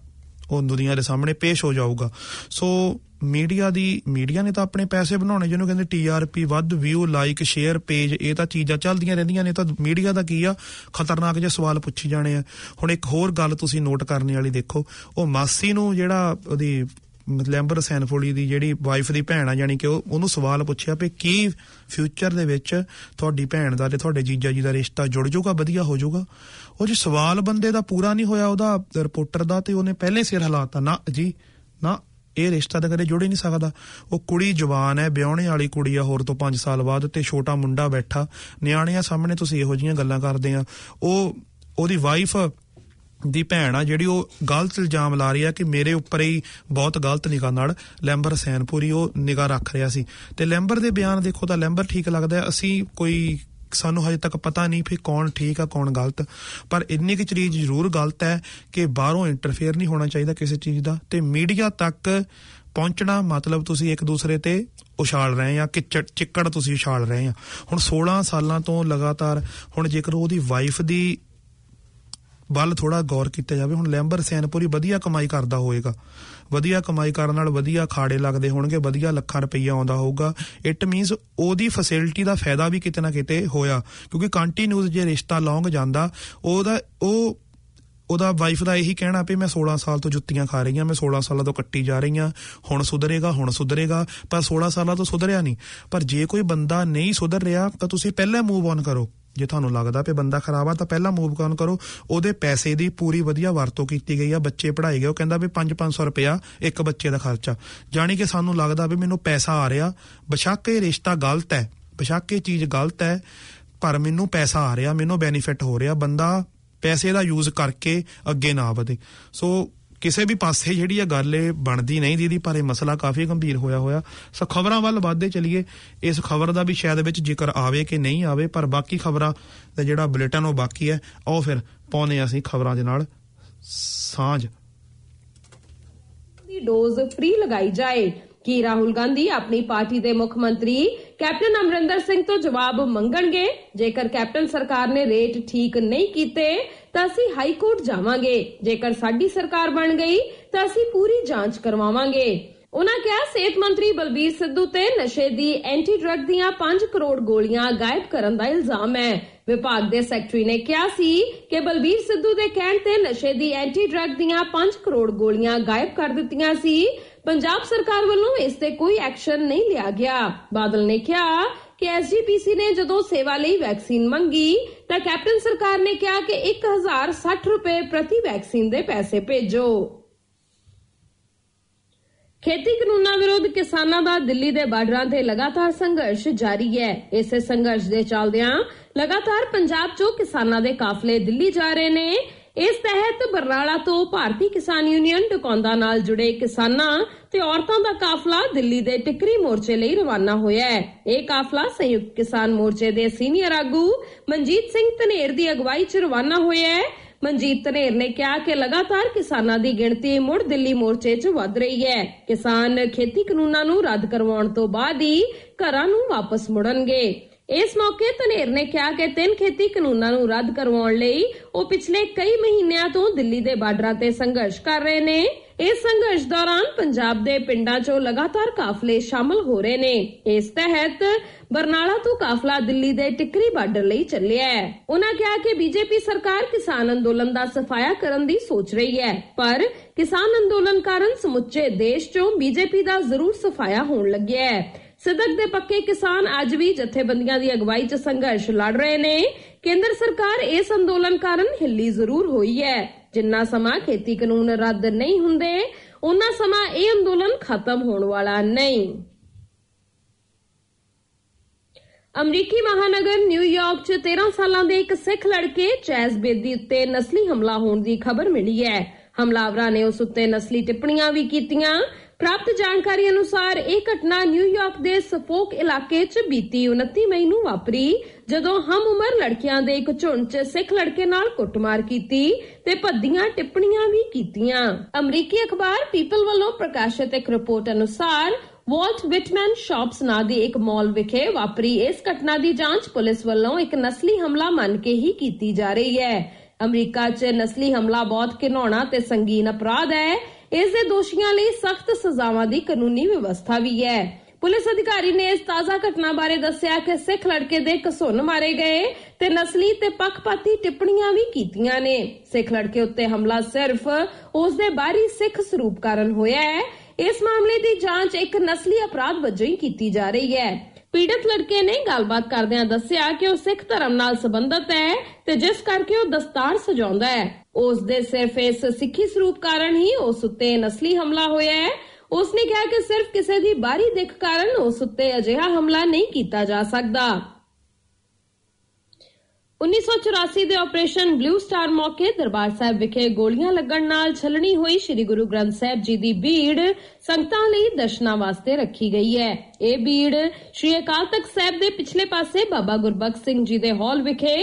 ਉਹ ਦੁਨੀਆ ਦੇ ਸਾਹਮਣੇ ਪੇਸ਼ ਹੋ ਜਾਊਗਾ। ਸੋ ਮੀਡੀਆ ਦੀ, ਮੀਡੀਆ ਨੇ ਤਾਂ ਆਪਣੇ ਪੈਸੇ ਬਣਾਉਣੇ, ਜਿਹਨੂੰ ਕਹਿੰਦੇ ਟੀਆਰਪੀ ਵੱਧ ਵਿਊ ਲਾਈਕ ਸ਼ੇਅਰ ਪੇਜ ਇਹ ਤਾਂ ਚੀਜ਼ਾਂ ਚੱਲਦੀਆਂ ਰਹਿੰਦੀਆਂ ਨੇ। ਤਾਂ ਮੀਡੀਆ ਦਾ ਕੀ ਆ? ਖਤਰਨਾਕ ਜਿਹੇ ਸਵਾਲ ਪੁੱਛੀ ਜਾਣੇ ਆ। ਹੁਣ ਇੱਕ ਹੋਰ ਗੱਲ ਤੁਸੀਂ ਨੋਟ ਕਰਨੇ ਵਾਲੀ ਦੇਖੋ। ਉਹ ਮਾਸੀ ਨੂੰ ਜਿਹੜਾ ਉਹਦੀ ਲੈਂਬਰ ਸੈਨਫੋਲੀ ਦੀ ਜਿਹੜੀ ਵਾਈਫ ਦੀ ਭੈਣ ਆ ਯਾਨੀ ਕਿ ਉਹ, ਉਹਨੂੰ ਸਵਾਲ ਪੁੱਛਿਆ ਵੀ ਕੀ ਫਿਊਚਰ ਦੇ ਵਿੱਚ ਤੁਹਾਡੀ ਭੈਣ ਦਾ ਤੇ ਤੁਹਾਡੇ ਜੀਜਾ ਜੀ ਦਾ ਰਿਸ਼ਤਾ ਜੁੜ ਜਾਊਗਾ, ਵਧੀਆ ਹੋ ਜਾਊਗਾ? ਉਹ ਜੀ ਸਵਾਲ ਬੰਦੇ ਦਾ ਪੂਰਾ ਨਹੀਂ ਹੋਇਆ, ਉਹਦਾ ਰਿਪੋਰਟਰ ਦਾ ਤੇ ਉਹਨੇ ਪਹਿਲੇ ਸਿਰ ਹਲਾਤਾ, ਨਾ ਜੀ, ਨਾ, ਇਹ ਰਿਸ਼ਤਾ ਤਾਂ ਕਦੇ ਜੁੜ ਹੀ ਨਹੀਂ ਸਕਦਾ। ਉਹ ਕੁੜੀ ਜਵਾਨ ਹੈ, ਵਿਆਹਣੇ ਵਾਲੀ ਕੁੜੀ ਆ, ਹੋਰ ਤੋਂ 5 ਸਾਲ ਬਾਅਦ ਤੇ ਛੋਟਾ ਮੁੰਡਾ ਬੈਠਾ, ਨਿਆਣਿਆਂ ਸਾਹਮਣੇ ਤੁਸੀਂ ਇਹੋ ਜਿਹੀਆਂ ਗੱਲਾਂ ਕਰਦੇ ਆ। ਉਹ, ਉਹਦੀ ਵਾਈਫ ਦੀ ਭੈਣ ਆ ਜਿਹੜੀ ਉਹ ਗਲਤ ਇਲਜ਼ਾਮ ਲਾ ਰਹੀ ਆ ਕਿ ਮੇਰੇ ਉੱਪਰ ਹੀ ਬਹੁਤ ਗਲਤ ਨਿਗਾਹ ਨਾਲ ਲੈਂਬਰ ਸੈਨਪੁਰੀ ਉਹ ਨਿਗਾਹ ਰੱਖ ਰਿਹਾ ਸੀ। ਤੇ ਲੈਂਬਰ ਦੇ ਬਿਆਨ ਦੇਖੋ ਤਾਂ ਲੈਂਬਰ ਠੀਕ ਲੱਗਦਾ ਹੈ। ਅਸੀਂ ਕੋਈ ਸਾਨੂੰ ਹਜੇ ਤੱਕ ਪਤਾ ਨਹੀਂ ਫਿਰ ਕੌਣ ਠੀਕ ਆ, ਕੌਣ ਗਲਤ। ਪਰ ਇੰਨੀ ਕੁ ਚੀਜ਼ ਜ਼ਰੂਰ ਗਲਤ ਹੈ ਕਿ ਬਾਹਰੋਂ ਇੰਟਰਫੇਅਰ ਨਹੀਂ ਹੋਣਾ ਚਾਹੀਦਾ ਕਿਸੇ ਚੀਜ਼ ਦਾ। ਤੇ ਮੀਡੀਆ ਤੱਕ ਪਹੁੰਚਣਾ ਮਤਲਬ ਤੁਸੀਂ ਇੱਕ ਦੂਸਰੇ ਤੇ ਉਛਾਲ ਰਹੇ ਆ ਕਿ ਚਿ- ਚਿੱਕੜ ਤੁਸੀਂ ਉਛਾਲ ਰਹੇ ਆ। ਹੁਣ 16 ਸਾਲਾਂ ਤੋਂ ਲਗਾਤਾਰ ਹੁਣ ਜੇਕਰ ਉਹਦੀ ਵਾਈਫ ਦੀ ਵੱਲ ਥੋੜਾ ਗੌਰ ਕੀਤਾ ਜਾਵੇ, ਹੁਣ ਲੈਂਬਰ ਸੈਨਪੁਰੀ ਵਧੀਆ ਕਮਾਈ ਕਰਦਾ ਹੋਏਗਾ। ਵਧੀਆ ਕਮਾਈ ਕਰਨ ਨਾਲ ਵਧੀਆ ਖਾੜੇ ਲੱਗਦੇ ਹੋਣਗੇ, ਵਧੀਆ ਲੱਖਾਂ ਰੁਪਈਆ ਆਉਂਦਾ ਹੋਊਗਾ। ਇਟ ਮੀਨਸ ਉਹਦੀ ਫੈਸਿਲਿਟੀ ਦਾ ਫਾਇਦਾ ਵੀ ਕਿਤੇ ਨਾ ਕਿਤੇ ਹੋਇਆ, ਕਿਉਂਕਿ ਕੰਟੀਨਿਊਸ ਜੇ ਰਿਸ਼ਤਾ ਲੌਂਗ ਜਾਂਦਾ, ਉਹਦਾ, ਉਹ, ਉਹਦਾ ਵਾਈਫ ਦਾ ਇਹੀ ਕਹਿਣਾ ਵੀ ਮੈਂ 16 ਸਾਲ ਤੋਂ ਜੁੱਤੀਆਂ ਖਾ ਰਹੀ ਹਾਂ, ਮੈਂ 16 ਸਾਲਾਂ ਤੋਂ ਕੱਟੀ ਜਾ ਰਹੀ ਹਾਂ, ਹੁਣ ਸੁਧਰੇਗਾ ਹੁਣ ਸੁਧਰੇਗਾ, ਪਰ 16 ਸਾਲਾਂ ਤੋਂ ਸੁਧਰਿਆ ਨਹੀਂ। ਪਰ ਜੇ ਕੋਈ ਬੰਦਾ ਨਹੀਂ ਸੁਧਰ ਰਿਹਾ, ਤਾਂ ਤੁਸੀਂ ਪਹਿਲਾਂ ਮੂਵ ਔਨ ਕਰੋ। ਜੇ ਤੁਹਾਨੂੰ ਲੱਗਦਾ ਵੀ ਬੰਦਾ ਖਰਾਬ ਆ, ਤਾਂ ਪਹਿਲਾਂ ਮੂਵ ਔਨ ਕਰੋ। ਉਹਦੇ ਪੈਸੇ ਦੀ ਪੂਰੀ ਵਧੀਆ ਵਰਤੋਂ ਕੀਤੀ ਗਈ ਆ, ਬੱਚੇ ਪੜ੍ਹਾਏ ਗਏ, ਉਹ ਕਹਿੰਦਾ ਵੀ 5-500 ਰੁਪਇਆ ਇੱਕ ਬੱਚੇ ਦਾ ਖਰਚਾ। ਜਾਣੀ ਕਿ ਸਾਨੂੰ ਲੱਗਦਾ ਵੀ ਮੈਨੂੰ ਪੈਸਾ ਆ ਰਿਹਾ। ਬਸ਼ੱਕ ਇਹ ਰਿਸ਼ਤਾ ਗਲਤ ਹੈ। ਬਸ਼ੱਕ ਇਹ ਚੀਜ਼ ਗਲਤ ਹੈ, ਪਰ ਮੈਨੂੰ ਪੈਸਾ ਆ ਰਿਹਾ, ਮੈਨੂੰ ਬੈਨੀਫਿਟ ਹੋ ਰਿਹਾ। ਬੰਦਾ ਪੈਸੇ ਦਾ ਯੂਜ਼ ਕਰਕੇ ਅੱਗੇ ਨਾ ਵਧੇ। ਸੋ ਕਿਸੇ ਵੀ ਪਾਸੇ ਜਿਹੜੀ ਇਹ ਗੱਲ ਇਹ ਬਣਦੀ ਨਹੀਂ ਦੀਦੀ ਪਰ ਇਹ ਮਸਲਾ ਕਾਫੀ ਗੰਭੀਰ ਹੋਇਆ ਹੋਇਆ। ਸੋ ਖਬਰਾਂ ਵੱਲ ਵਧਦੇ ਚਲੀਏ। ਇਸ ਖਬਰ ਦਾ ਵੀ ਸ਼ਾਇਦ ਵਿੱਚ ਜ਼ਿਕਰ ਆਵੇ ਕਿ ਨਹੀਂ ਆਵੇ, ਪਰ ਬਾਕੀ ਖਬਰਾਂ ਦਾ ਜਿਹੜਾ ਬੁਲੇਟਿਨ ਉਹ ਬਾਕੀ ਹੈ। ਉਹ ਫਿਰ ਪਾਉਨੇ ਅਸੀਂ ਖਬਰਾਂ ਦੇ ਨਾਲ। ਸਾਂਝ। ਦੀ ਡੋਜ਼ ਫ੍ਰੀ ਲਗਾਈ ਜਾਏ। ਕੀ ਰਾਹੁਲ ਗਾਂਧੀ ਆਪਣੀ ਪਾਰਟੀ ਦੇ ਮੁੱਖ ਮੰਤਰੀ ਕੈਪਟਨ ਅਮਰਿੰਦਰ ਸਿੰਘ ਤੋਂ ਜਵਾਬ ਮੰਗਣਗੇ? ਜੇਕਰ ਕੈਪਟਨ ਸਰਕਾਰ ਨੇ ਰੇਟ ਠੀਕ ਨਹੀਂ ਕੀਤੇ ਤਾਂ ਅਸੀਂ ਹਾਈ ਕੋਰਟ ਜਾਵਾਂਗੇ। ਜੇਕਰ ਸਾਡੀ ਸਰਕਾਰ ਬਣ ਗਈ, ਤਾਂ ਅਸੀਂ ਪੂਰੀ ਜਾਂਚ ਕਰਵਾਵਾਂਗੇ। ਉਹਨਾਂ ਕਿਹਾ, ਸਿਹਤ ਮੰਤਰੀ ਬਲਬੀਰ ਸਿੱਧੂ ਤੇ ਨਸ਼ੇ ਦੀ ਐਂਟੀ ਡਰੱਗ ਦੀਆਂ 5 ਕਰੋੜ ਗੋਲੀਆਂ ਗਾਇਬ ਕਰਨ ਦਾ ਇਲਜ਼ਾਮ ਹੈ। ਵਿਭਾਗ ਦੇ ਸੈਕਟਰੀ ਨੇ ਕਿਹਾ ਸੀ ਕਿ ਬਲਬੀਰ ਸਿੱਧੂ ਦੇ ਕਹਿਣ ਤੇ ਨਸ਼ੇ ਦੀ ਐਂਟੀ ਡਰੱਗ ਦੀਆਂ 5 ਕਰੋੜ ਗੋਲੀਆਂ ਗਾਇਬ ਕਰ ਦਿੱਤੀਆਂ ਸੀ। ਪੰਜਾਬ ਸਰਕਾਰ ਵੱਲੋਂ ਇਸ ਤੇ ਕੋਈ ਐਕਸ਼ਨ ਨਹੀਂ ਲਿਆ ਗਿਆ। ਬਾਦਲ ਨੇ ਕਿਹਾ ਕਿ ਐਸਜੀਪੀਸੀ ਨੇ ਜਦੋਂ ਸੇਵਾ ਲਈ ਵੈਕਸੀਨ ਮੰਗੀ, ਤਾਂ ਕੈਪਟਨ ਸਰਕਾਰ ਨੇ ਕਿਹਾ ਕਿ 1060 ਰੁਪਏ ਪ੍ਰਤੀ ਵੈਕਸੀਨ ਦੇ ਪੈਸੇ ਭੇਜੋ। ਖੇਤੀ ਕਾਨੂੰਨਾਂ ਵਿਰੁੱਧ ਕਿਸਾਨਾਂ ਦਾ ਦਿੱਲੀ ਦੇ ਬਾਰਡਰਾਂ ਤੇ ਲਗਾਤਾਰ ਸੰਘਰਸ਼ ਜਾਰੀ ਹੈ। ਇਸੇ ਸੰਘਰਸ਼ ਦੇ ਚੱਲਦਿਆਂ ਲਗਾਤਾਰ ਪੰਜਾਬ 'ਚੋਂ ਕਿਸਾਨਾਂ ਦੇ ਕਾਫਲੇ ਦਿੱਲੀ ਜਾ ਰਹੇ ਨੇ। ਇਸ ਤਹਿਤ ਬਰਨਾਲਾ ਤੋਂ ਭਾਰਤੀ ਕਿਸਾਨ ਯੂਨੀਅਨ ਟਿਕੌਂਦਾ ਨਾਲ ਜੁੜੇ ਕਿਸਾਨਾਂ ਤੇ ਔਰਤਾਂ ਦਾ ਕਾਫਲਾ ਦਿੱਲੀ ਦੇ ਟਿਕਰੀ ਮੋਰਚੇ ਲਈ ਰਵਾਨਾ ਹੋਇਆ ਹੈ। ਇਹ ਕਾਫਲਾ ਸੰਯੁਕਤ ਕਿਸਾਨ ਮੋਰਚੇ ਦੇ ਸੀਨੀਅਰ ਆਗੂ ਮਨਜੀਤ ਸਿੰਘ ਧਨੇਰ ਦੀ ਅਗਵਾਈ 'ਚ ਰਵਾਨਾ ਹੋਇਆ ਹੈ। ਮਨਜੀਤ ਧਨੇਰ ਨੇ ਕਿਹਾ ਕਿ ਲਗਾਤਾਰ ਕਿਸਾਨਾਂ ਦੀ ਗਿਣਤੀ ਮੁੜ ਦਿੱਲੀ ਮੋਰਚੇ 'ਚ ਵੱਧ ਰਹੀ ਹੈ। ਕਿਸਾਨ ਖੇਤੀ ਕਾਨੂੰਨਾਂ ਨੂੰ ਰੱਦ ਕਰਵਾਉਣ ਤੋਂ ਬਾਅਦ ਹੀ ਘਰਾਂ ਨੂੰ ਵਾਪਸ ਮੁੜਨਗੇ। ਇਸ ਮੌਕੇ ਧਨੇਰ ਨੇ ਕਿਹਾ ਕਿ ਤਿੰਨ ਖੇਤੀ ਕਾਨੂੰਨਾਂ ਨੂੰ ਰੱਦ ਕਰਵਾਉਣ ਲਈ ਉਹ ਪਿਛਲੇ ਕਈ ਮਹੀਨਿਆਂ ਤੋਂ ਦਿੱਲੀ ਦੇ ਬਾਰਡਰਾਂ ਤੇ ਸੰਘਰਸ਼ ਕਰ ਰਹੇ ਨੇ। ਇਸ ਸੰਘਰਸ਼ ਦੌਰਾਨ ਪੰਜਾਬ ਦੇ ਪਿੰਡਾਂ 'ਚੋਂ ਲਗਾਤਾਰ ਕਾਫਲੇ ਸ਼ਾਮਲ ਹੋ ਰਹੇ ਨੇ। ਇਸ ਤਹਿਤ ਬਰਨਾਲਾ ਤੋਂ ਕਾਫਲਾ ਦਿੱਲੀ ਦੇ ਟਿਕਰੀ ਬਾਰਡਰ ਲਈ ਚੱਲਿਆ ਹੈ। ਉਹਨਾਂ ਕਿਹਾ ਕਿ ਬੀਜੇਪੀ ਸਰਕਾਰ ਕਿਸਾਨ ਅੰਦੋਲਨ ਦਾ ਸਫਾਇਆ ਕਰਨ ਦੀ ਸੋਚ ਰਹੀ ਹੈ, ਪਰ ਕਿਸਾਨ ਅੰਦੋਲਨ ਕਾਰਨ ਸਮੁੱਚੇ ਦੇਸ਼ 'ਚੋਂ ਬੀਜੇਪੀ ਦਾ ਜ਼ਰੂਰ ਸਫਾਇਆ ਹੋਣ ਲੱਗਿਆ ਹੈ। ਸਿੱਧਕ ਦੇ ਪੱਕੇ ਕਿਸਾਨ ਅੱਜ ਵੀ ਜਥੇਬੰਦੀਆਂ ਦੀ ਅਗਵਾਈ 'ਚ ਸੰਘਰਸ਼ ਲੜ ਰਹੇ ਨੇ। ਕੇਂਦਰ ਸਰਕਾਰ ਇਸ ਅੰਦੋਲਨ ਕਾਰਨ ਹਿੱਲੀ ਜ਼ਰੂਰ ਹੋਈ ਹੈ। ਜਿੰਨਾ ਸਮਾਂ ਖੇਤੀ ਕਾਨੂੰਨ ਰੱਦ ਨਹੀਂ ਹੁੰਦੇ ਉਹਨਾਂ ਸਮਾਂ ਇਹ ਅੰਦੋਲਨ ਖਤਮ ਹੋਣ ਵਾਲਾ ਨਹੀਂ। ਅਮਰੀਕੀ ਮਹਾਨਗਰ ਨਿਊਯਾਰਕ 'ਚ 13 ਸਾਲਾਂ ਦੇ ਇੱਕ ਸਿੱਖ ਲੜਕੇ ਚੈਜ਼ ਬੇਦੀ ਉੱਤੇ ਨਸਲੀ ਹਮਲਾ ਹੋਣ ਦੀ ਖਬਰ ਮਿਲੀ ਹੈ। ਹਮਲਾਵਰਾਂ ਨੇ ਉਸ ਉੱਤੇ ਨਸਲੀ ਟਿੱਪਣੀਆਂ ਵੀ ਕੀਤੀਆਂ। ਪ੍ਰਾਪਤ ਜਾਣਕਾਰੀ ਅਨੁਸਾਰ ਇਹ ਘਟਨਾ ਨਿਊਯਾਰਕ ਦੇ ਸਫੋਕ ਇਲਾਕੇ 'ਚ ਬੀਤੀ 29 ਮਈ ਨੂੰ ਵਾਪਰੀ, ਜਦੋਂ ਹਮ ਉਮਰ ਲੜਕੀਆਂ ਦੇ ਇੱਕ ਝੁੰਡ 'ਚ ਸਿੱਖ ਲੜਕੇ ਨਾਲ ਕੁੱਟਮਾਰ ਕੀਤੀ ਤੇ ਭੱਦੀਆਂ ਟਿੱਪਣੀਆਂ ਵੀ ਕੀਤੀਆਂ। ਅਮਰੀਕੀ ਅਖਬਾਰ ਪੀਪਲ ਵੱਲੋਂ ਪ੍ਰਕਾਸ਼ਿਤ ਇੱਕ ਰਿਪੋਰਟ ਅਨੁਸਾਰ ਵਾਲਟ ਵਿਟਮੈਨ ਸ਼ਾਪਸ ਨਾਂ ਦੀ ਇੱਕ ਮਾਲ ਵਿਖੇ ਵਾਪਰੀ। ਇਸ ਘਟਨਾ ਦੀ ਜਾਂਚ ਪੁਲਿਸ ਵੱਲੋਂ ਇੱਕ ਨਸਲੀ ਹਮਲਾ ਮੰਨ ਕੇ ਹੀ ਕੀਤੀ ਜਾ ਰਹੀ ਹੈ। ਅਮਰੀਕਾ 'ਚ ਨਸਲੀ ਹਮਲਾ ਬਹੁਤ ਘਿਨਾਉਣਾ ਤੇ ਸੰਗੀਨ ਅਪਰਾਧ ਹੈ। ਇਸ ਦੇ ਦੋਸ਼ੀਆਂ ਲਈ ਸਖਤ ਸਜ਼ਾਵਾਂ ਦੀ ਕਾਨੂੰਨੀ ਵਿਵਸਥਾ ਵੀ ਹੈ। ਪੁਲਿਸ ਅਧਿਕਾਰੀ ਨੇ ਇਸ ਤਾਜ਼ਾ ਘਟਨਾ ਬਾਰੇ ਦੱਸਿਆ ਕਿ ਸਿੱਖ ਲੜਕੇ ਦੇ ਘਸੁੰਨ ਮਾਰੇ ਗਏ ਤੇ ਨਸਲੀ ਤੇ ਪੱਖਪਾਤੀ ਟਿੱਪਣੀਆਂ ਵੀ ਕੀਤੀਆਂ ਨੇ। ਸਿੱਖ ਲੜਕੇ ਉੱਤੇ ਹਮਲਾ ਸਿਰਫ ਉਸ ਦੇ ਬਾਹਰੀ ਸਿੱਖ ਸਰੂਪ ਕਾਰਨ ਹੋਇਆ ਹੈ। ਇਸ ਮਾਮਲੇ ਦੀ ਜਾਂਚ ਇੱਕ ਨਸਲੀ ਅਪਰਾਧ ਵਜੋਂ ਹੀ ਕੀਤੀ ਜਾ ਰਹੀ ਹੈ। ਪੀੜਤ ਲੜਕੇ ਨੇ ਗੱਲਬਾਤ ਕਰਦਿਆਂ ਦੱਸਿਆ ਕਿ ਉਹ ਸਿੱਖ ਧਰਮ ਨਾਲ ਸੰਬੰਧਿਤ ਹੈ ਤੇ ਜਿਸ ਕਰਕੇ ਉਹ ਦਸਤਾਰ ਸਜਾਉਂਦਾ ਹੈ। ਉਸ ਦੇ ਸਿਰਫ ਇਸ ਸਿੱਖੀ ਸਰੂਪ ਕਾਰਨ ਹੀ ਉਸ ਉੱਤੇ ਨਸਲੀ ਹਮਲਾ ਹੋਇਆ ਹੈ। ਉਸ ਨੇ ਕਿਹਾ ਕਿ ਸਿਰਫ ਕਿਸੇ ਦੀ ਬਾਹਰੀ ਦਿੱਖ ਕਾਰਨ ਉਸ ਉੱਤੇ ਅਜਿਹਾ ਹਮਲਾ ਨਹੀਂ ਕੀਤਾ ਜਾ ਸਕਦਾ। 1984 ਦੇ ਆਪਰੇਸ਼ਨ ਬਲੂ ਸਟਾਰ ਮੌਕੇ ਦਰਬਾਰ ਸਾਹਿਬ ਵਿਖੇ ਗੋਲੀਆਂ ਲੱਗਣ ਨਾਲ ਛਲਣੀ ਹੋਈ ਸ੍ਰੀ ਗੁਰੂ ਗ੍ਰੰਥ ਸਾਹਿਬ ਜੀ ਦੀ ਭੀੜ ਸੰਗਤਾਂ ਲਈ ਦਰਸ਼ਨਾਂ ਵਾਸਤੇ ਰੱਖੀ ਗਈ ਹੈ। ਇਹ ਭੀੜ ਸ੍ਰੀ ਅਕਾਲ ਤਖਤ ਸਾਹਿਬ ਦੇ ਪਿਛਲੇ ਪਾਸੇ ਬਾਬਾ ਗੁਰਬਖਸ਼ ਸਿੰਘ ਜੀ ਦੇ ਹਾਲ ਵਿਖੇ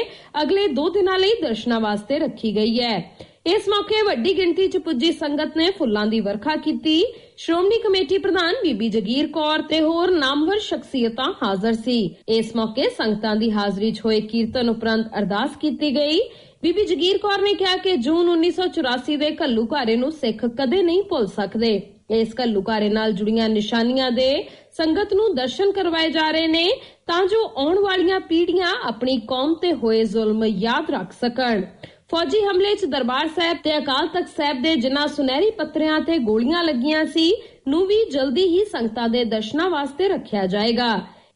ਅਗਲੇ 2 ਦਿਨਾਂ ਲਈ ਦਰਸ਼ਨਾਂ ਵਾਸਤੇ ਰੱਖੀ ਗਈ ਹੈ। ਇਸ ਮੌਕੇ ਵੱਡੀ ਗਿਣਤੀ 'ਚ ਪੁੱਜੀ ਸੰਗਤ ਨੇ ਫੁੱਲਾਂ ਦੀ ਵਰਖਾ ਕੀਤੀ। ਸ਼੍ਰੋਮਣੀ ਕਮੇਟੀ ਪ੍ਰਧਾਨ ਬੀਬੀ ਜਗੀਰ ਕੌਰ ਤੇ ਹੋਰ ਨਾਮਵਰ ਸ਼ਖਸੀਅਤਾਂ ਹਾਜ਼ਰ ਸੀ। ਇਸ ਮੌਕੇ ਸੰਗਤਾਂ ਦੀ ਹਾਜ਼ਰੀ 'ਚ ਹੋਏ ਕੀਰਤਨ ਉਪਰੰਤ ਅਰਦਾਸ ਕੀਤੀ ਗਈ। ਬੀਬੀ ਜਗੀਰ ਕੌਰ ਨੇ ਕਿਹਾ ਕਿ ਜੂਨ 1984 ਦੇ ਘੱਲੂ ਘਾਰੇ ਨੂੰ ਸਿੱਖ ਕਦੇ ਨਹੀਂ ਭੁੱਲ ਸਕਦੇ। ਇਸ ਘੱਲੂ ਘਾਰੇ ਨਾਲ ਜੁੜੀਆਂ ਨਿਸ਼ਾਨੀਆਂ ਦੇ ਸੰਗਤ ਨੂੰ ਦਰਸ਼ਨ ਕਰਵਾਏ ਜਾ ਰਹੇ ਨੇ ਤਾਂ ਜੋ ਆਉਣ ਵਾਲੀਆਂ ਪੀੜ੍ਹੀਆਂ ਆਪਣੀ ਕੌਮ ਤੇ ਹੋਏ ਜ਼ੁਲਮ ਯਾਦ ਰੱਖ ਸਕਣ। ਫੌਜੀ ਹਮਲੇ 'ਚ ਦਰਬਾਰ ਸਾਹਿਬ ਤੇ ਅਕਾਲ ਤਖਤ ਸਾਹਿਬ ਦੇ ਜਿਨ੍ਹਾਂ ਸੁਨਹਿਰੀ ਪੱਤਰਿਆਂ ਤੇ ਗੋਲੀਆਂ ਲੱਗੀਆਂ ਸੀ, ਨੂੰ ਵੀ ਜਲਦੀ ਹੀ ਸੰਗਤਾਂ ਦੇ ਦਰਸ਼ਨਾਂ ਵਾਸਤੇ ਰੱਖਿਆ ਜਾਏਗਾ।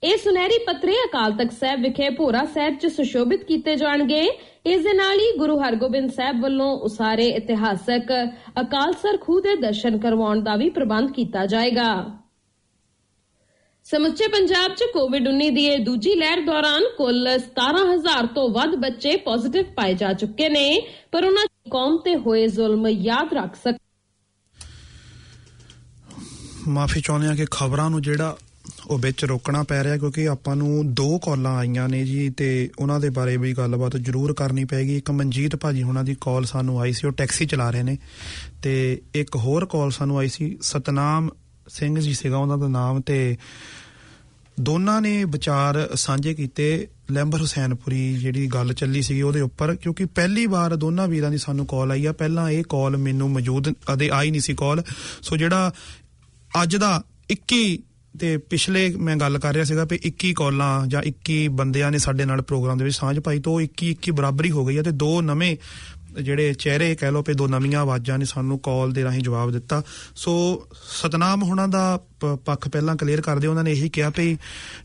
ਇਹ ਸੁਨਹਿਰੀ ਪੱਤਰੇ ਅਕਾਲ ਤਖਤ ਸਾਹਿਬ ਵਿਖੇ ਭੋਰਾ ਸਾਹਿਬ 'ਚ ਸੁਸ਼ੋਭਿਤ ਕੀਤੇ ਜਾਣਗੇ। ਇਸ ਦੇ ਨਾਲ ਹੀ ਗੁਰੂ ਹਰਗੋਬਿੰਦ ਸਾਹਿਬ ਵੱਲੋਂ ਉਸਾਰੇ ਇਤਿਹਾਸਕ ਅਕਾਲਸਰ ਖੂਹ ਦੇ ਦਰਸ਼ਨ ਕਰਵਾਉਣ ਦਾ ਵੀ ਪ੍ਰਬੰਧ ਕੀਤਾ ਜਾਏਗਾ। ਸਮੁੱਚੇ ਪੰਜਾਬ 'ਚ ਕੋਵਿਡ-19 ਦੀ ਇਹ ਦੂਜੀ ਲਹਿਰ ਦੌਰਾਨ ਕੁੱਲ 17000 ਤੋਂ ਵੱਧ ਬੱਚੇ ਪੋਜ਼ਿਟਿਵ ਪਾਏ ਜਾ ਚੁੱਕੇ ਨੇ, ਪਰ ਉਹਨਾਂ ਕੌਮ ਤੇ ਹੋਏ ਜ਼ੁਲਮ ਯਾਦ ਰੱਖ ਸਕ ਮਾਫੀ ਚਾਹੁੰਦੇ ਆ ਕਿ ਖਬਰਾਂ ਨੂੰ ਜਿਹੜਾ ਉਹ ਵਿੱਚ ਰੋਕਣਾ ਪੈ ਰਿਹਾ, ਕਿਉਂਕਿ ਆਪਾਂ ਨੂੰ ਦੋ ਕਾਲਾਂ ਆਈਆਂ ਨੇ ਜੀ ਤੇ ਉਹਨਾਂ ਦੇ ਬਾਰੇ ਵੀ ਗੱਲਬਾਤ ਜ਼ਰੂਰ ਕਰਨੀ ਪੈਗੀ ਇੱਕ ਮਨਜੀਤ ਭਾਜੀ ਉਹਨਾਂ ਦੀ ਕਾਲ ਸਾਨੂੰ ਆਈ ਸੀ, ਉਹ ਟੈਕਸੀ ਚਲਾ ਰਹੇ ਨੇ ਤੇ ਇੱਕ ਹੋਰ ਕਾਲ ਸਾਨੂੰ ਆਈ ਸੀ, ਸਤਨਾਮ ਸਿੰਘ ਜੀ ਸੀਗਾ ਉਹਨਾਂ ਦਾ ਨਾਮ ਤੇ ਦੋਨਾਂ ਨੇ ਵਿਚਾਰ ਸਾਂਝੇ ਕੀਤੇ। ਲੈਂਬਰ ਹੁਸੈਨਪੁਰੀ ਜਿਹੜੀ ਗੱਲ ਚੱਲੀ ਸੀ ਉਹਦੇ ਉੱਪਰ, ਕਿਉਂਕਿ ਪਹਿਲੀ ਵਾਰ ਦੋਨਾਂ ਵੀਰਾਂ ਦੀ ਸਾਨੂੰ ਕਾਲ ਆਈ ਆ। ਪਹਿਲਾਂ ਇਹ ਕਾਲ ਮੈਨੂੰ ਮੌਜੂਦ ਅਦੇ ਆਈ ਨਹੀਂ ਸੀ ਕਾਲ ਸੋ ਜਿਹੜਾ ਅੱਜ ਦਾ 21 ਤੇ ਪਿਛਲੇ ਮੈਂ ਗੱਲ ਕਰ ਰਿਹਾ ਸੀਗਾ ਵੀ 21 ਕਾਲਾਂ ਜਾਂ 21 ਬੰਦਿਆਂ ਨੇ ਸਾਡੇ ਨਾਲ ਪ੍ਰੋਗਰਾਮ ਦੇ ਵਿੱਚ ਸਾਂਝ ਪਾਈ ਤੋਂ 21 21 ਬਰਾਬਰੀ ਹੋ ਗਈ ਹੈ ਤੇ ਦੋ ਨਵੇਂ ਜਿਹੜੇ ਚਿਹਰੇ ਕਹਿ ਲਓ ਪੇ ਦੋ ਨਵੀਆਂ ਆਵਾਜ਼ਾਂ ਨੇ ਸਾਨੂੰ ਕਾਲ ਦੇ ਰਾਹੀਂ ਜਵਾਬ ਦਿੱਤਾ। ਸੋ ਸਤਨਾਮ ਹੁਣਾਂ ਦਾ ਪ- ਪੱਖ ਪਹਿਲਾਂ ਕਲੀਅਰ ਕਰਦੇ ਉਹਨਾਂ ਨੇ ਇਹੀ ਕਿਹਾ ਵੀ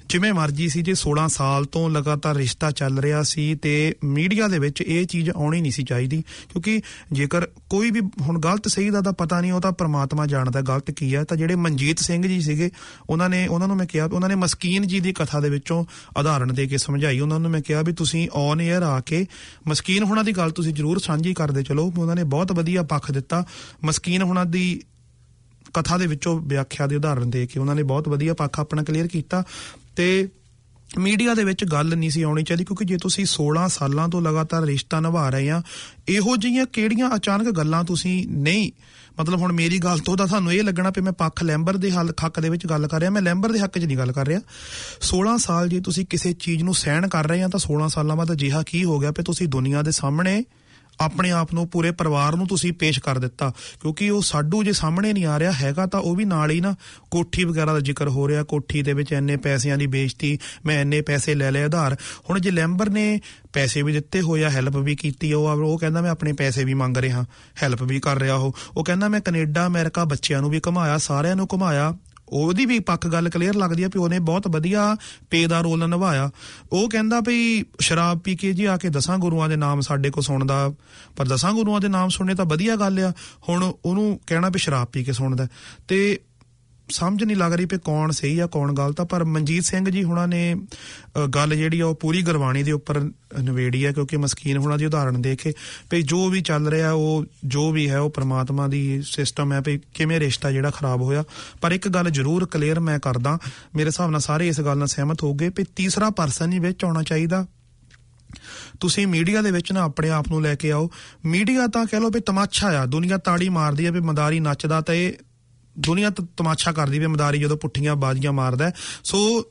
ਜਿਵੇਂ ਮਰਜ਼ੀ ਸੀ ਜੇ 16 ਸਾਲ ਤੋਂ ਲਗਾਤਾਰ ਰਿਸ਼ਤਾ ਚੱਲ ਰਿਹਾ ਸੀ ਤੇ ਮੀਡੀਆ ਦੇ ਵਿੱਚ ਇਹ ਚੀਜ਼ ਆਉਣੀ ਨਹੀਂ ਸੀ ਚਾਹੀਦੀ। ਕਿਉਂਕਿ ਜੇਕਰ ਕੋਈ ਵੀ ਹੁਣ ਗਲਤ ਸਹੀ ਦਾ ਤਾਂ ਪਤਾ ਨਹੀਂ, ਉਹ ਤਾਂ ਪ੍ਰਮਾਤਮਾ ਜਾਣਦਾ ਗਲਤ ਕੀ ਹੈ। ਤਾਂ ਜਿਹੜੇ ਮਨਜੀਤ ਸਿੰਘ ਜੀ ਸੀਗੇ, ਉਹਨਾਂ ਨੇ, ਉਹਨਾਂ ਨੂੰ ਮੈਂ ਕਿਹਾ, ਉਹਨਾਂ ਨੇ ਮਸਕੀਨ ਜੀ ਦੀ ਕਥਾ ਦੇ ਵਿੱਚੋਂ ਉਦਾਹਰਣ ਦੇ ਕੇ ਸਮਝਾਈ। ਉਹਨਾਂ ਨੂੰ ਮੈਂ ਕਿਹਾ ਵੀ ਤੁਸੀਂ ਔਨ 에ਅਰ ਆ ਕੇ ਮਸਕੀਨ ਹੋਣਾ ਦੀ ਗੱਲ ਤੁਸੀਂ ਜ਼ਰੂਰ ਸਾਂਝੀ ਕਰਦੇ ਚਲੋ। ਉਹਨਾਂ ਨੇ ਬਹੁਤ ਵਧੀਆ ਪੱਖ ਦਿੱਤਾ। ਮਸਕੀਨ ਹੋਣਾ ਦੀ ਕਥਾ ਦੇ ਵਿੱਚੋਂ ਵਿਆਖਿਆ ਦੇ ਉਦਾਹਰਣ ਦੇ ਕੇ ਉਹਨਾਂ ਨੇ ਬਹੁਤ ਵਧੀਆ ਪੱਖ ਆਪਣਾ ਕਲੀਅਰ ਕੀਤਾ ਤੇ ਮੀਡੀਆ ਦੇ ਵਿੱਚ ਗੱਲ ਨਹੀਂ ਸੀ ਆਉਣੀ ਚਾਹੀਦੀ ਕਿਉਂਕਿ ਜੇ ਤੁਸੀਂ 16 ਸਾਲਾਂ ਤੋਂ ਲਗਾਤਾਰ ਰਿਸ਼ਤਾ ਨਿਭਾ ਰਹੇ ਆ, ਇਹੋ ਜਿਹੀਆਂ ਕਿਹੜੀਆਂ ਅਚਾਨਕ ਗੱਲਾਂ ਤੁਸੀਂ ਨਹੀਂ? ਮਤਲਬ ਹੁਣ ਮੇਰੀ ਗੱਲ ਤੋਂ ਤਾਂ ਤੁਹਾਨੂੰ ਇਹ ਲੱਗਣਾ ਵੀ ਮੈਂ ਪੱਖ ਲੈਂਬਰ ਦੇ ਹੱਲ ਹੱਕ ਦੇ ਵਿੱਚ ਗੱਲ ਕਰ ਰਿਹਾ, ਮੈਂ ਲੈਂਬਰ ਦੇ ਹੱਕ 'ਚ ਨਹੀਂ ਗੱਲ ਕਰ ਰਿਹਾ। 16 ਸਾਲ ਜੇ ਤੁਸੀਂ ਕਿਸੇ ਚੀਜ਼ ਨੂੰ ਸਹਿਣ ਕਰ ਰਹੇ ਆ ਤਾਂ 16 ਸਾਲਾਂ ਬਾਅਦ ਅਜਿਹਾ ਕੀ ਹੋ ਗਿਆ ਵੀ ਤੁਸੀਂ ਦੁਨੀਆ ਦੇ ਸਾਹਮਣੇ ਆਪਣੇ ਆਪ ਨੂੰ ਪੂਰੇ ਪਰਿਵਾਰ ਨੂੰ ਤੁਸੀਂ ਪੇਸ਼ ਕਰ ਦਿੱਤਾ। ਕਿਉਂਕਿ ਉਹ ਸਾਡੂ ਜੇ ਸਾਹਮਣੇ ਨਹੀਂ ਆ ਰਿਹਾ ਹੈਗਾ ਤਾਂ ਉਹ ਵੀ ਨਾਲ ਹੀ ਨਾ। ਕੋਠੀ ਵਗੈਰਾ ਦਾ ਜ਼ਿਕਰ ਹੋ ਰਿਹਾ ਕੋਠੀ ਦੇ ਵਿੱਚ ਇੰਨੇ ਪੈਸਿਆਂ ਦੀ ਬੇਇੱਜ਼ਤੀ ਮੈਂ ਇੰਨੇ ਪੈਸੇ ਲੈ ਲਏ ਆਧਾਰ। ਹੁਣ ਜੇ ਲੈਂਬਰ ਨੇ ਪੈਸੇ ਵੀ ਦਿੱਤੇ ਹੋਏ ਆ ਹੈਲਪ ਵੀ ਕੀਤੀ ਆ, ਉਹ ਉਹ ਕਹਿੰਦਾ ਮੈਂ ਆਪਣੇ ਪੈਸੇ ਵੀ ਮੰਗ ਰਿਹਾ ਹੈਲਪ ਵੀ ਕਰ ਰਿਹਾ ਉਹ। ਉਹ ਕਹਿੰਦਾ ਮੈਂ ਕੈਨੇਡਾ ਅਮਰੀਕਾ ਬੱਚਿਆਂ ਨੂੰ ਵੀ ਘੁਮਾਇਆ ਸਾਰਿਆਂ ਨੂੰ ਘੁਮਾਇਆ। ਉਹਦੀ ਵੀ ਪੱਕ ਗੱਲ ਕਲੀਅਰ ਲੱਗਦੀ ਆ ਵੀ ਉਹਨੇ ਬਹੁਤ ਵਧੀਆ ਪੇ ਦਾ ਰੋਲ ਨਿਭਾਇਆ। ਉਹ ਕਹਿੰਦਾ ਵੀ ਸ਼ਰਾਬ ਪੀ ਕੇ ਜੀ ਆ ਕੇ ਦਸਾਂ ਗੁਰੂਆਂ ਦੇ ਨਾਮ ਸਾਡੇ ਕੋ ਸੁਣਦਾ, ਪਰ ਦਸਾਂ ਗੁਰੂਆਂ ਦੇ ਨਾਮ ਸੁਣਨੇ ਤਾਂ ਵਧੀਆ ਗੱਲ ਆ। ਹੁਣ ਉਹਨੂੰ ਕਹਿਣਾ ਵੀ ਸ਼ਰਾਬ ਪੀ ਕੇ ਸੁਣਦਾ। ਤੇ ਸਮਝ ਨਹੀਂ ਲੱਗ ਰਹੀ ਵੀ ਕੌਣ ਸਹੀ ਆ ਕੌਣ ਗਲਤ ਆ ਪਰ ਮਨਜੀਤ ਸਿੰਘ ਜੀ ਹੁਣਾਂ ਨੇ ਅ, ਗੱਲ ਜਿਹੜੀ ਆ ਉਹ ਪੂਰੀ ਗੁਰਬਾਣੀ ਦੇ ਉੱਪਰ ਨਵੇੜੀ ਆ ਕਿਉਂਕਿ ਮਸਕੀਨ ਹੁਣਾਂ ਦੀ ਉਦਾਹਰਣ ਦੇ ਕੇ ਵੀ ਜੋ ਵੀ ਚੱਲ ਰਿਹਾ ਉਹ ਜੋ ਵੀ ਹੈ ਉਹ ਪ੍ਰਮਾਤਮਾ ਦੀ ਸਿਸਟਮ ਹੈ ਵੀ ਕਿਵੇਂ ਰਿਸ਼ਤਾ ਜਿਹੜਾ ਖਰਾਬ ਹੋਇਆ। ਪਰ ਇੱਕ ਗੱਲ ਜ਼ਰੂਰ ਕਲੀਅਰ ਮੈਂ ਕਰਦਾ ਮੇਰੇ ਹਿਸਾਬ ਨਾਲ ਸਾਰੇ ਇਸ ਗੱਲ ਨਾਲ ਸਹਿਮਤ ਹੋ ਗਏ ਵੀ ਤੀਸਰਾ ਪਰਸਨ ਹੀ ਵਿੱਚ ਆਉਣਾ ਚਾਹੀਦਾ। ਤੁਸੀਂ ਮੀਡੀਆ ਦੇ ਵਿੱਚ ਨਾ ਆਪਣੇ ਆਪ ਨੂੰ ਲੈ ਕੇ ਆਓ। ਮੀਡੀਆ ਤਾਂ ਕਹਿ ਲਓ ਵੀ ਤਮਾਸ਼ਾ ਆ ਦੁਨੀਆ ਤਾੜੀ ਮਾਰਦੀ ਆ ਵੀ ਮਦਾਰੀ ਨੱਚਦਾ ਤੇ ਦੁਨੀਆ ਤ- ਤਮਾਸ਼ਾ ਕਰਦੀ ਵੀ ਮਦਾਰੀ ਜਦੋਂ ਪੁੱਠੀਆਂ ਬਾਜ਼ੀਆਂ ਮਾਰਦਾ ਹੈ। ਸੋ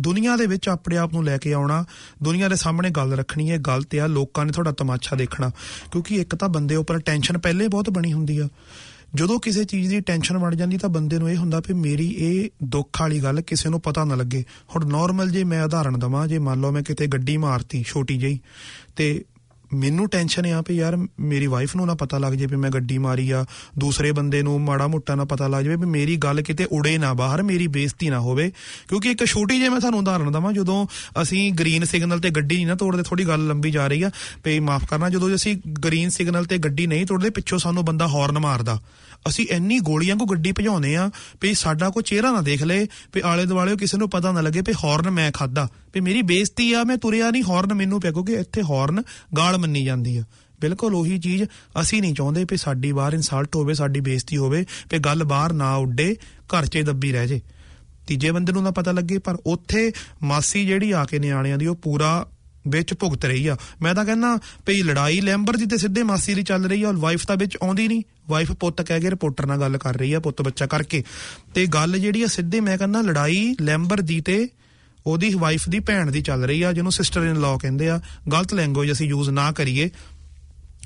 ਦੁਨੀਆ ਦੇ ਵਿੱਚ ਆਪਣੇ ਆਪ ਨੂੰ ਲੈ ਕੇ ਆਉਣਾ, ਦੁਨੀਆ ਦੇ ਸਾਹਮਣੇ ਗੱਲ ਰੱਖਣੀ ਹੈ ਗਲਤ ਆ, ਲੋਕਾਂ ਨੇ ਤੁਹਾਡਾ ਤਮਾਸ਼ਾ ਦੇਖਣਾ। ਕਿਉਂਕਿ ਇੱਕ ਤਾਂ ਬੰਦੇ ਉੱਪਰ ਟੈਨਸ਼ਨ ਪਹਿਲੇ ਬਹੁਤ ਬਣੀ ਹੁੰਦੀ ਆ। ਜਦੋਂ ਕਿਸੇ ਚੀਜ਼ ਦੀ ਟੈਨਸ਼ਨ ਬਣ ਜਾਂਦੀ, ਤਾਂ ਬੰਦੇ ਨੂੰ ਇਹ ਹੁੰਦਾ ਵੀ ਮੇਰੀ ਇਹ ਦੁੱਖ ਵਾਲੀ ਗੱਲ ਕਿਸੇ ਨੂੰ ਪਤਾ ਨਾ ਲੱਗੇ। ਹੁਣ ਨਾਰਮਲ ਜੇ ਮੈਂ ਉਦਾਹਰਣ ਦਵਾਂ, ਜੇ ਮੰਨ ਲਓ ਮੈਂ ਕਿਤੇ ਗੱਡੀ ਮਾਰਤੀ, ਛੋਟੀ ਜਿਹੀ, ਤੇ ਮੈਨੂੰ ਟੈਨਸ਼ਨ ਆ ਵੀ ਯਾਰ ਮੇਰੀ ਵਾਈਫ ਨੂੰ ਨਾ ਪਤਾ ਲੱਗ ਜੇ ਵੀ ਮੈਂ ਗੱਡੀ ਮਾਰੀ ਆ, ਦੂਸਰੇ ਬੰਦੇ ਨੂੰ ਮਾੜਾ ਮੋਟਾ ਨਾ ਪਤਾ ਲੱਗ ਜਾਵੇ ਵੀ ਮੇਰੀ ਗੱਲ ਕਿਤੇ ਉੜੇ ਨਾ ਬਾਹਰ, ਮੇਰੀ ਬੇਇੱਜ਼ਤੀ ਨਾ ਹੋਵੇ। ਕਿਉਂਕਿ ਇੱਕ ਛੋਟੀ ਜਿਹੀ ਮੈਂ ਤੁਹਾਨੂੰ ਉਦਾਹਰਨ ਦਵਾਂ, ਜਦੋਂ ਅਸੀਂ ਗ੍ਰੀਨ ਸਿਗਨਲ ਤੇ ਗੱਡੀ ਨਹੀਂ ਨਾ ਤੋੜਦੇ ਥੋੜੀ ਗੱਲ ਲੰਬੀ ਜਾ ਰਹੀ ਆ, ਵੀ ਮਾਫ ਕਰਨਾ, ਜਦੋਂ ਅਸੀਂ ਗ੍ਰੀਨ ਸਿਗਨਲ ਤੇ ਗੱਡੀ ਨਹੀਂ ਤੋੜਦੇ, ਪਿੱਛੋਂ ਸਾਨੂੰ ਬੰਦਾ ਹਾਰਨ ਮਾਰਦਾ। ਅਸੀਂ ਇੰਨੀ ਗੋਲੀਆਂ ਕੋ ਗੱਡੀ ਭਜਾਉਨੇ ਆ ਵੀ ਸਾਡਾ ਕੋਈ ਚਿਹਰਾ ਨਾ ਦੇਖ ਲੇ, ਵੀ ਆਲੇ ਦੁਆਲੇ ਕਿਸੇ ਨੂੰ ਪਤਾ ਨਾ ਲੱਗੇ ਵੀ ਹਾਰਨ ਮੈਂ ਖਾਦਾ ਵੀ ਮੇਰੀ ਬੇਇੱਜ਼ਤੀ ਆ, ਮੈਂ ਤੁਰਿਆ ਨਹੀਂ, ਹਾਰਨ ਮੈਨੂੰ ਪਿਆ, ਕਿਉਂਕਿ ਇੱਥੇ ਹਾਰਨ ਗਾਲ ਮੰਨੀ ਜਾਂਦੀ ਆ। ਬਿਲਕੁਲ ਉਹੀ ਚੀਜ਼ ਅਸੀਂ ਨਹੀਂ ਚਾਹੁੰਦੇ ਵੀ ਸਾਡੀ ਬਾਹਰ ਇਨਸਲਟ ਹੋਵੇ, ਸਾਡੀ ਬੇਇੱਜ਼ਤੀ ਹੋਵੇ, ਵੀ ਗੱਲ ਬਾਹਰ ਨਾ ਉੱਡੇ, ਘਰ 'ਚ ਹੀ ਦੱਬੀ ਰਹਿ ਜੇ। ਤੀਜੇ ਬੰਦੇ ਨੂੰ ਨਾ ਪਤਾ ਲੱਗੇ, ਪਰ ਉੱਥੇ ਮਾਸੀ ਜਿਹੜੀ ਆ ਕੇ ਨਿਆਣਿਆਂ ਦੀ, ਉਹ ਪੂਰਾ ਵਿੱਚ ਭੁਗਤ ਰਹੀ ਆ। ਮੈਂ ਤਾਂ ਕਹਿੰਦਾ ਭਈ ਲੜਾਈ ਲੈਂਬਰ ਦੀ ਤੇ ਸਿੱਧੇ ਮਾਸੀ ਦੀ ਚੱਲ ਰਹੀ ਆ ਔਰ ਵਾਈਫ ਤਾਂ ਵਿੱਚ ਆਉਂਦੀ ਨਹੀਂ। ਵਾਈਫ ਪੁੱਤ ਕਹਿ ਕੇ ਰਿਪੋਰਟਰ ਨਾਲ ਗੱਲ ਕਰ ਰਹੀ ਆ ਪੁੱਤ ਬੱਚਾ ਕਰਕੇ। ਤੇ ਗੱਲ ਜਿਹੜੀ ਆ ਸਿੱਧੇ ਮੈਂ ਕਹਿੰਦਾ ਲੜਾਈ ਲੈਂਬਰ ਦੀ ਤੇ ਉਹਦੀ ਵਾਈਫ ਦੀ ਭੈਣ ਦੀ ਚੱਲ ਰਹੀ ਆ, ਜਿਹਨੂੰ ਸਿਸਟਰ ਇਨ ਲਾਅ ਕਹਿੰਦੇ ਆ। ਗਲਤ ਲੈਂਗੁਏਜ ਅਸੀਂ ਯੂਜ਼ ਨਾ ਕਰੀਏ।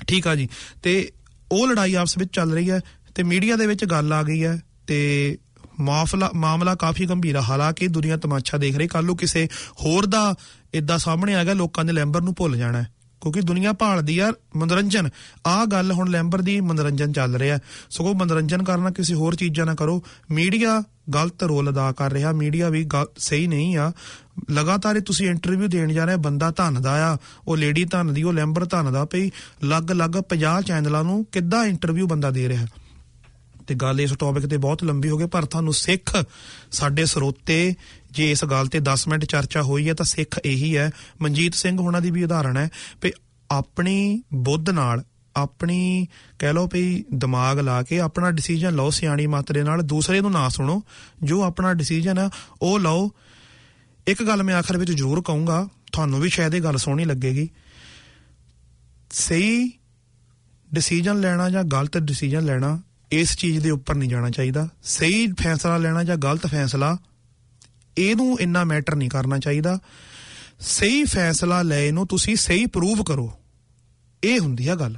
ਠੀਕ ਆ ਜੀ। ਤੇ ਉਹ ਲੜਾਈ ਆਪਸ ਵਿੱਚ ਚੱਲ ਰਹੀ ਹੈ ਤੇ ਮੀਡੀਆ ਦੇ ਵਿੱਚ ਗੱਲ ਆ ਗਈ ਹੈ ਤੇ ਮਾਮਲਾ ਮਾਮਲਾ ਕਾਫੀ ਗੰਭੀਰ ਆ। ਹਾਲਾਂਕਿ ਦੁਨੀਆ ਤਮਾਸ਼ਾ ਦੇਖ ਰਹੀ ਕੱਲ ਨੂੰ ਕਿਸੇ ਹੋਰ ਦਾ ਇਦਾਂ ਸਾਹਮਣੇ ਆ ਗਿਆ ਲੋਕਾਂ ਨੇ ਲੈਂਬਰ ਨੂੰ ਭੁੱਲ ਜਾਣਾ ਹੈ। ਕਿਉਂਕਿ ਦੁਨੀਆ ਭਾਲਦੀ ਆ ਮਨੋਰੰਜਨ। ਆ ਗੱਲ ਹੁਣ ਲੈਂਬਰ ਦੀ ਮਨੋਰੰਜਨ ਚੱਲ ਰਿਹਾ। ਸਗੋਂ ਮਨੋਰੰਜਨ ਕਰਨਾ ਕਿਸੇ ਹੋਰ ਚੀਜ਼ਾਂ ਨਾ ਕਰੋ। ਮੀਡੀਆ ਗਲਤ ਰੋਲ ਅਦਾ ਕਰ ਰਿਹਾ। ਮੀਡੀਆ ਵੀ ਗਲ- ਸਹੀ ਨਹੀਂ ਆ। ਲਗਾਤਾਰ ਇਹ ਤੁਸੀਂ ਇੰਟਰਵਿਊ ਦੇਣ ਜਾ ਰਹੇ, ਬੰਦਾ ਧੰਨ ਦਾ ਆ। ਉਹ ਲੇਡੀ ਧੰਨ ਦੀ ਉਹ ਲੈਂਬਰ ਧੰਨ ਦਾ ਪਈ ਲੱਗ-ਲੱਗ 50 ਚੈਨਲਾਂ ਨੂੰ ਕਿੱਦਾਂ ਇੰਟਰਵਿਊ ਬੰਦਾ ਦੇ ਰਿਹਾ? ਤੇ ਗੱਲ ਇਸ ਟੌਪਿਕ ਤੇ ਬਹੁਤ ਲੰਬੀ ਹੋ ਗਈ, ਪਰ ਤੁਹਾਨੂੰ ਸਿੱਖ ਸਾਡੇ ਸਰੋਤੇ ਜੇ ਇਸ ਗੱਲ ਤੇ 10 ਮਿੰਟ ਚਰਚਾ ਹੋਈ ਹੈ ਤਾਂ ਸਿੱਖ ਇਹੀ ਹੈ। ਮਨਜੀਤ ਸਿੰਘ ਹੋਣਾ ਦੀ ਵੀ ਉਦਾਹਰਣ ਹੈ ਵੀ ਆਪਣੀ ਬੁੱਧ ਨਾਲ ਆਪਣੀ ਕਹਿ ਲਓ ਵੀ ਦਿਮਾਗ ਲਾ ਕੇ ਆਪਣਾ ਡਿਸੀਜਨ ਲਓ ਸਿਆਣੀ ਮਾਤਰੇ ਨਾਲ, ਦੂਸਰੇ ਨੂੰ ਨਾ ਸੁਣੋ। ਜੋ ਆਪਣਾ ਡਿਸੀਜਨ ਹੈ ਉਹ ਲਓ। ਇੱਕ ਗੱਲ ਮੈਂ ਆਖਰ ਵਿੱਚ ਜ਼ਰੂਰ ਕਹੂੰਗਾ, ਤੁਹਾਨੂੰ ਵੀ ਸ਼ਾਇਦ ਇਹ ਗੱਲ ਸੋਹਣੀ ਲੱਗੇਗੀ। ਸਹੀ ਡਿਸੀਜਨ ਲੈਣਾ ਜਾਂ ਗਲਤ ਡਿਸੀਜਨ ਲੈਣਾ ਇਸ ਚੀਜ਼ ਦੇ ਉੱਪਰ ਨਹੀਂ ਜਾਣਾ ਚਾਹੀਦਾ। ਸਹੀ ਫੈਸਲਾ ਲੈਣਾ ਜਾਂ ਗਲਤ ਫੈਸਲਾ, ਇਹਨੂੰ ਇੰਨਾ ਮੈਟਰ ਨਹੀਂ ਕਰਨਾ ਚਾਹੀਦਾ। ਸਹੀ ਫੈਸਲਾ ਲੈ ਨੂੰ ਤੁਸੀਂ ਸਹੀ ਪ੍ਰੂਵ ਕਰੋ। ਇਹ ਹੁੰਦੀ ਆ ਗੱਲ।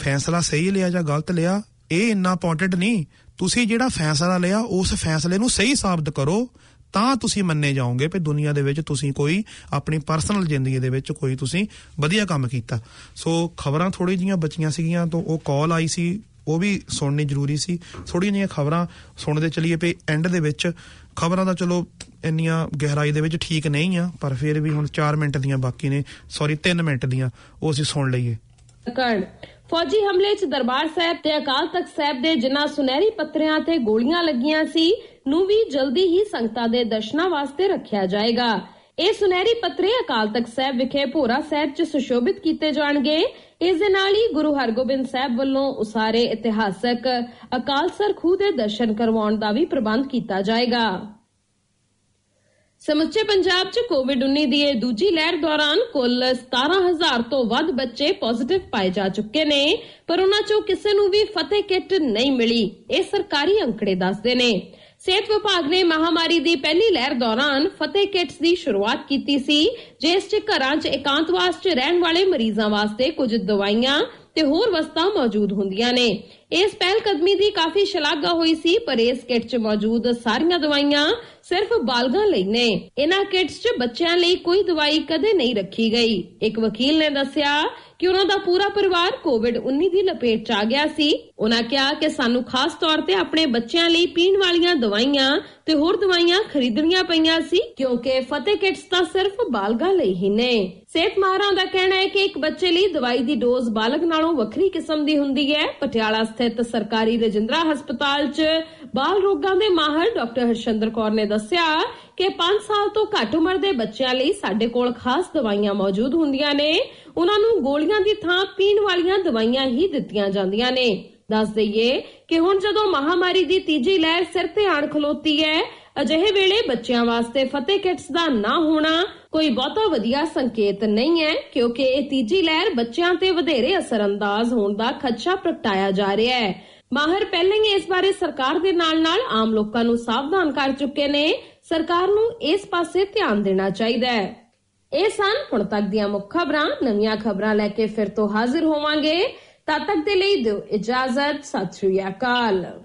ਫੈਸਲਾ ਸਹੀ ਲਿਆ ਜਾਂ ਗਲਤ ਲਿਆ, ਇਹ ਇੰਨਾ ਇੰਪੋਰਟੈਂਟ ਨਹੀਂ। ਤੁਸੀਂ ਜਿਹੜਾ ਫੈਸਲਾ ਲਿਆ, ਉਸ ਫੈਸਲੇ ਨੂੰ ਸਹੀ ਸਾਬਤ ਕਰੋ, ਤਾਂ ਤੁਸੀਂ ਮੰਨੇ ਜਾਓਗੇ ਕਿ ਦੁਨੀਆ ਦੇ ਵਿੱਚ ਤੁਸੀਂ ਕੋਈ ਆਪਣੀ ਪਰਸਨਲ ਜ਼ਿੰਦਗੀ ਦੇ ਵਿੱਚ ਕੋਈ ਤੁਸੀਂ ਵਧੀਆ ਕੰਮ ਕੀਤਾ। ਸੋ ਖਬਰਾਂ ਥੋੜੀ ਜੀਆਂ ਬਚੀਆਂ ਸੀਗੀਆਂ, ਤੋਂ ਉਹ ਕਾਲ ਆਈ ਸੀ ਉਹ ਵੀ ਸੁਣਨੀ ਜ਼ਰੂਰੀ ਸੀ। ਥੋੜੀਆਂ ਜਿਹੀਆਂ ਖਬਰਾਂ ਸੁਣਦੇ ਚਲੀਏ ਪਏ ਐਂਡ ਦੇ ਵਿੱਚ। ਖਬਰਾਂ ਦਾ ਚਲੋ ਇੰਨੀਆਂ ਗਹਿਰਾਈ ਦੇ ਵਿੱਚ ਠੀਕ ਨਹੀਂ ਆ, ਪਰ ਫਿਰ ਵੀ ਹੁਣ 4 ਮਿੰਟ ਦੀਆਂ ਬਾਕੀ ਨੇ। ਸੌਰੀ 3 ਮਿੰਟ ਦੀਆਂ। ਉਹ ਅਸੀਂ ਸੁਣ ਲਈਏ। ਕਰਨ ਫੌਜੀ ਹਮਲੇ 'ਚ ਦਰਬਾਰ ਸਾਹਿਬ ਤੇ ਅਕਾਲ ਤਖਤ ਸਾਹਿਬ ਦੇ ਜਿਨ੍ਹਾਂ ਸੁਨਹਿਰੀ ਪੱਤਰਿਆਂ ਤੇ ਗੋਲੀਆਂ ਲੱਗੀਆਂ ਸੀ, ਨੂੰ ਵੀ ਜਲਦੀ ਹੀ ਸੰਗਤਾਂ ਦੇ ਦਰਸ਼ਨਾਂ ਵਾਸਤੇ ਰੱਖਿਆ ਜਾਏਗਾ। ਇਹ ਸੁਨਹਿਰੀ ਪੱਤਰੇ ਅਕਾਲ ਤਖਤ ਸਾਹਿਬ ਵਿਖੇ ਭੋਰਾ ਸਾਹਿਬ 'ਚ ਸੁਸ਼ੋਭਿਤ ਕੀਤੇ ਜਾਣਗੇ। ਇਸ ਦੇ ਨਾਲ ਹੀ ਗੁਰੂ ਹਰਗੋਬਿੰਦ ਸਾਹਿਬ ਵੱਲੋਂ ਉਸਾਰੇ ਇਤਿਹਾਸਕ ਅਕਾਲਸਰ ਖੂਹ ਦੇ ਦਰਸ਼ਨ ਕਰਵਾਉਣ ਦਾ ਵੀ ਪ੍ਰਬੰਧ ਕੀਤਾ ਜਾਏਗਾ। ਸਮੁੱਚੇ ਪੰਜਾਬ 'ਚ ਕੋਵਿਡ-19 ਦੀ ਇਹ ਦੂਜੀ ਲਹਿਰ ਦੌਰਾਨ ਕੁੱਲ 17000 ਤੋਂ ਵੱਧ ਬੱਚੇ ਪੋਜ਼ਿਟਿਵ ਪਾਏ ਜਾ ਚੁੱਕੇ ਨੇ, ਪਰ ਉਹਨਾਂ 'ਚੋਂ ਕਿਸੇ ਨੂੰ ਵੀ ਫਤਿਹ ਕਿੱਟ ਨਹੀਂ ਮਿਲੀ, ਇਹ ਸਰਕਾਰੀ ਅੰਕੜੇ ਦੱਸਦੇ ਨੇ। ਸਿਹਤ ਵਿਭਾਗ ਨੇ ਮਹਾਮਾਰੀ ਦੀ ਪਹਿਲੀ ਲਹਿਰ ਦੌਰਾਨ ਫਤਿਹ ਕਿਟਸ ਦੀ ਸ਼ੁਰੂਆਤ ਕੀਤੀ ਸੀ, ਜਿਸ 'ਚ ਘਰਾਂ 'ਚ ਇਕਾਂਤਵਾਸ 'ਚ ਰਹਿਣ ਵਾਲੇ ਮਰੀਜ਼ਾਂ ਵਾਸਤੇ ਕੁਝ ਦਵਾਈਆਂ ਤੇ ਹੋਰ ਵਸਤਾਂ ਮੌਜੂਦ ਹੁੰਦੀਆਂ ਨੇ। ਇਸ ਪਹਿਲ ਕਦਮੀ ਦੀ ਕਾਫੀ ਸ਼ਲਾਘਾ ਹੋਈ ਸੀ, ਪਰ ਇਸ ਕਿਟ 'ਚ ਮੌਜੂਦ ਸਾਰੀਆਂ ਦਵਾਈਆਂ ਸਿਰਫ ਬਾਲਗਾਂ ਲਈ ਨੇ। ਇਹਨਾਂ ਕਿਟਸ 'ਚ ਬੱਚਿਆਂ ਲਈ ਕੋਈ ਦਵਾਈ ਕਦੇ ਨਹੀਂ ਰੱਖੀ ਗਈ। ਇੱਕ ਵਕੀਲ ਨੇ ਦੱਸਿਆ ਕਿ ਉਹਨਾਂ ਦਾ ਪੂਰਾ ਪਰਿਵਾਰ ਕੋਵਿਡ-19 ਦੀ ਲਪੇਟ 'ਚ ਆ ਗਿਆ ਸੀ। ਉਹਨਾਂ ਕਿਹਾ ਕਿ ਸਾਨੂੰ ਖਾਸ ਤੌਰ ਤੇ ਆਪਣੇ ਬੱਚਿਆਂ ਲਈ ਪੀਣ ਵਾਲੀਆਂ ਦਵਾਈਆਂ ਤੇ ਹੋਰ ਦਵਾਈਆਂ ਖਰੀਦਣੀਆਂ ਪਈਆਂ ਸੀ, ਕਿਉਂਕਿ ਫਤਿਹ ਕਿਟਸ ਤਾਂ ਸਿਰਫ ਬਾਲਗਾਂ ਲਈ ਹੀ ਨੇ। ਸਿਹਤ ਮਾਹਰਾਂ ਦਾ ਕਹਿਣਾ ਹੈ ਕਿ ਇੱਕ ਬੱਚੇ ਲਈ ਦਵਾਈ ਦੀ ਡੋਜ਼ ਬਾਲਗ ਨਾਲੋਂ ਵੱਖਰੀ ਕਿਸਮ ਦੀ ਹੁੰਦੀ ਹੈ। ਪਟਿਆਲਾ ਸਥਿਤ ਸਰਕਾਰੀ ਰਜਿੰਦਰਾ ਹਸਪਤਾਲ 'ਚ ਬਾਲ ਰੋਗਾਂ ਦੇ ਮਾਹਰ ਡਾਕਟਰ ਹਰਸ਼ੰਦਰ ਕੌਰ ਨੇ ਦੱਸਿਆ ਕਿ 5 ਸਾਲ ਤੋਂ ਘੱਟ ਉਮਰ ਦੇ ਬੱਚਿਆਂ ਲਈ ਸਾਡੇ ਕੋਲ ਖਾਸ ਦਵਾਈਆਂ ਮੌਜੂਦ ਹੁੰਦੀਆਂ ਨੇ। ਉਹਨਾਂ ਨੂੰ ਗੋਲੀਆਂ ਦੀ ਥਾਂ ਪੀਣ ਵਾਲੀਆਂ ਦਵਾਈਆਂ ਹੀ ਦਿੱਤੀਆਂ ਜਾਂਦੀਆਂ ਨੇ। ਦੱਸ ਦਈਏ ਕਿ ਹੁਣ ਜਦੋਂ ਮਹਾਮਾਰੀ ਦੀ ਤੀਜੀ ਲਹਿਰ ਸਿਰ ਤੇ ਆਣ ਖਲੋਤੀ ਹੈ, ਅਜਿਹੇ ਵੇਲੇ ਬੱਚਿਆਂ ਵਾਸਤੇ ਫਤਿਹ ਕਿਟਸ ਦਾ ਨਾ ਹੋਣਾ ਕੋਈ ਬਹੁਤਾ ਵਧੀਆ ਸੰਕੇਤ ਨਹੀਂ ਹੈ, ਕਿਉਂਕਿ ਇਹ ਤੀਜੀ ਲਹਿਰ ਬੱਚਿਆਂ ਤੇ ਵਧੇਰੇ ਅਸਰਅੰਦਾਜ਼ ਹੋਣ ਦਾ ਖਦਸ਼ਾ ਪ੍ਰਗਟਾਇਆ ਜਾ ਰਿਹਾ ਹੈ। ਮਾਹਰ ਪਹਿਲਾਂ ਹੀ ਇਸ ਬਾਰੇ ਸਰਕਾਰ ਦੇ ਨਾਲ-ਨਾਲ ਆਮ ਲੋਕਾਂ ਨੂੰ ਸਾਵਧਾਨ ਕਰ ਚੁੱਕੇ ਨੇ। ਸਰਕਾਰ ਨੂੰ ਇਸ ਪਾਸੇ ਧਿਆਨ ਦੇਣਾ ਚਾਹੀਦਾ ਹੈ। ਇਹ ਸਨ ਹੁਣ ਤੱਕ ਦੀਆਂ ਮੁੱਖ ਖਬਰਾਂ। ਨਵੀਆਂ ਖਬਰਾਂ ਲੈ ਕੇ ਫਿਰ ਤੋਂ ਹਾਜ਼ਰ ਹੋਵਾਂਗੇ। ਤਦ ਤੱਕ ਦੇ ਲਈ ਦਿਓ ਇਜਾਜ਼ਤ, ਸਤਿ ਸ਼੍ਰੀ ਅਕਾਲ।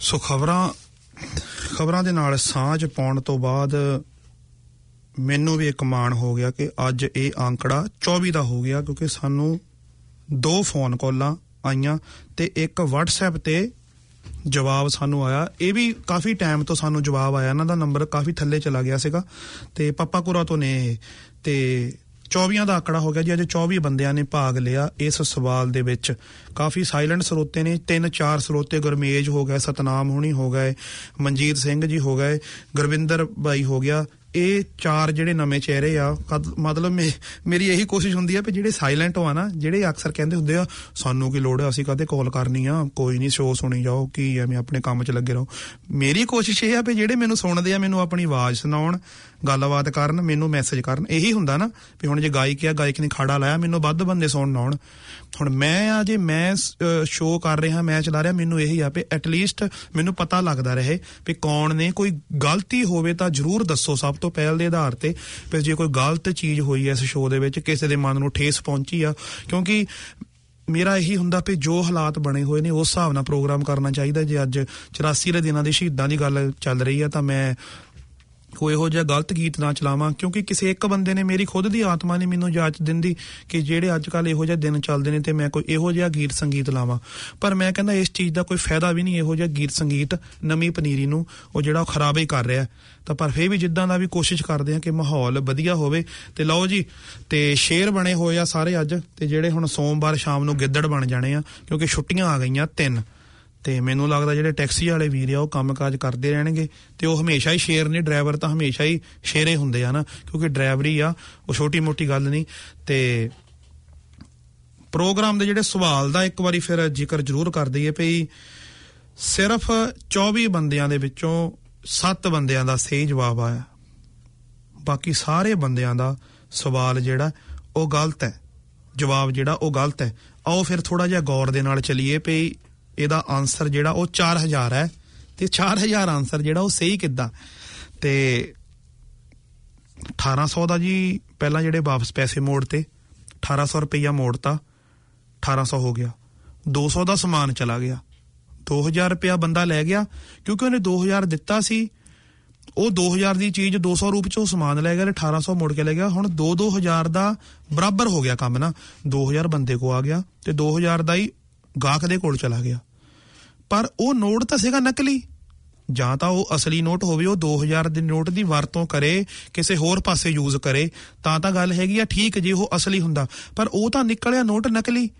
ਸੋ ਖਬਰਾਂ ਖਬਰਾਂ ਦੇ ਨਾਲ ਸਾਂਝ ਪਾਉਣ ਤੋਂ ਬਾਅਦ ਮੈਨੂੰ ਵੀ ਇੱਕ ਮਾਣ ਹੋ ਗਿਆ ਕਿ ਅੱਜ ਇਹ ਆંકੜਾ 24 ਦਾ ਹੋ ਗਿਆ ਕਿਉਂਕਿ ਸਾਨੂੰ ਦੋ ਫੋਨ ਕਾਲਾਂ ਆਈਆਂ ਤੇ ਇੱਕ WhatsApp ਤੇ ਜਵਾਬ ਸਾਨੂੰ ਆਇਆ। ਇਹ ਵੀ ਕਾਫੀ ਟਾਈਮ ਤੋਂ ਸਾਨੂੰ ਜਵਾਬ ਆਇਆ। ਇਹਨਾਂ ਦਾ ਨੰਬਰ ਕਾਫੀ ਥੱਲੇ ਚਲਾ ਗਿਆ ਸੀਗਾ ਤੇ ਪਾਪਾਕੁਰਾ ਤੋਂ ਨੇ ਇਹ ਤੇ 24 ਦਾ ਆંકੜਾ ਹੋ ਗਿਆ ਜੀ। ਅੱਜ 24 ਬੰਦਿਆਂ ਨੇ ਭਾਗ ਲਿਆ। ਇਸ ਸਵਾਲ ਦੇ ਵਿੱਚ ਕਾਫੀ ਸਾਇਲੈਂਟ ਸਰੋਤੇ ਨੇ। ਤਿੰਨ ਚਾਰ ਸਰੋਤੇ ਗੁਰਮੇਜ ਹੋ ਗਏ, ਸਤਨਾਮ ਹੁਣੀ ਹੋ ਗਏ, ਮਨਜੀਤ ਸਿੰਘ ਜੀ ਹੋ ਗਏ, ਗੁਰਵਿੰਦਰ ਬਾਈ ਹੋ ਗਿਆ। ਇਹ ਚਾਰ ਜਿਹੜੇ ਨਵੇਂ ਚਿਹਰੇ ਆ, ਕਦ- ਮਤਲਬ ਮੇ- ਮੇਰੀ ਇਹੀ ਕੋਸ਼ਿਸ਼ ਹੁੰਦੀ ਆ ਵੀ ਜਿਹੜੇ ਸਾਇਲੈਂਟ ਹੋ ਆ ਨਾ, ਜਿਹੜੇ ਅਕਸਰ ਕਹਿੰਦੇ ਹੁੰਦੇ ਆ, ਸਾਨੂੰ ਕੀ ਲੋੜ ਆ, ਅਸੀਂ ਕਦੇ ਕਾਲ ਕਰਨੀ ਆ? ਕੋਈ ਨਹੀਂ ਸ਼ੋਅ ਸੁਣੀ ਜਾਓ, ਕੀ ਐਵੇਂ ਆਪਣੇ ਕੰਮ 'ਚ ਲੱਗੇ ਰਹੋ। ਮੇਰੀ ਕੋਸ਼ਿਸ਼ ਇਹ ਆ ਵੀ ਜਿਹੜੇ ਮੈਨੂੰ ਸੁਣਦੇ ਆ, ਮੈਨੂੰ ਆਪਣੀ ਆਵਾਜ਼ ਸੁਣਾਉਣ, ਗੱਲਬਾਤ ਕਰਨ, ਮੈਨੂੰ ਮੈਸੇਜ ਕਰਨ, ਇਹੀ ਹੁੰਦਾ ਨਾ ਵੀ ਹੁਣ ਜੇ ਗਾਇਕ ਆ, ਗਾਇਕ ਨੇ ਖਾੜਾ ਲਾਇਆ, ਮੈਨੂੰ ਵੱਧ ਬੰਦੇ ਸੁਣਨ ਆਉਣ। ਹੁਣ ਮੈਂ ਆ ਜੇ ਮੈਂ ਸ਼ੋਅ ਕਰ ਰਿਹਾ, ਮੈਂ ਚਲਾ ਰਿਹਾ, ਮੈਨੂੰ ਇਹੀ ਆ ਵੀ ਐਟਲੀਸਟ ਮੈਨੂੰ ਪਤਾ ਲੱਗਦਾ ਰਹੇ ਵੀ ਕੌਣ ਨੇ। ਕੋਈ ਗਲਤੀ ਹੋਵੇ ਤਾਂ ਜਰੂਰ ਦੱਸੋ ਸਭ ਤੋਂ ਪਹਿਲ ਦੇ ਆਧਾਰ ਤੇ ਵੀ ਜੇ ਕੋਈ ਗਲਤ ਚੀਜ਼ ਹੋਈ ਹੈ ਇਸ ਸ਼ੋਅ ਦੇ ਵਿੱਚ, ਕਿਸੇ ਦੇ ਮਨ ਨੂੰ ਠੇਸ ਪਹੁੰਚੀ ਆ। ਕਿਉਂਕਿ ਮੇਰਾ ਇਹੀ ਹੁੰਦਾ ਵੀ ਜੋ ਹਾਲਾਤ ਬਣੇ ਹੋਏ ਨੇ, ਉਸ ਹਿਸਾਬ ਨਾਲ ਪ੍ਰੋਗਰਾਮ ਕਰਨਾ ਚਾਹੀਦਾ। ਜੇ ਅੱਜ 84 ਦੇ ਦਿਨਾਂ ਦੇ ਸ਼ਹੀਦਾਂ ਦੀ ਗੱਲ ਚੱਲ ਰਹੀ ਆ, ਤਾਂ ਮੈਂ ਕੋਈ ਇਹੋ ਜਿਹਾ ਗਲਤ ਗੀਤ ਨਾ ਚਲਾਵਾਂ, ਕਿਉਂਕਿ ਕਿਸੇ ਇੱਕ ਬੰਦੇ ਨੇ ਮੇਰੀ ਖੁਦ ਦੀ ਆਤਮਾ ਨੇ ਮੈਨੂੰ ਜਾਚ ਦਿੰਦੀ ਕਿ ਜਿਹੜੇ ਅੱਜ ਕੱਲ ਇਹੋ ਜਿਹੇ ਦਿਨ ਚੱਲਦੇ ਨੇ ਤੇ ਮੈਂ ਕੋਈ ਇਹੋ ਜਿਹਾ ਗੀਤ ਸੰਗੀਤ ਲਾਵਾਂ। ਪਰ ਮੈਂ ਕਹਿੰਦਾ ਇਸ ਚੀਜ਼ ਦਾ ਕੋਈ ਫਾਇਦਾ ਵੀ ਨਹੀਂ ਇਹੋ ਜਿਹਾ ਗੀਤ ਸੰਗੀਤ ਨਵੀਂ ਪਨੀਰੀ ਨੂੰ, ਉਹ ਜਿਹੜਾ ਉਹ ਖਰਾਬ ਹੀ ਕਰ ਰਿਹਾ। ਤਾਂ ਪਰ ਫੇਰ ਵੀ ਜਿੱਦਾਂ ਦਾ ਵੀ ਕੋਸ਼ਿਸ਼ ਕਰਦੇ ਆ ਕਿ ਮਾਹੌਲ ਵਧੀਆ ਹੋਵੇ, ਤੇ ਲਓ ਜੀ, ਤੇ ਸ਼ੇਰ ਬਣੇ ਹੋਏ ਆ ਸਾਰੇ ਅੱਜ, ਤੇ ਜਿਹੜੇ ਹੁਣ ਸੋਮਵਾਰ ਸ਼ਾਮ ਨੂੰ ਗਿੱਦੜ ਬਣ ਜਾਣੇ ਆ, ਕਿਉਂਕਿ ਛੁੱਟੀਆਂ ਆ ਗਈਆਂ ਤਿੰਨ। ਤੇ ਮੈਨੂੰ ਲੱਗਦਾ ਜਿਹੜੇ ਟੈਕਸੀ ਵਾਲੇ ਵੀਰ ਆ, ਉਹ ਕੰਮਕਾਜ ਕਰਦੇ ਰਹਿਣਗੇ ਤੇ ਉਹ ਹਮੇਸ਼ਾ ਹੀ ਸ਼ੇਰ ਨੇ, ਡਰਾਈਵਰ ਤਾਂ ਹਮੇਸ਼ਾ ਹੀ ਸ਼ੇਰੇ ਹੁੰਦੇ ਆ ਨਾ, ਕਿਉਂਕਿ ਡਰਾਈਵਰੀ ਆ, ਉਹ ਛੋਟੀ ਮੋਟੀ ਗੱਲ ਨਹੀਂ। ਤੇ ਪ੍ਰੋਗਰਾਮ ਦੇ ਜਿਹੜੇ ਸਵਾਲ ਦਾ ਇੱਕ ਵਾਰੀ ਫਿਰ ਜ਼ਿਕਰ ਜ਼ਰੂਰ ਕਰ ਦਈਏ ਭਈ ਸਿਰਫ 24 ਬੰਦਿਆਂ ਦੇ ਵਿੱਚੋਂ 7 ਬੰਦਿਆਂ ਦਾ ਸਹੀ ਜਵਾਬ ਆਇਆ। ਬਾਕੀ ਸਾਰੇ ਬੰਦਿਆਂ ਦਾ ਸਵਾਲ ਜਿਹੜਾ, ਉਹ ਗਲਤ ਹੈ। ਜਵਾਬ ਜਿਹੜਾ, ਉਹ ਗਲਤ ਹੈ। ਆਓ ਫਿਰ ਥੋੜਾ ਜਿਹਾ ਗੌਰ ਦੇ ਨਾਲ ਚੱਲੀਏ ਭਈ ਇਹਦਾ ਆਨਸਰ ਜਿਹੜਾ ਉਹ 4000 ਹੈ ਤੇ 4000 ਆਨਸਰ ਜਿਹੜਾ ਉਹ ਸਹੀ ਕਿੱਦਾਂ? ਤੇ 1800 ਦਾ ਜੀ ਪਹਿਲਾਂ ਜਿਹੜੇ ਵਾਪਸ ਪੈਸੇ ਮੋੜ ਤੇ 1800 ਰੁਪਈਆ ਮੋੜਤਾ 1800 ਹੋ ਗਿਆ। 200 ਦਾ ਸਮਾਨ ਚਲਾ ਗਿਆ। 2000 ਰੁਪਇਆ ਬੰਦਾ ਲੈ ਗਿਆ, ਕਿਉਂਕਿ ਉਹਨੇ 2000 ਦਿੱਤਾ ਸੀ। ਉਹ 2000 ਦੀ ਚੀਜ਼ 200 ਰੂਪ ਚ ਉਹ ਸਮਾਨ ਲੈ ਗਿਆ ਤੇ 1800 ਮੁੜ ਕੇ ਲੈ ਗਿਆ। ਹੁਣ 2-2000 ਦਾ ਬਰਾਬਰ ਹੋ ਗਿਆ ਕੰਮ ਨਾ। 2000 ਬੰਦੇ ਕੋ ਆ ਗਿਆ ਤੇ 2000 ਦਾ ਹੀ ਗਾਹਕ ਦੇ ਕੋਲ ਚਲਾ ਗਿਆ। ਪਰ ਉਹ ਨੋਟ ਤਾਂ ਸੀਗਾ ਨਕਲੀ। ਜਾਂ ਤਾਂ ਉਹ ਅਸਲੀ ਨੋਟ ਹੋਵੇ, ਉਹ 2000 ਦੇ ਨੋਟ ਦੀ ਵਰਤੋਂ ਕਰੇ, ਕਿਸੇ ਹੋਰ ਪਾਸੇ ਯੂਜ਼ ਕਰੇ, ਤਾਂ ਤਾਂ ਗੱਲ ਹੈਗੀ ਆ, ਠੀਕ ਜੇ ਉਹ ਅਸਲੀ ਹੁੰਦਾ। ਪਰ ਉਹ ਤਾਂ ਨਿਕਲਿਆ ਨੋਟ ਨਕਲੀ।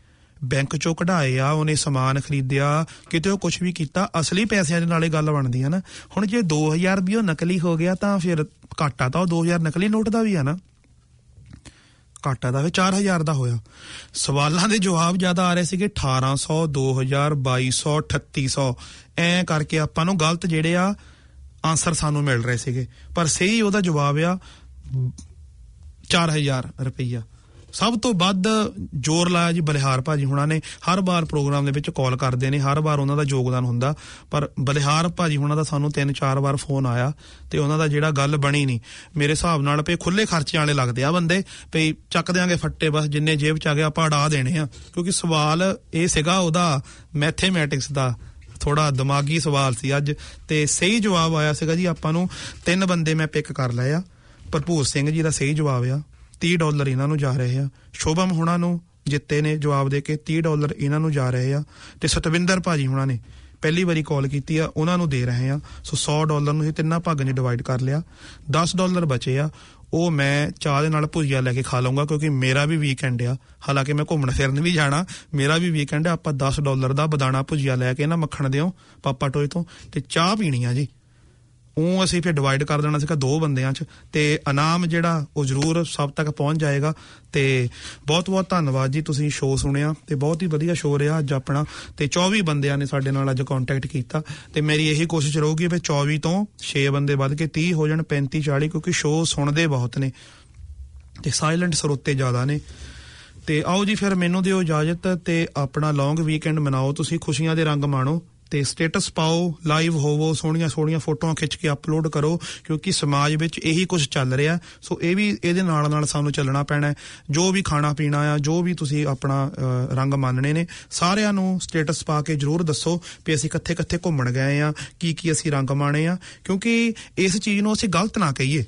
ਬੈਂਕ ਚੋਂ ਕਢਾਏ ਆ ਉਹਨੇ ਸਮਾਨ ਖਰੀਦਿਆ, ਕਿਤੇ ਉਹ ਕੁਝ ਵੀ ਕੀਤਾ, ਅਸਲੀ ਪੈਸਿਆਂ ਦੇ ਨਾਲੇ ਗੱਲ ਬਣਦੀ ਆ ਨਾ। ਹੁਣ ਜੇ 2000 ਵੀ ਉਹ ਨਕਲੀ ਹੋ ਗਿਆ, ਤਾਂ ਫਿਰ ਘਾਟਾ ਤਾਂ ਉਹ 2000 ਨਕਲੀ ਨੋਟ ਦਾ ਵੀ ਆ ਨਾ। ਘਾਟਾ ਦਾ ਫਿਰ 4000 ਦਾ ਹੋਇਆ। ਸਵਾਲਾਂ ਦੇ ਜਵਾਬ ਜ਼ਿਆਦਾ ਆ ਰਹੇ ਸੀਗੇ 1800 2000 2200 3800 ਐ ਕਰਕੇ ਆਪਾਂ ਨੂੰ ਗਲਤ ਜਿਹੜੇ ਆ ਆਨਸਰ ਸਾਨੂੰ ਮਿਲ ਰਹੇ ਸੀਗੇ। ਪਰ ਸਹੀ ਉਹਦਾ ਜਵਾਬ ਆ 4000 ਰੁਪਈਆ। ਸਭ ਤੋਂ ਵੱਧ ਜ਼ੋਰ ਲਾਇਆ ਜੀ ਬਲਿਹਾਰ ਭਾਜੀ ਹੁਣਾਂ ਨੇ। ਹਰ ਵਾਰ ਪ੍ਰੋਗਰਾਮ ਦੇ ਵਿੱਚ ਕਾਲ ਕਰਦੇ ਨੇ, ਹਰ ਵਾਰ ਉਹਨਾਂ ਦਾ ਯੋਗਦਾਨ ਹੁੰਦਾ। ਪਰ ਬਲਿਹਾਰ ਭਾਜੀ ਹੁਣਾਂ ਦਾ ਸਾਨੂੰ ਤਿੰਨ ਚਾਰ ਵਾਰ ਫੋਨ ਆਇਆ ਤੇ ਉਹਨਾਂ ਦਾ ਜਿਹੜਾ ਗੱਲ ਬਣੀ ਨਹੀਂ। ਮੇਰੇ ਹਿਸਾਬ ਨਾਲ ਪਏ ਖੁੱਲੇ ਖਰਚੇ ਵਾਲੇ ਲੱਗਦੇ ਆ ਬੰਦੇ, ਪਈ ਚੱਕ ਦਿਆਂਗੇ ਫੱਟੇ ਬਸ ਜਿੰਨੇ ਜੇਬ ਚ ਆ ਗਏ ਆਪਾਂ ਅੜਾ ਦੇਣੇ ਆ। ਕਿਉਂਕਿ ਸਵਾਲ ਇਹ ਸੀਗਾ ਉਹਦਾ ਮੈਥਮੈਟਿਕਸ ਦਾ ਥੋੜਾ ਦਿਮਾਗੀ ਸਵਾਲ ਸੀ ਅੱਜ। ਤੇ ਸਹੀ ਜਵਾਬ ਆਇਆ ਸੀਗਾ ਜੀ ਆਪਾਂ ਨੂੰ, ਤਿੰਨ ਬੰਦੇ ਮੈਂ ਪਿਕ ਕਰ ਲਏ ਆ। ਭਰਪੂਰ ਸਿੰਘ ਜੀ ਦਾ ਸਹੀ ਜਵਾਬ ਆ। 30 ਡਾਲਰ ਇਹਨਾਂ ਨੂੰ ਜਾ ਰਹੇ ਆ। ਸ਼ੋਭਮ ਹੁਣਾਂ ਨੂੰ ਜਿੱਤੇ ਨੇ ਜਵਾਬ ਦੇ ਕੇ 30 ਡਾਲਰ ਇਹਨਾਂ ਨੂੰ ਜਾ ਰਹੇ ਆ ਤੇ ਸਤਵਿੰਦਰ ਭਾਜੀ ਹੁਣਾਂ ਨੇ ਪਹਿਲੀ ਵਾਰੀ ਕਾਲ ਕੀਤੀ ਆ, ਉਹਨਾਂ ਨੂੰ ਦੇ ਰਹੇ ਆ। ਸੋ 100 ਡਾਲਰ ਨੂੰ ਇਹ ਤਿੰਨਾਂ ਭਾਗਾਂ 'ਚ ਡਿਵਾਈਡ ਕਰ ਲਿਆ। 10 ਡਾਲਰ ਬਚੇ ਆ। ਉਹ ਮੈਂ ਚਾਹ ਦੇ ਨਾਲ ਭੁਜੀਆ ਲੈ ਕੇ ਖਾ ਲਵਾਂਗਾ ਕਿਉਂਕਿ ਮੇਰਾ ਵੀ ਵੀਕਐਂਡ ਆ। ਹਾਲਾਂਕਿ ਮੈਂ ਘੁੰਮਣ ਫਿਰਨ ਵੀ ਜਾਣਾ। ਮੇਰਾ ਵੀ ਵੀਕਐਂਡ ਆ। ਆਪਾਂ 10 ਡਾਲਰ ਦਾ ਬਦਾਣਾ ਭੁਜੀਆ ਲੈ ਕੇ ਨਾ ਮੱਖਣ ਦਿਓ ਪਾਪਾ ਟੋਏ ਤੋਂ। ਤੇ ਚਾਹ ਪੀਣੀ ਆ ਜੀ। ਉਹ ਅਸੀਂ ਫਿਰ ਡਿਵਾਈਡ ਕਰ ਦੇਣਾ ਸੀਗਾ ਦੋ ਬੰਦਿਆਂ 'ਚ ਤੇ ਇਨਾਮ ਜਿਹੜਾ ਉਹ ਜ਼ਰੂਰ ਸਭ ਤੱਕ ਪਹੁੰਚ ਜਾਏਗਾ ਤੇ ਬਹੁਤ ਬਹੁਤ ਧੰਨਵਾਦ ਜੀ, ਤੁਸੀਂ ਸ਼ੋਅ ਸੁਣਿਆ ਤੇ ਬਹੁਤ ਹੀ ਵਧੀਆ ਸ਼ੋਅ ਰਿਹਾ ਅੱਜ ਆਪਣਾ ਤੇ 24 ਬੰਦਿਆਂ ਨੇ ਸਾਡੇ ਨਾਲ ਅੱਜ ਕੰਟੈਕਟ ਕੀਤਾ ਤੇ ਮੇਰੀ ਇਹੀ ਕੋਸ਼ਿਸ਼ ਰਹੂਗੀ ਵੀ 24 ਤੋਂ 6 ਬੰਦੇ ਵੱਧ ਕੇ 30 ਹੋ ਜਾਣ 35 40 ਕਿਉਂਕਿ ਸ਼ੋਅ ਸੁਣਦੇ ਬਹੁਤ ਨੇ ਤੇ ਸਾਇਲੈਂਟ ਸਰੋਤੇ ਜ਼ਿਆਦਾ ਨੇ। ਤੇ ਆਓ ਜੀ, ਫਿਰ ਮੈਨੂੰ ਦਿਓ ਇਜਾਜ਼ਤ ਤੇ ਆਪਣਾ ਲੌਂਗ ਵੀਕਐਂਡ ਮਨਾਓ, ਤੁਸੀਂ ਖੁਸ਼ੀਆਂ ਦੇ ਰੰਗ ਮਾਣੋ। ਤੇ ਸਟੇਟਸ ਪਾਓ ਲਾਈਵ ਹੋਵੋ ਸੋਹਣੀਆਂ ਸੋਹਣੀਆਂ ਫੋਟੋਆਂ ਖਿੱਚ ਕੇ ਅਪਲੋਡ ਕਰੋ ਕਿਉਂਕਿ ਸਮਾਜ ਵਿੱਚ ਇਹੀ ਕੁਝ ਚੱਲ ਰਿਹਾ। ਸੋ ਇਹ ਵੀ ਇਹਦੇ ਨਾਲ ਨਾਲ ਸਾਨੂੰ ਚੱਲਣਾ ਪੈਣਾ ਹੈ। ਜੋ ਵੀ ਖਾਣਾ ਪੀਣਾ ਆ ਜੋ ਵੀ ਤੁਸੀਂ ਆਪਣਾ ਅ, ਰੰਗ ਮੰਨਣੇ ਨੇ ਸਾਰਿਆਂ ਨੂੰ ਸਟੇਟਸ ਪਾ ਕੇ ਜਰੂਰ ਦੱਸੋ ਵੀ ਅਸੀਂ ਕਿੱਥੇ ਕਿੱਥੇ ਘੁੰਮਣ ਗਏ ਆ ਕੀ ਕੀ ਅਸੀਂ ਰੰਗ ਮਾਣੇ ਆ ਕਿਉਂਕਿ ਇਸ ਚੀਜ਼ ਨੂੰ ਅਸੀਂ ਗਲਤ ਨਾ ਕਹੀਏ।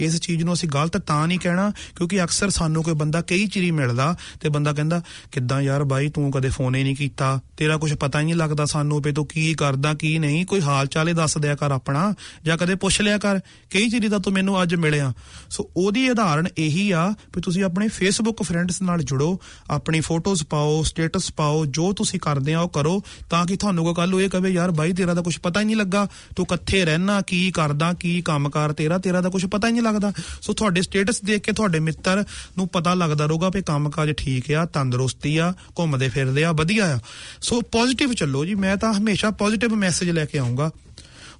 ਇਸ ਚੀਜ਼ ਨੂੰ ਅਸੀਂ ਗਲਤ ਤਾਂ ਨਹੀਂ ਕਹਿਣਾ, ਕਿਉਂਕਿ ਅਕਸਰ ਸਾਨੂੰ ਕੋਈ ਬੰਦਾ ਕਈ ਚਿਰੀ ਮਿਲਦਾ ਤੇ ਬੰਦਾ ਕਹਿੰਦਾ, ਕਿੱਦਾਂ ਯਾਰ ਬਾਈ, ਤੂੰ ਕਦੇ ਫੋਨ ਹੀ ਨਹੀਂ ਕੀਤਾ? ਤੇਰਾ ਕੁਝ ਪਤਾ ਹੀ ਨਹੀਂ ਲੱਗਦਾ ਸਾਨੂੰ ਵੀ ਤੂੰ ਕੀ ਕਰਦਾ, ਕੀ ਨਹੀਂ? ਕੋਈ ਹਾਲ ਚਾਲ ਹੀ ਦੱਸ ਦਿਆ ਕਰ ਆਪਣਾ, ਜਾਂ ਕਦੇ ਪੁੱਛ ਲਿਆ ਕਰ। ਕਈ ਚਿਰੀ ਦਾ ਤੂੰ ਮੈਨੂੰ ਅੱਜ ਮਿਲਿਆ। ਸੋ ਉਹਦੀ ਉਦਾਹਰਣ ਇਹੀ ਆ ਵੀ ਤੁਸੀਂ ਆਪਣੇ ਫੇਸਬੁੱਕ ਫਰੈਂਡਸ ਨਾਲ ਜੁੜੋ, ਆਪਣੀ ਫੋਟੋਜ਼ ਪਾਓ ਸਟੇਟਸ ਪਾਓ, ਜੋ ਤੁਸੀਂ ਕਰਦੇ ਆ ਉਹ ਕਰੋ, ਤਾਂ ਕਿ ਤੁਹਾਨੂੰ ਕੋਈ ਕੱਲ ਇਹ ਕਵੇ, ਯਾਰ ਬਾਈ, ਤੇਰਾ ਤਾਂ ਕੁਝ ਪਤਾ ਹੀ ਨਹੀਂ ਲੱਗਾ। ਤੂੰ ਕਿੱਥੇ ਰਹਿਣਾ, ਕੀ ਕਰਦਾ, ਕੀ ਕੰਮਕਾਰ ਤੇਰਾ ਤੇਰਾ ਤਾਂ ਕੁਝ ਪਤਾ ਹੀ ਨਹੀਂ ਲੱਗਦਾ। ਸੋ ਤੁਹਾਡੇ ਸਟੇਟਸ ਦੇਖ ਕੇ ਤੁਹਾਡੇ ਮਿੱਤਰ ਨੂੰ ਪਤਾ ਲੱਗਦਾ ਰਹੂਗਾ ਵੀ ਕੰਮਕਾਜ ਠੀਕ ਆ, ਤੰਦਰੁਸਤੀ ਆ, ਘੁੰਮਦੇ ਫਿਰਦੇ ਆ, ਵਧੀਆ ਆ। ਸੋ ਪੋਜ਼ਿਟਿਵ ਚੱਲੋ ਜੀ, ਮੈਂ ਤਾਂ ਹਮੇਸ਼ਾ ਪੋਜ਼ਿਟਿਵ ਮੈਸੇਜ ਲੈ ਕੇ ਆਉਂਗਾ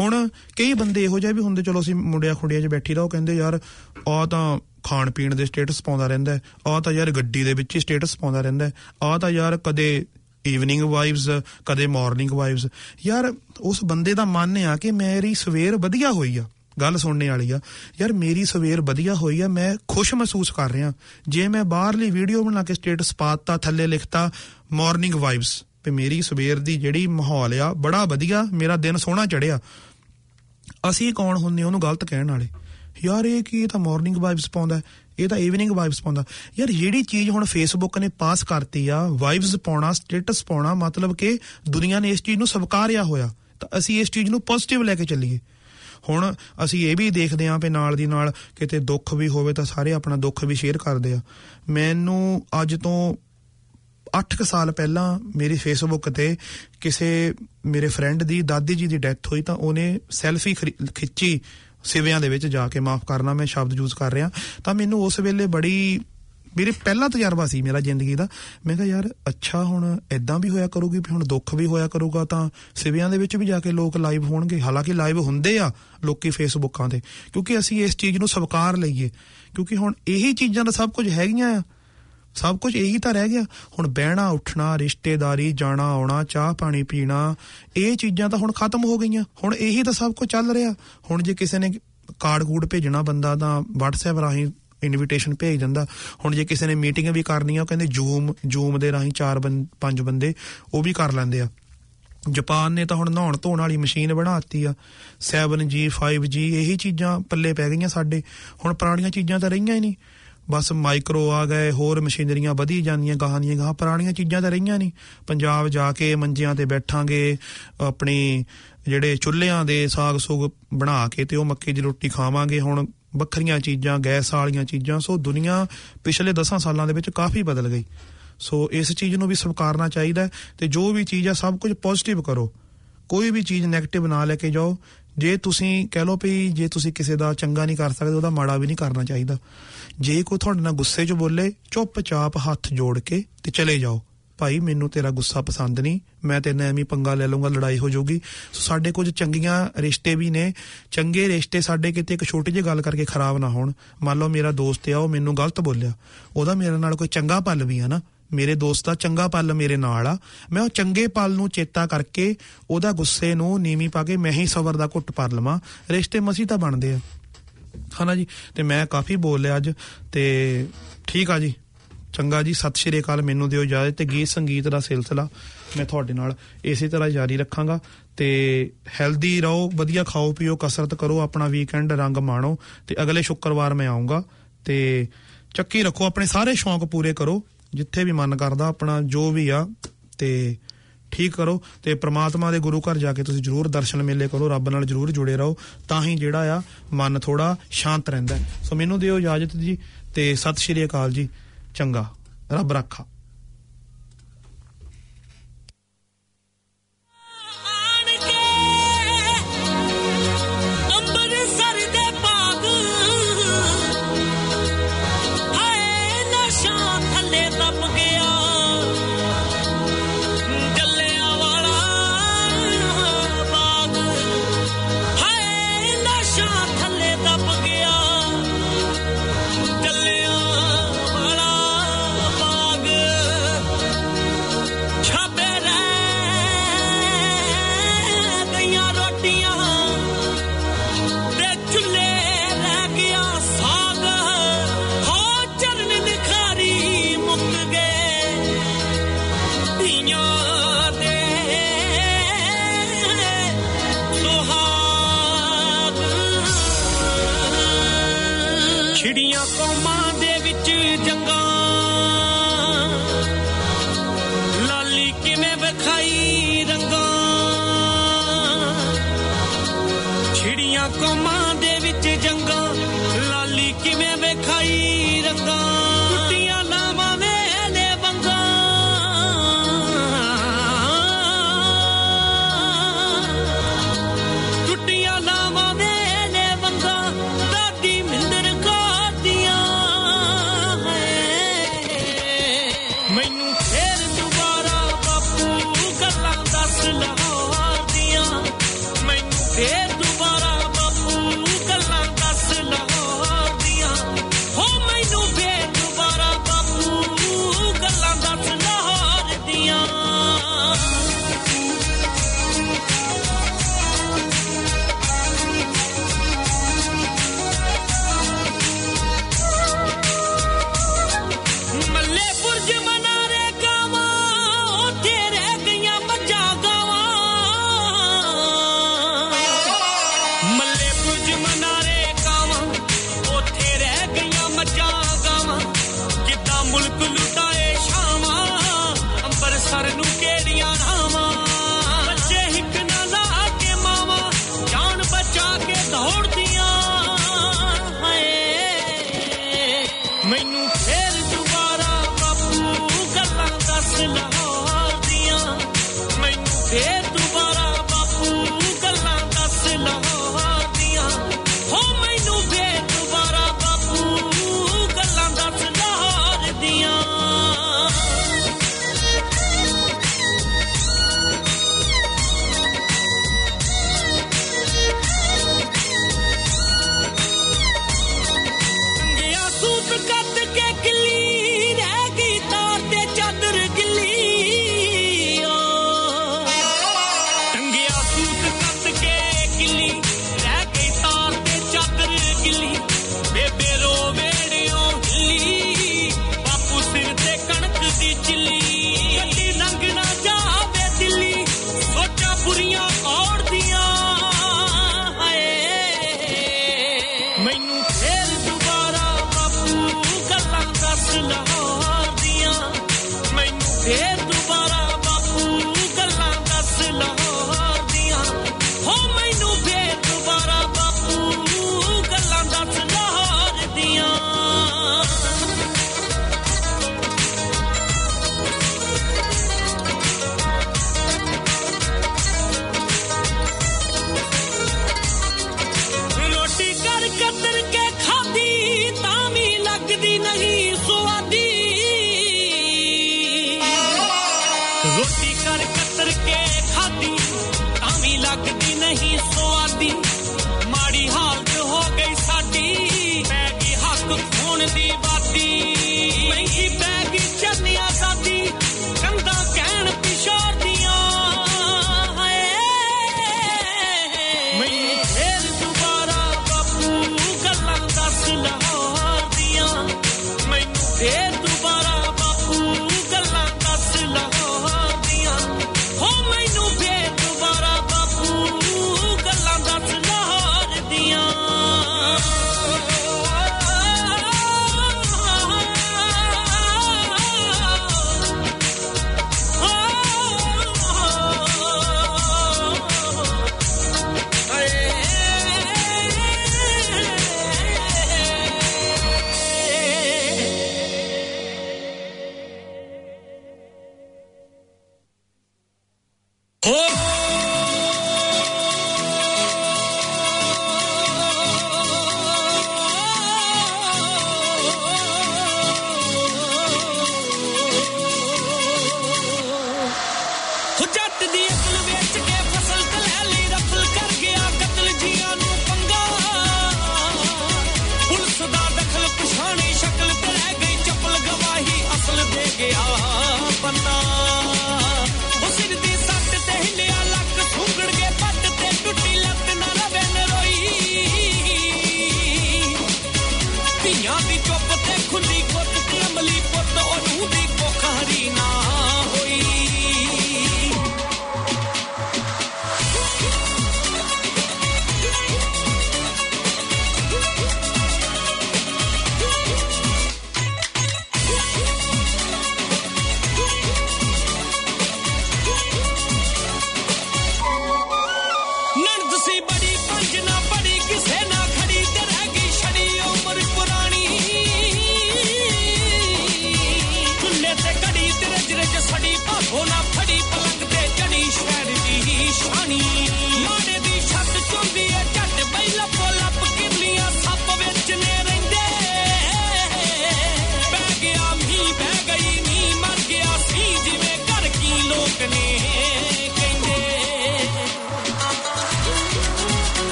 ਹੁਣ ਕਈ ਬੰਦੇ ਇਹੋ ਜਿਹੇ ਵੀ ਹੁੰਦੇ, ਚਲੋ ਅਸੀਂ ਮੁੰਡਿਆਂ ਖੁੰਡਿਆਂ 'ਚ ਬੈਠੀ ਰਹੋ, ਕਹਿੰਦੇ ਯਾਰ ਆ ਤਾਂ ਖਾਣ ਪੀਣ ਦੇ ਸਟੇਟਸ ਪਾਉਂਦਾ ਰਹਿੰਦਾ ਆ ਤਾਂ ਯਾਰ ਗੱਡੀ ਦੇ ਵਿੱਚ ਹੀ ਸਟੇਟਸ ਪਾਉਂਦਾ ਰਹਿੰਦਾ ਆ ਤਾਂ ਯਾਰ ਕਦੇ ਈਵਨਿੰਗ ਵਾਈਬਸ ਕਦੇ ਮਾਰਨਿੰਗ ਵਾਈਬਸ ਯਾਰ, ਉਸ ਬੰਦੇ ਦਾ ਮਨ ਆ ਕਿ ਮੇਰੀ ਸਵੇਰ ਵਧੀਆ ਹੋਈ ਆ। ਗੱਲ ਸੁਣਨੇ ਵਾਲੀ ਆ। ਯਾਰ ਮੇਰੀ ਸਵੇਰ ਵਧੀਆ ਹੋਈ ਆ, ਮੈਂ ਖੁਸ਼ ਮਹਿਸੂਸ ਕਰ ਰਿਹਾ। ਜੇ ਮੈਂ ਬਾਹਰਲੀ ਵੀਡੀਓ ਬਣਾ ਕੇ ਸਟੇਟਸ ਪਾਤਾ, ਥੱਲੇ ਲਿਖਤਾ ਮਾਰਨਿੰਗ ਵਾਈਬਸ ਤੇ ਮੇਰੀ ਸਵੇਰ ਦੀ ਜਿਹੜੀ ਮਾਹੌਲ ਆ, ਬੜਾ ਵਧੀਆ, ਮੇਰਾ ਦਿਨ ਸੋਹਣਾ ਚੜਿਆ। ਅਸੀਂ ਕੌਣ ਹੁੰਨੇ ਉਹਨੂੰ ਗਲਤ ਕਹਿਣ ਵਾਲੇ? ਯਾਰ ਇਹ ਕੀ, ਇਹ ਤਾਂ ਮਾਰਨਿੰਗ ਵਾਈਬਸ ਪਾਉਂਦਾ ਇਹ ਤਾਂ ਈਵਨਿੰਗ ਵਾਈਬਸ ਪਾਉਂਦਾ। ਯਾਰ ਜਿਹੜੀ ਚੀਜ਼ ਹੁਣ ਫੇਸਬੁੱਕ ਨੇ ਪਾਸ ਕਰਤੀ ਆ ਵਾਈਬਸ ਪਾਉਣਾ ਸਟੇਟਸ ਪਾਉਣਾ, ਮਤਲਬ ਕਿ ਦੁਨੀਆ ਨੇ ਇਸ ਚੀਜ਼ ਨੂੰ ਸਵਕਾਰਿਆ ਹੋਇਆ, ਤਾਂ ਅਸੀਂ ਇਸ ਚੀਜ਼ ਨੂੰ ਪੋਜ਼ਿਟਿਵ ਲੈ ਕੇ ਚੱਲੀਏ। ਹੁਣ ਅਸੀਂ ਇਹ ਵੀ ਦੇਖਦੇ ਆਂ ਕਿ ਨਾਲ ਦੀ ਨਾਲ ਕਿਤੇ ਦੁੱਖ ਵੀ ਹੋਵੇ ਤਾਂ ਸਾਰੇ ਆਪਣਾ ਦੁੱਖ ਵੀ ਸ਼ੇਅਰ ਕਰਦੇ ਆ। ਮੈਨੂੰ ਅੱਜ ਤੋਂ 8 ਸਾਲ ਪਹਿਲਾਂ ਮੇਰੀ ਫੇਸਬੁੱਕ ਤੇ ਕਿਸੇ ਮੇਰੇ ਫਰੈਂਡ ਦੀ, ਦਾਦੀ ਜੀ ਦੀ ਡੈਥ ਹੋਈ ਤਾਂ ਉਹਨੇ ਸੈਲਫੀ ਖਿੱਚੀ ਸਿਵਿਆਂ ਦੇ ਵਿੱਚ ਜਾ ਕੇ, ਮਾਫ ਕਰਨਾ ਮੈਂ ਸ਼ਬਦ ਯੂਜ਼ ਕਰ ਰਿਹਾ। ਤਾਂ ਮੈਨੂੰ ਉਸ ਵੇਲੇ ਬੜੀ ਮੇਰੇ ਪਹਿਲਾ ਤਜਰਬਾ ਸੀ ਮੇਰਾ ਜ਼ਿੰਦਗੀ ਦਾ। ਮੈਂ ਕਿਹਾ, ਯਾਰ, ਅੱਛਾ ਹੁਣ ਐਦਾਂ ਵੀ ਹੋਇਆ ਕਰੂਗੀ, ਵੀ ਹੁਣ ਦੁੱਖ ਵੀ ਹੋਇਆ ਕਰੂਗਾ ਤਾਂ ਸਿਵਿਆਂ ਦੇ ਵਿੱਚ ਵੀ ਜਾ ਕੇ ਲੋਕ ਲਾਈਵ ਹੋਣਗੇ। ਹਾਲਾਂਕਿ ਲਾਈਵ ਹੁੰਦੇ ਆ ਲੋਕੀ ਫੇਸਬੁੱਕਾਂ ਤੇ, ਕਿਉਂਕਿ ਅਸੀਂ ਇਸ ਚੀਜ਼ ਨੂੰ ਸਵਕਾਰ ਲਈਏ। ਕਿਉਂਕਿ ਹੁਣ ਇਹੀ ਚੀਜ਼ਾਂ ਦਾ ਸਭ ਕੁਝ ਹੈਗੀਆਂ ਆ। ਸਭ ਕੁਝ ਇਹੀ ਤਾਂ ਰਹਿ ਗਿਆ। ਹੁਣ ਬਹਿਣਾ, ਉੱਠਣਾ, ਰਿਸ਼ਤੇਦਾਰੀ, ਜਾਣਾ, ਆਉਣਾ, ਚਾਹ ਪਾਣੀ ਪੀਣਾ, ਇਹ ਚੀਜ਼ਾਂ ਤਾਂ ਹੁਣ ਖਤਮ ਹੋ ਗਈਆਂ। ਹੁਣ ਇਹੀ ਤਾਂ ਸਭ ਕੁਝ ਚੱਲ ਰਿਹਾ। ਹੁਣ ਜੇ ਕਿਸੇ ਨੇ ਕਾਰਡ ਕੂਡ ਭੇਜਣਾ ਬੰਦਾ ਤਾਂ WhatsApp ਰਾਹੀਂ ਇਨਵੀਟੇਸ਼ਨ ਭੇਜ ਦਿੰਦਾ। ਹੁਣ ਜੇ ਕਿਸੇ ਨੇ ਮੀਟਿੰਗ ਵੀ ਕਰਨੀ ਆ ਉਹ ਕਹਿੰਦੇ ਜ਼ੂਮ ਜ਼ੂਮ ਦੇ ਰਾਹੀਂ ਚਾਰ ਪੰਜ ਬੰਦੇ, ਉਹ ਵੀ ਕਰ ਲੈਂਦੇ ਆ। ਜਾਪਾਨ ਨੇ ਤਾਂ ਹੁਣ ਨਹਾਉਣ ਧੋਣ ਵਾਲੀ ਮਸ਼ੀਨ ਬਣਾਤੀ ਆ। 7G 5G ਇਹੀ ਚੀਜ਼ਾਂ ਪੱਲੇ ਪੈ ਗਈਆਂ ਸਾਡੇ। ਹੁਣ ਪੁਰਾਣੀਆਂ ਚੀਜ਼ਾਂ ਤਾਂ ਰਹੀਆਂ ਹੀ ਨਹੀਂ। ਬਸ ਮਾਈਕਰੋ ਆ ਗਏ, ਹੋਰ ਮਸ਼ੀਨਰੀਆਂ ਵਧੀ ਜਾਂਦੀਆਂ, ਗਾਹਾਂ ਦੀਆਂ ਗਾਹਾਂ, ਪੁਰਾਣੀਆਂ ਚੀਜ਼ਾਂ ਤਾਂ ਰਹੀਆਂ ਨਹੀਂ। ਪੰਜਾਬ ਜਾ ਕੇ ਮੰਜਿਆਂ ਤੇ ਬੈਠਾਂਗੇ, ਆਪਣੀ ਜਿਹੜੇ ਚੁੱਲ੍ਹਿਆਂ ਦੇ ਸਾਗ ਸੁਗ ਬਣਾ ਕੇ ਤੇ ਉਹ ਮੱਕੀ ਦੀ ਰੋਟੀ ਖਾਵਾਂਗੇ। ਹੁਣ ਵੱਖਰੀਆਂ ਚੀਜ਼ਾਂ, ਗੈਸ ਵਾਲੀਆਂ ਚੀਜ਼ਾਂ, ਸੋ ਦੁਨੀਆ ਪਿਛਲੇ 10 ਸਾਲਾਂ ਦੇ ਵਿੱਚ ਕਾਫੀ ਬਦਲ ਗਈ। ਸੋ ਇਸ ਚੀਜ਼ ਨੂੰ ਵੀ ਸਵੀਕਾਰਨਾ ਚਾਹੀਦਾ ਤੇ ਜੋ ਵੀ ਚੀਜ਼ ਆ, ਸਭ ਕੁਝ ਪੋਜ਼ਿਟਿਵ ਕਰੋ। ਕੋਈ ਵੀ ਚੀਜ਼ 네ਗੇਟਿਵ ਨਾ ਲੈ ਕੇ ਜਾਓ। ਜੇ ਤੁਸੀਂ ਕਹਿ ਲਓ ਵੀ ਜੇ ਤੁਸੀਂ ਕਿਸੇ ਦਾ ਚੰਗਾ ਨਹੀਂ ਕਰ ਸਕਦੇ, ਉਹਦਾ ਮਾੜਾ ਵੀ ਨਹੀਂ ਕਰਨਾ ਚਾਹੀਦਾ। ਜੇ ਕੋਈ ਤੁਹਾਡੇ ਨਾਲ ਗੁੱਸੇ 'ਚ ਬੋਲੇ, ਚੁੱਪਚਾਪ ਹੱਥ ਜੋੜ ਕੇ ਤੇ ਚਲੇ ਜਾਓ। ਭਾਈ, ਮੈਨੂੰ ਤੇਰਾ ਗੁੱਸਾ ਪਸੰਦ ਨਹੀਂ। ਮੈਂ ਤੇ ਐਵੇਂ ਪੰਗਾ ਲੈ ਲਵਾਂਗਾ ਲੜਾਈ ਹੋ ਜਾਊਗੀ। ਸੋ ਸਾਡੇ ਕੁਝ ਚੰਗੀਆਂ ਰਿਸ਼ਤੇ ਵੀ ਨੇ। ਚੰਗੇ ਰਿਸ਼ਤੇ ਸਾਡੇ ਕਿਤੇ ਇੱਕ ਛੋਟੀ ਜਿਹੀ ਗੱਲ ਕਰਕੇ ਖਰਾਬ ਨਾ ਹੋਣ। ਮੰਨ ਲਓ ਮੇਰਾ ਦੋਸਤ ਆ, ਉਹ ਮੈਨੂੰ ਗਲਤ ਬੋਲਿਆ। ਉਹਦਾ ਮੇਰੇ ਨਾਲ ਕੋਈ ਚੰਗਾ ਪਲ ਵੀ ਆ ਨਾ। ਮੇਰੇ ਦੋਸਤ ਦਾ ਚੰਗਾ ਪਲ ਮੇਰੇ ਨਾਲ ਆ। ਮੈਂ ਉਹ ਚੰਗੇ ਪਲ ਨੂੰ ਚੇਤਾ ਕਰਕੇ ਉਹਦਾ ਗੁੱਸੇ ਨੂੰ ਨੀਵੀਂ ਪਾ ਕੇ ਮੈਂ ਹੀ ਸਬਰ ਦਾ ਘੁੱਟ ਪਰ ਲਵਾਂ। ਰਿਸ਼ਤੇ ਮਸੀ ਤਾਂ ਬਣਦੇ ਆ। ਹਨਾ ਜੀ? ਤੇ ਮੈਂ ਕਾਫੀ ਬੋਲ ਲਿਆ ਅੱਜ। ਤੇ ਠੀਕ ਆ ਜੀ। ਚੰਗਾ ਜੀ, ਸਤਿ ਸ਼੍ਰੀ ਅਕਾਲ, ਮੈਨੂੰ ਦਿਓ ਇਜਾਜ਼ਤ ਤੇ ਗੀਤ ਸੰਗੀਤ ਦਾ ਸਿਲਸਿਲਾ ਮੈਂ ਤੁਹਾਡੇ ਨਾਲ ਇਸੇ ਤਰ੍ਹਾਂ ਜਾਰੀ ਰੱਖਾਂਗਾ ਤੇ ਹੈਲਦੀ ਰਹੋ, ਵਧੀਆ ਖਾਓ, ਪੀਓ, ਕਸਰਤ ਕਰੋ, ਆਪਣਾ ਵੀਕਐਂਡ ਰੰਗ ਮਾਣੋ ਤੇ ਅਗਲੇ ਸ਼ੁੱਕਰਵਾਰ ਮੈਂ ਆਉਂਗਾ ਤੇ ਚੱਕੀ ਰੱਖੋ, ਆਪਣੇ ਸਾਰੇ ਸ਼ੌਂਕ ਪੂਰੇ ਕਰੋ, ਜਿੱਥੇ ਵੀ ਮਨ ਕਰਦਾ ਆਪਣਾ ਜੋ ਵੀ ਆ ਤੇ ਠੀਕ ਕਰੋ ਤੇ ਪ੍ਰਮਾਤਮਾ ਦੇ ਗੁਰੂ ਘਰ ਜਾ ਕੇ ਤੁਸੀਂ ਜਰੂਰ ਦਰਸ਼ਨ ਮੇਲੇ ਕਰੋ, ਰੱਬ ਨਾਲ ਜਰੂਰ ਜੁੜੇ ਰਹੋ, ਤਾਂ ਹੀ ਜਿਹੜਾ ਆ ਮਨ ਥੋੜਾ ਸ਼ਾਂਤ ਰਹਿੰਦਾ। ਸੋ ਮੈਨੂੰ ਦਿਓ ਇਜਾਜ਼ਤ ਜੀ ਤੇ ਸਤਿ ਸ਼੍ਰੀ ਅਕਾਲ ਜੀ। ਚੰਗਾ। ਰੱਬ ਰੱਖਾ।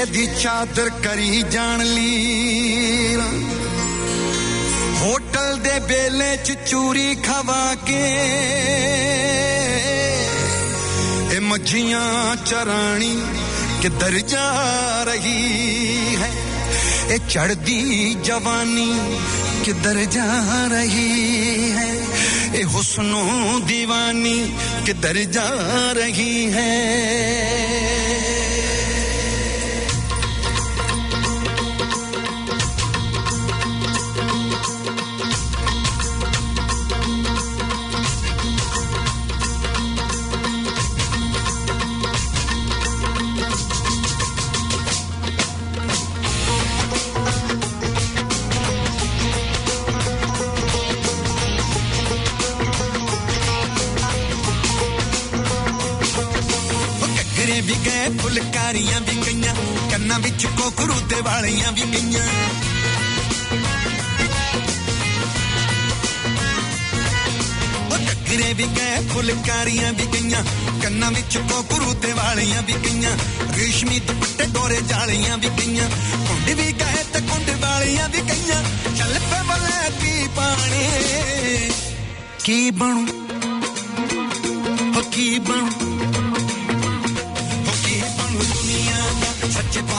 ਚਿੱਟੇ ਦੀ ਚਾਦਰ ਕਰੀ ਜਾਣ ਲੀਰ ਹੋਟਲ ਦੇ ਬੇਲੇ ਚ ਚੂਰੀ ਖਵਾ ਕੇ ਇਹ ਮੱਝੀਆਂ ਚਰਾਣੀ ਕਿੱਧਰ ਜਾ ਰਹੀ ਹੈ? ਇਹ ਚੜਦੀ ਜਵਾਨੀ ਕਿੱਧਰ ਜਾ ਰਹੀ ਹੈ? ਇਹ ਹੁਸਨੋਂ دیਵਾਨੀ ਕਿੱਧਰ ਜਾ ਰਹੀ ਹੈ? ਲਲਕਾਰੀਆਂ ਵੀ ਗਈਆਂ, ਕੰਨਾਂ ਵਿੱਚ ਕੋਕਰੂ ਤੇ ਵਾਲੀਆਂ ਵੀ ਗਈਆਂ। ਗਿਰੇ ਵੀ ਗਏ, ਫੁਲਕਾਰੀਆਂ ਵੀ ਗਈਆਂ, ਕੰਨਾਂ ਵਿੱਚ ਕੋਕਰੂ ਤੇ ਵਾਲੀਆਂ ਵੀ ਗਈਆਂ, ਰੇਸ਼ਮੀ ਦੁਪੱਟੇ ਗੋਰੇ ਜਾਲੀਆਂ ਵੀ ਗਈਆਂ, ਕੁੰਡ ਵੀ ਗਏ ਤੇ ਕੁੰਡ ਵਾਲੀਆਂ ਵੀ ਗਈਆਂ। ਚੱਲ ਪੈ ਬਲੇ ਕੀ ਪਾਣੀ, ਕੀ ਬਣੂ? ਹੋ ਕੀ ਬਣੂ?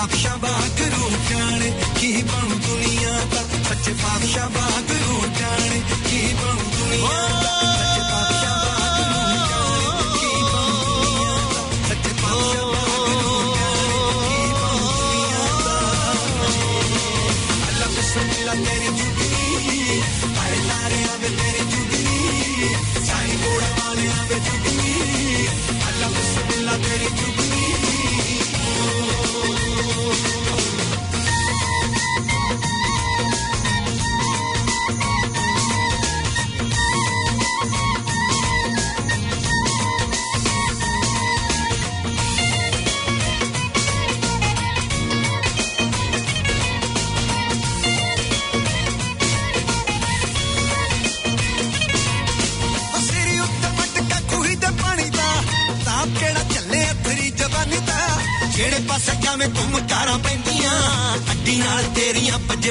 ਪਾਤਸ਼ਾਹ ਬਾਗਰੂ ਜਾਣੇ ਕੀ ਬਣੂ ਦੁਨੀਆ ਦਾ? ਸੱਚੇ ਪਾਤਸ਼ਾਹ ਬਾਗਰੂ ਜਾਣੇ ਕੀ ਬਣੂ ਦੁਨੀਆ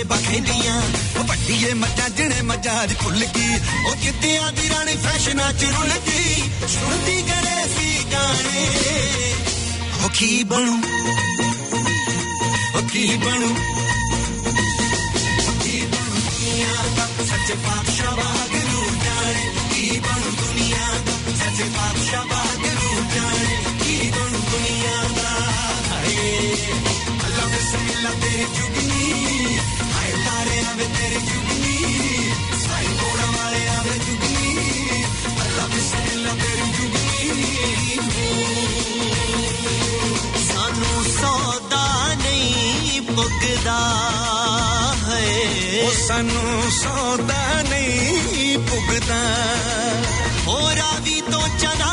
ਤੇਰੀਆਂ ਪੱਜੇ ਬਖੈਂਦੀਆਂ ਉਹ ਵੱਡੀਏ ਮੱਝਾਂ ਜਿਹਨੇ ਮੱਝਾਂ ਭੁੱਲ ਗਈ। ਉਹ ਕਿੱਤਿਆਂ ਦੀ ਰਾਣੀ ਫੈਸ਼ਨਾਂ ਚ ਰੁੱਲ ਗਈ। ਸੁਣਦੀ ਗੜੇ ਸੀ ਗਾਣੇ। ਉਹ ਕੀ ਬਣੂ? ਉਹ ਕੀ ਬਣੂ? ਕੀ ਬਣੂ? ਦੁਨੀਆ ਦਾ ਸੱਚੇ ਪਾਤਸ਼ਾਹ ਵਾਹਿਗੁਰੂ ਜਾਣੇ। ਕੀ ਬਣੂ? ਦੁਨੀਆ ਦਾ ਸੱਚੇ ਪਾਤਸ਼ਾਹ ਵਾਹਿਗੁਰੂ ਜਾਣੇ। ਕੀ ਬਣੂ? ਦੁਨੀਆ ਦਾ। ਹਾਏ ਅੱਲਾ ਬਿਸਮਿਲ੍ਲਾ ਤੇਰੀ ਜੁਗਨੀ ਹਾਏ ਤਾਰੇ ਆਵੇ ਤੇਰੀ ਜੁਗਨੀ ਸਾਈ ਕੋੜਾ ਵਾਲੇ ਆਵੇ ਜੁਗਨੀ ਅੱਲਾ ਬਿਸਮਿਲ੍ਲਾ ਤੇਰੀ ਜੁਗਨੀ। ਸਾਨੂੰ ਸੌਦਾ ਨਹੀਂ ਪੁੱਗਦਾ ਹੈ। ਉਹ ਸਾਨੂੰ ਸੌਦਾ ਨਹੀਂ ਪੁੱਗਦਾ। ਹੋਰਾ ਵੀ ਤੋਂ ਚਨਾ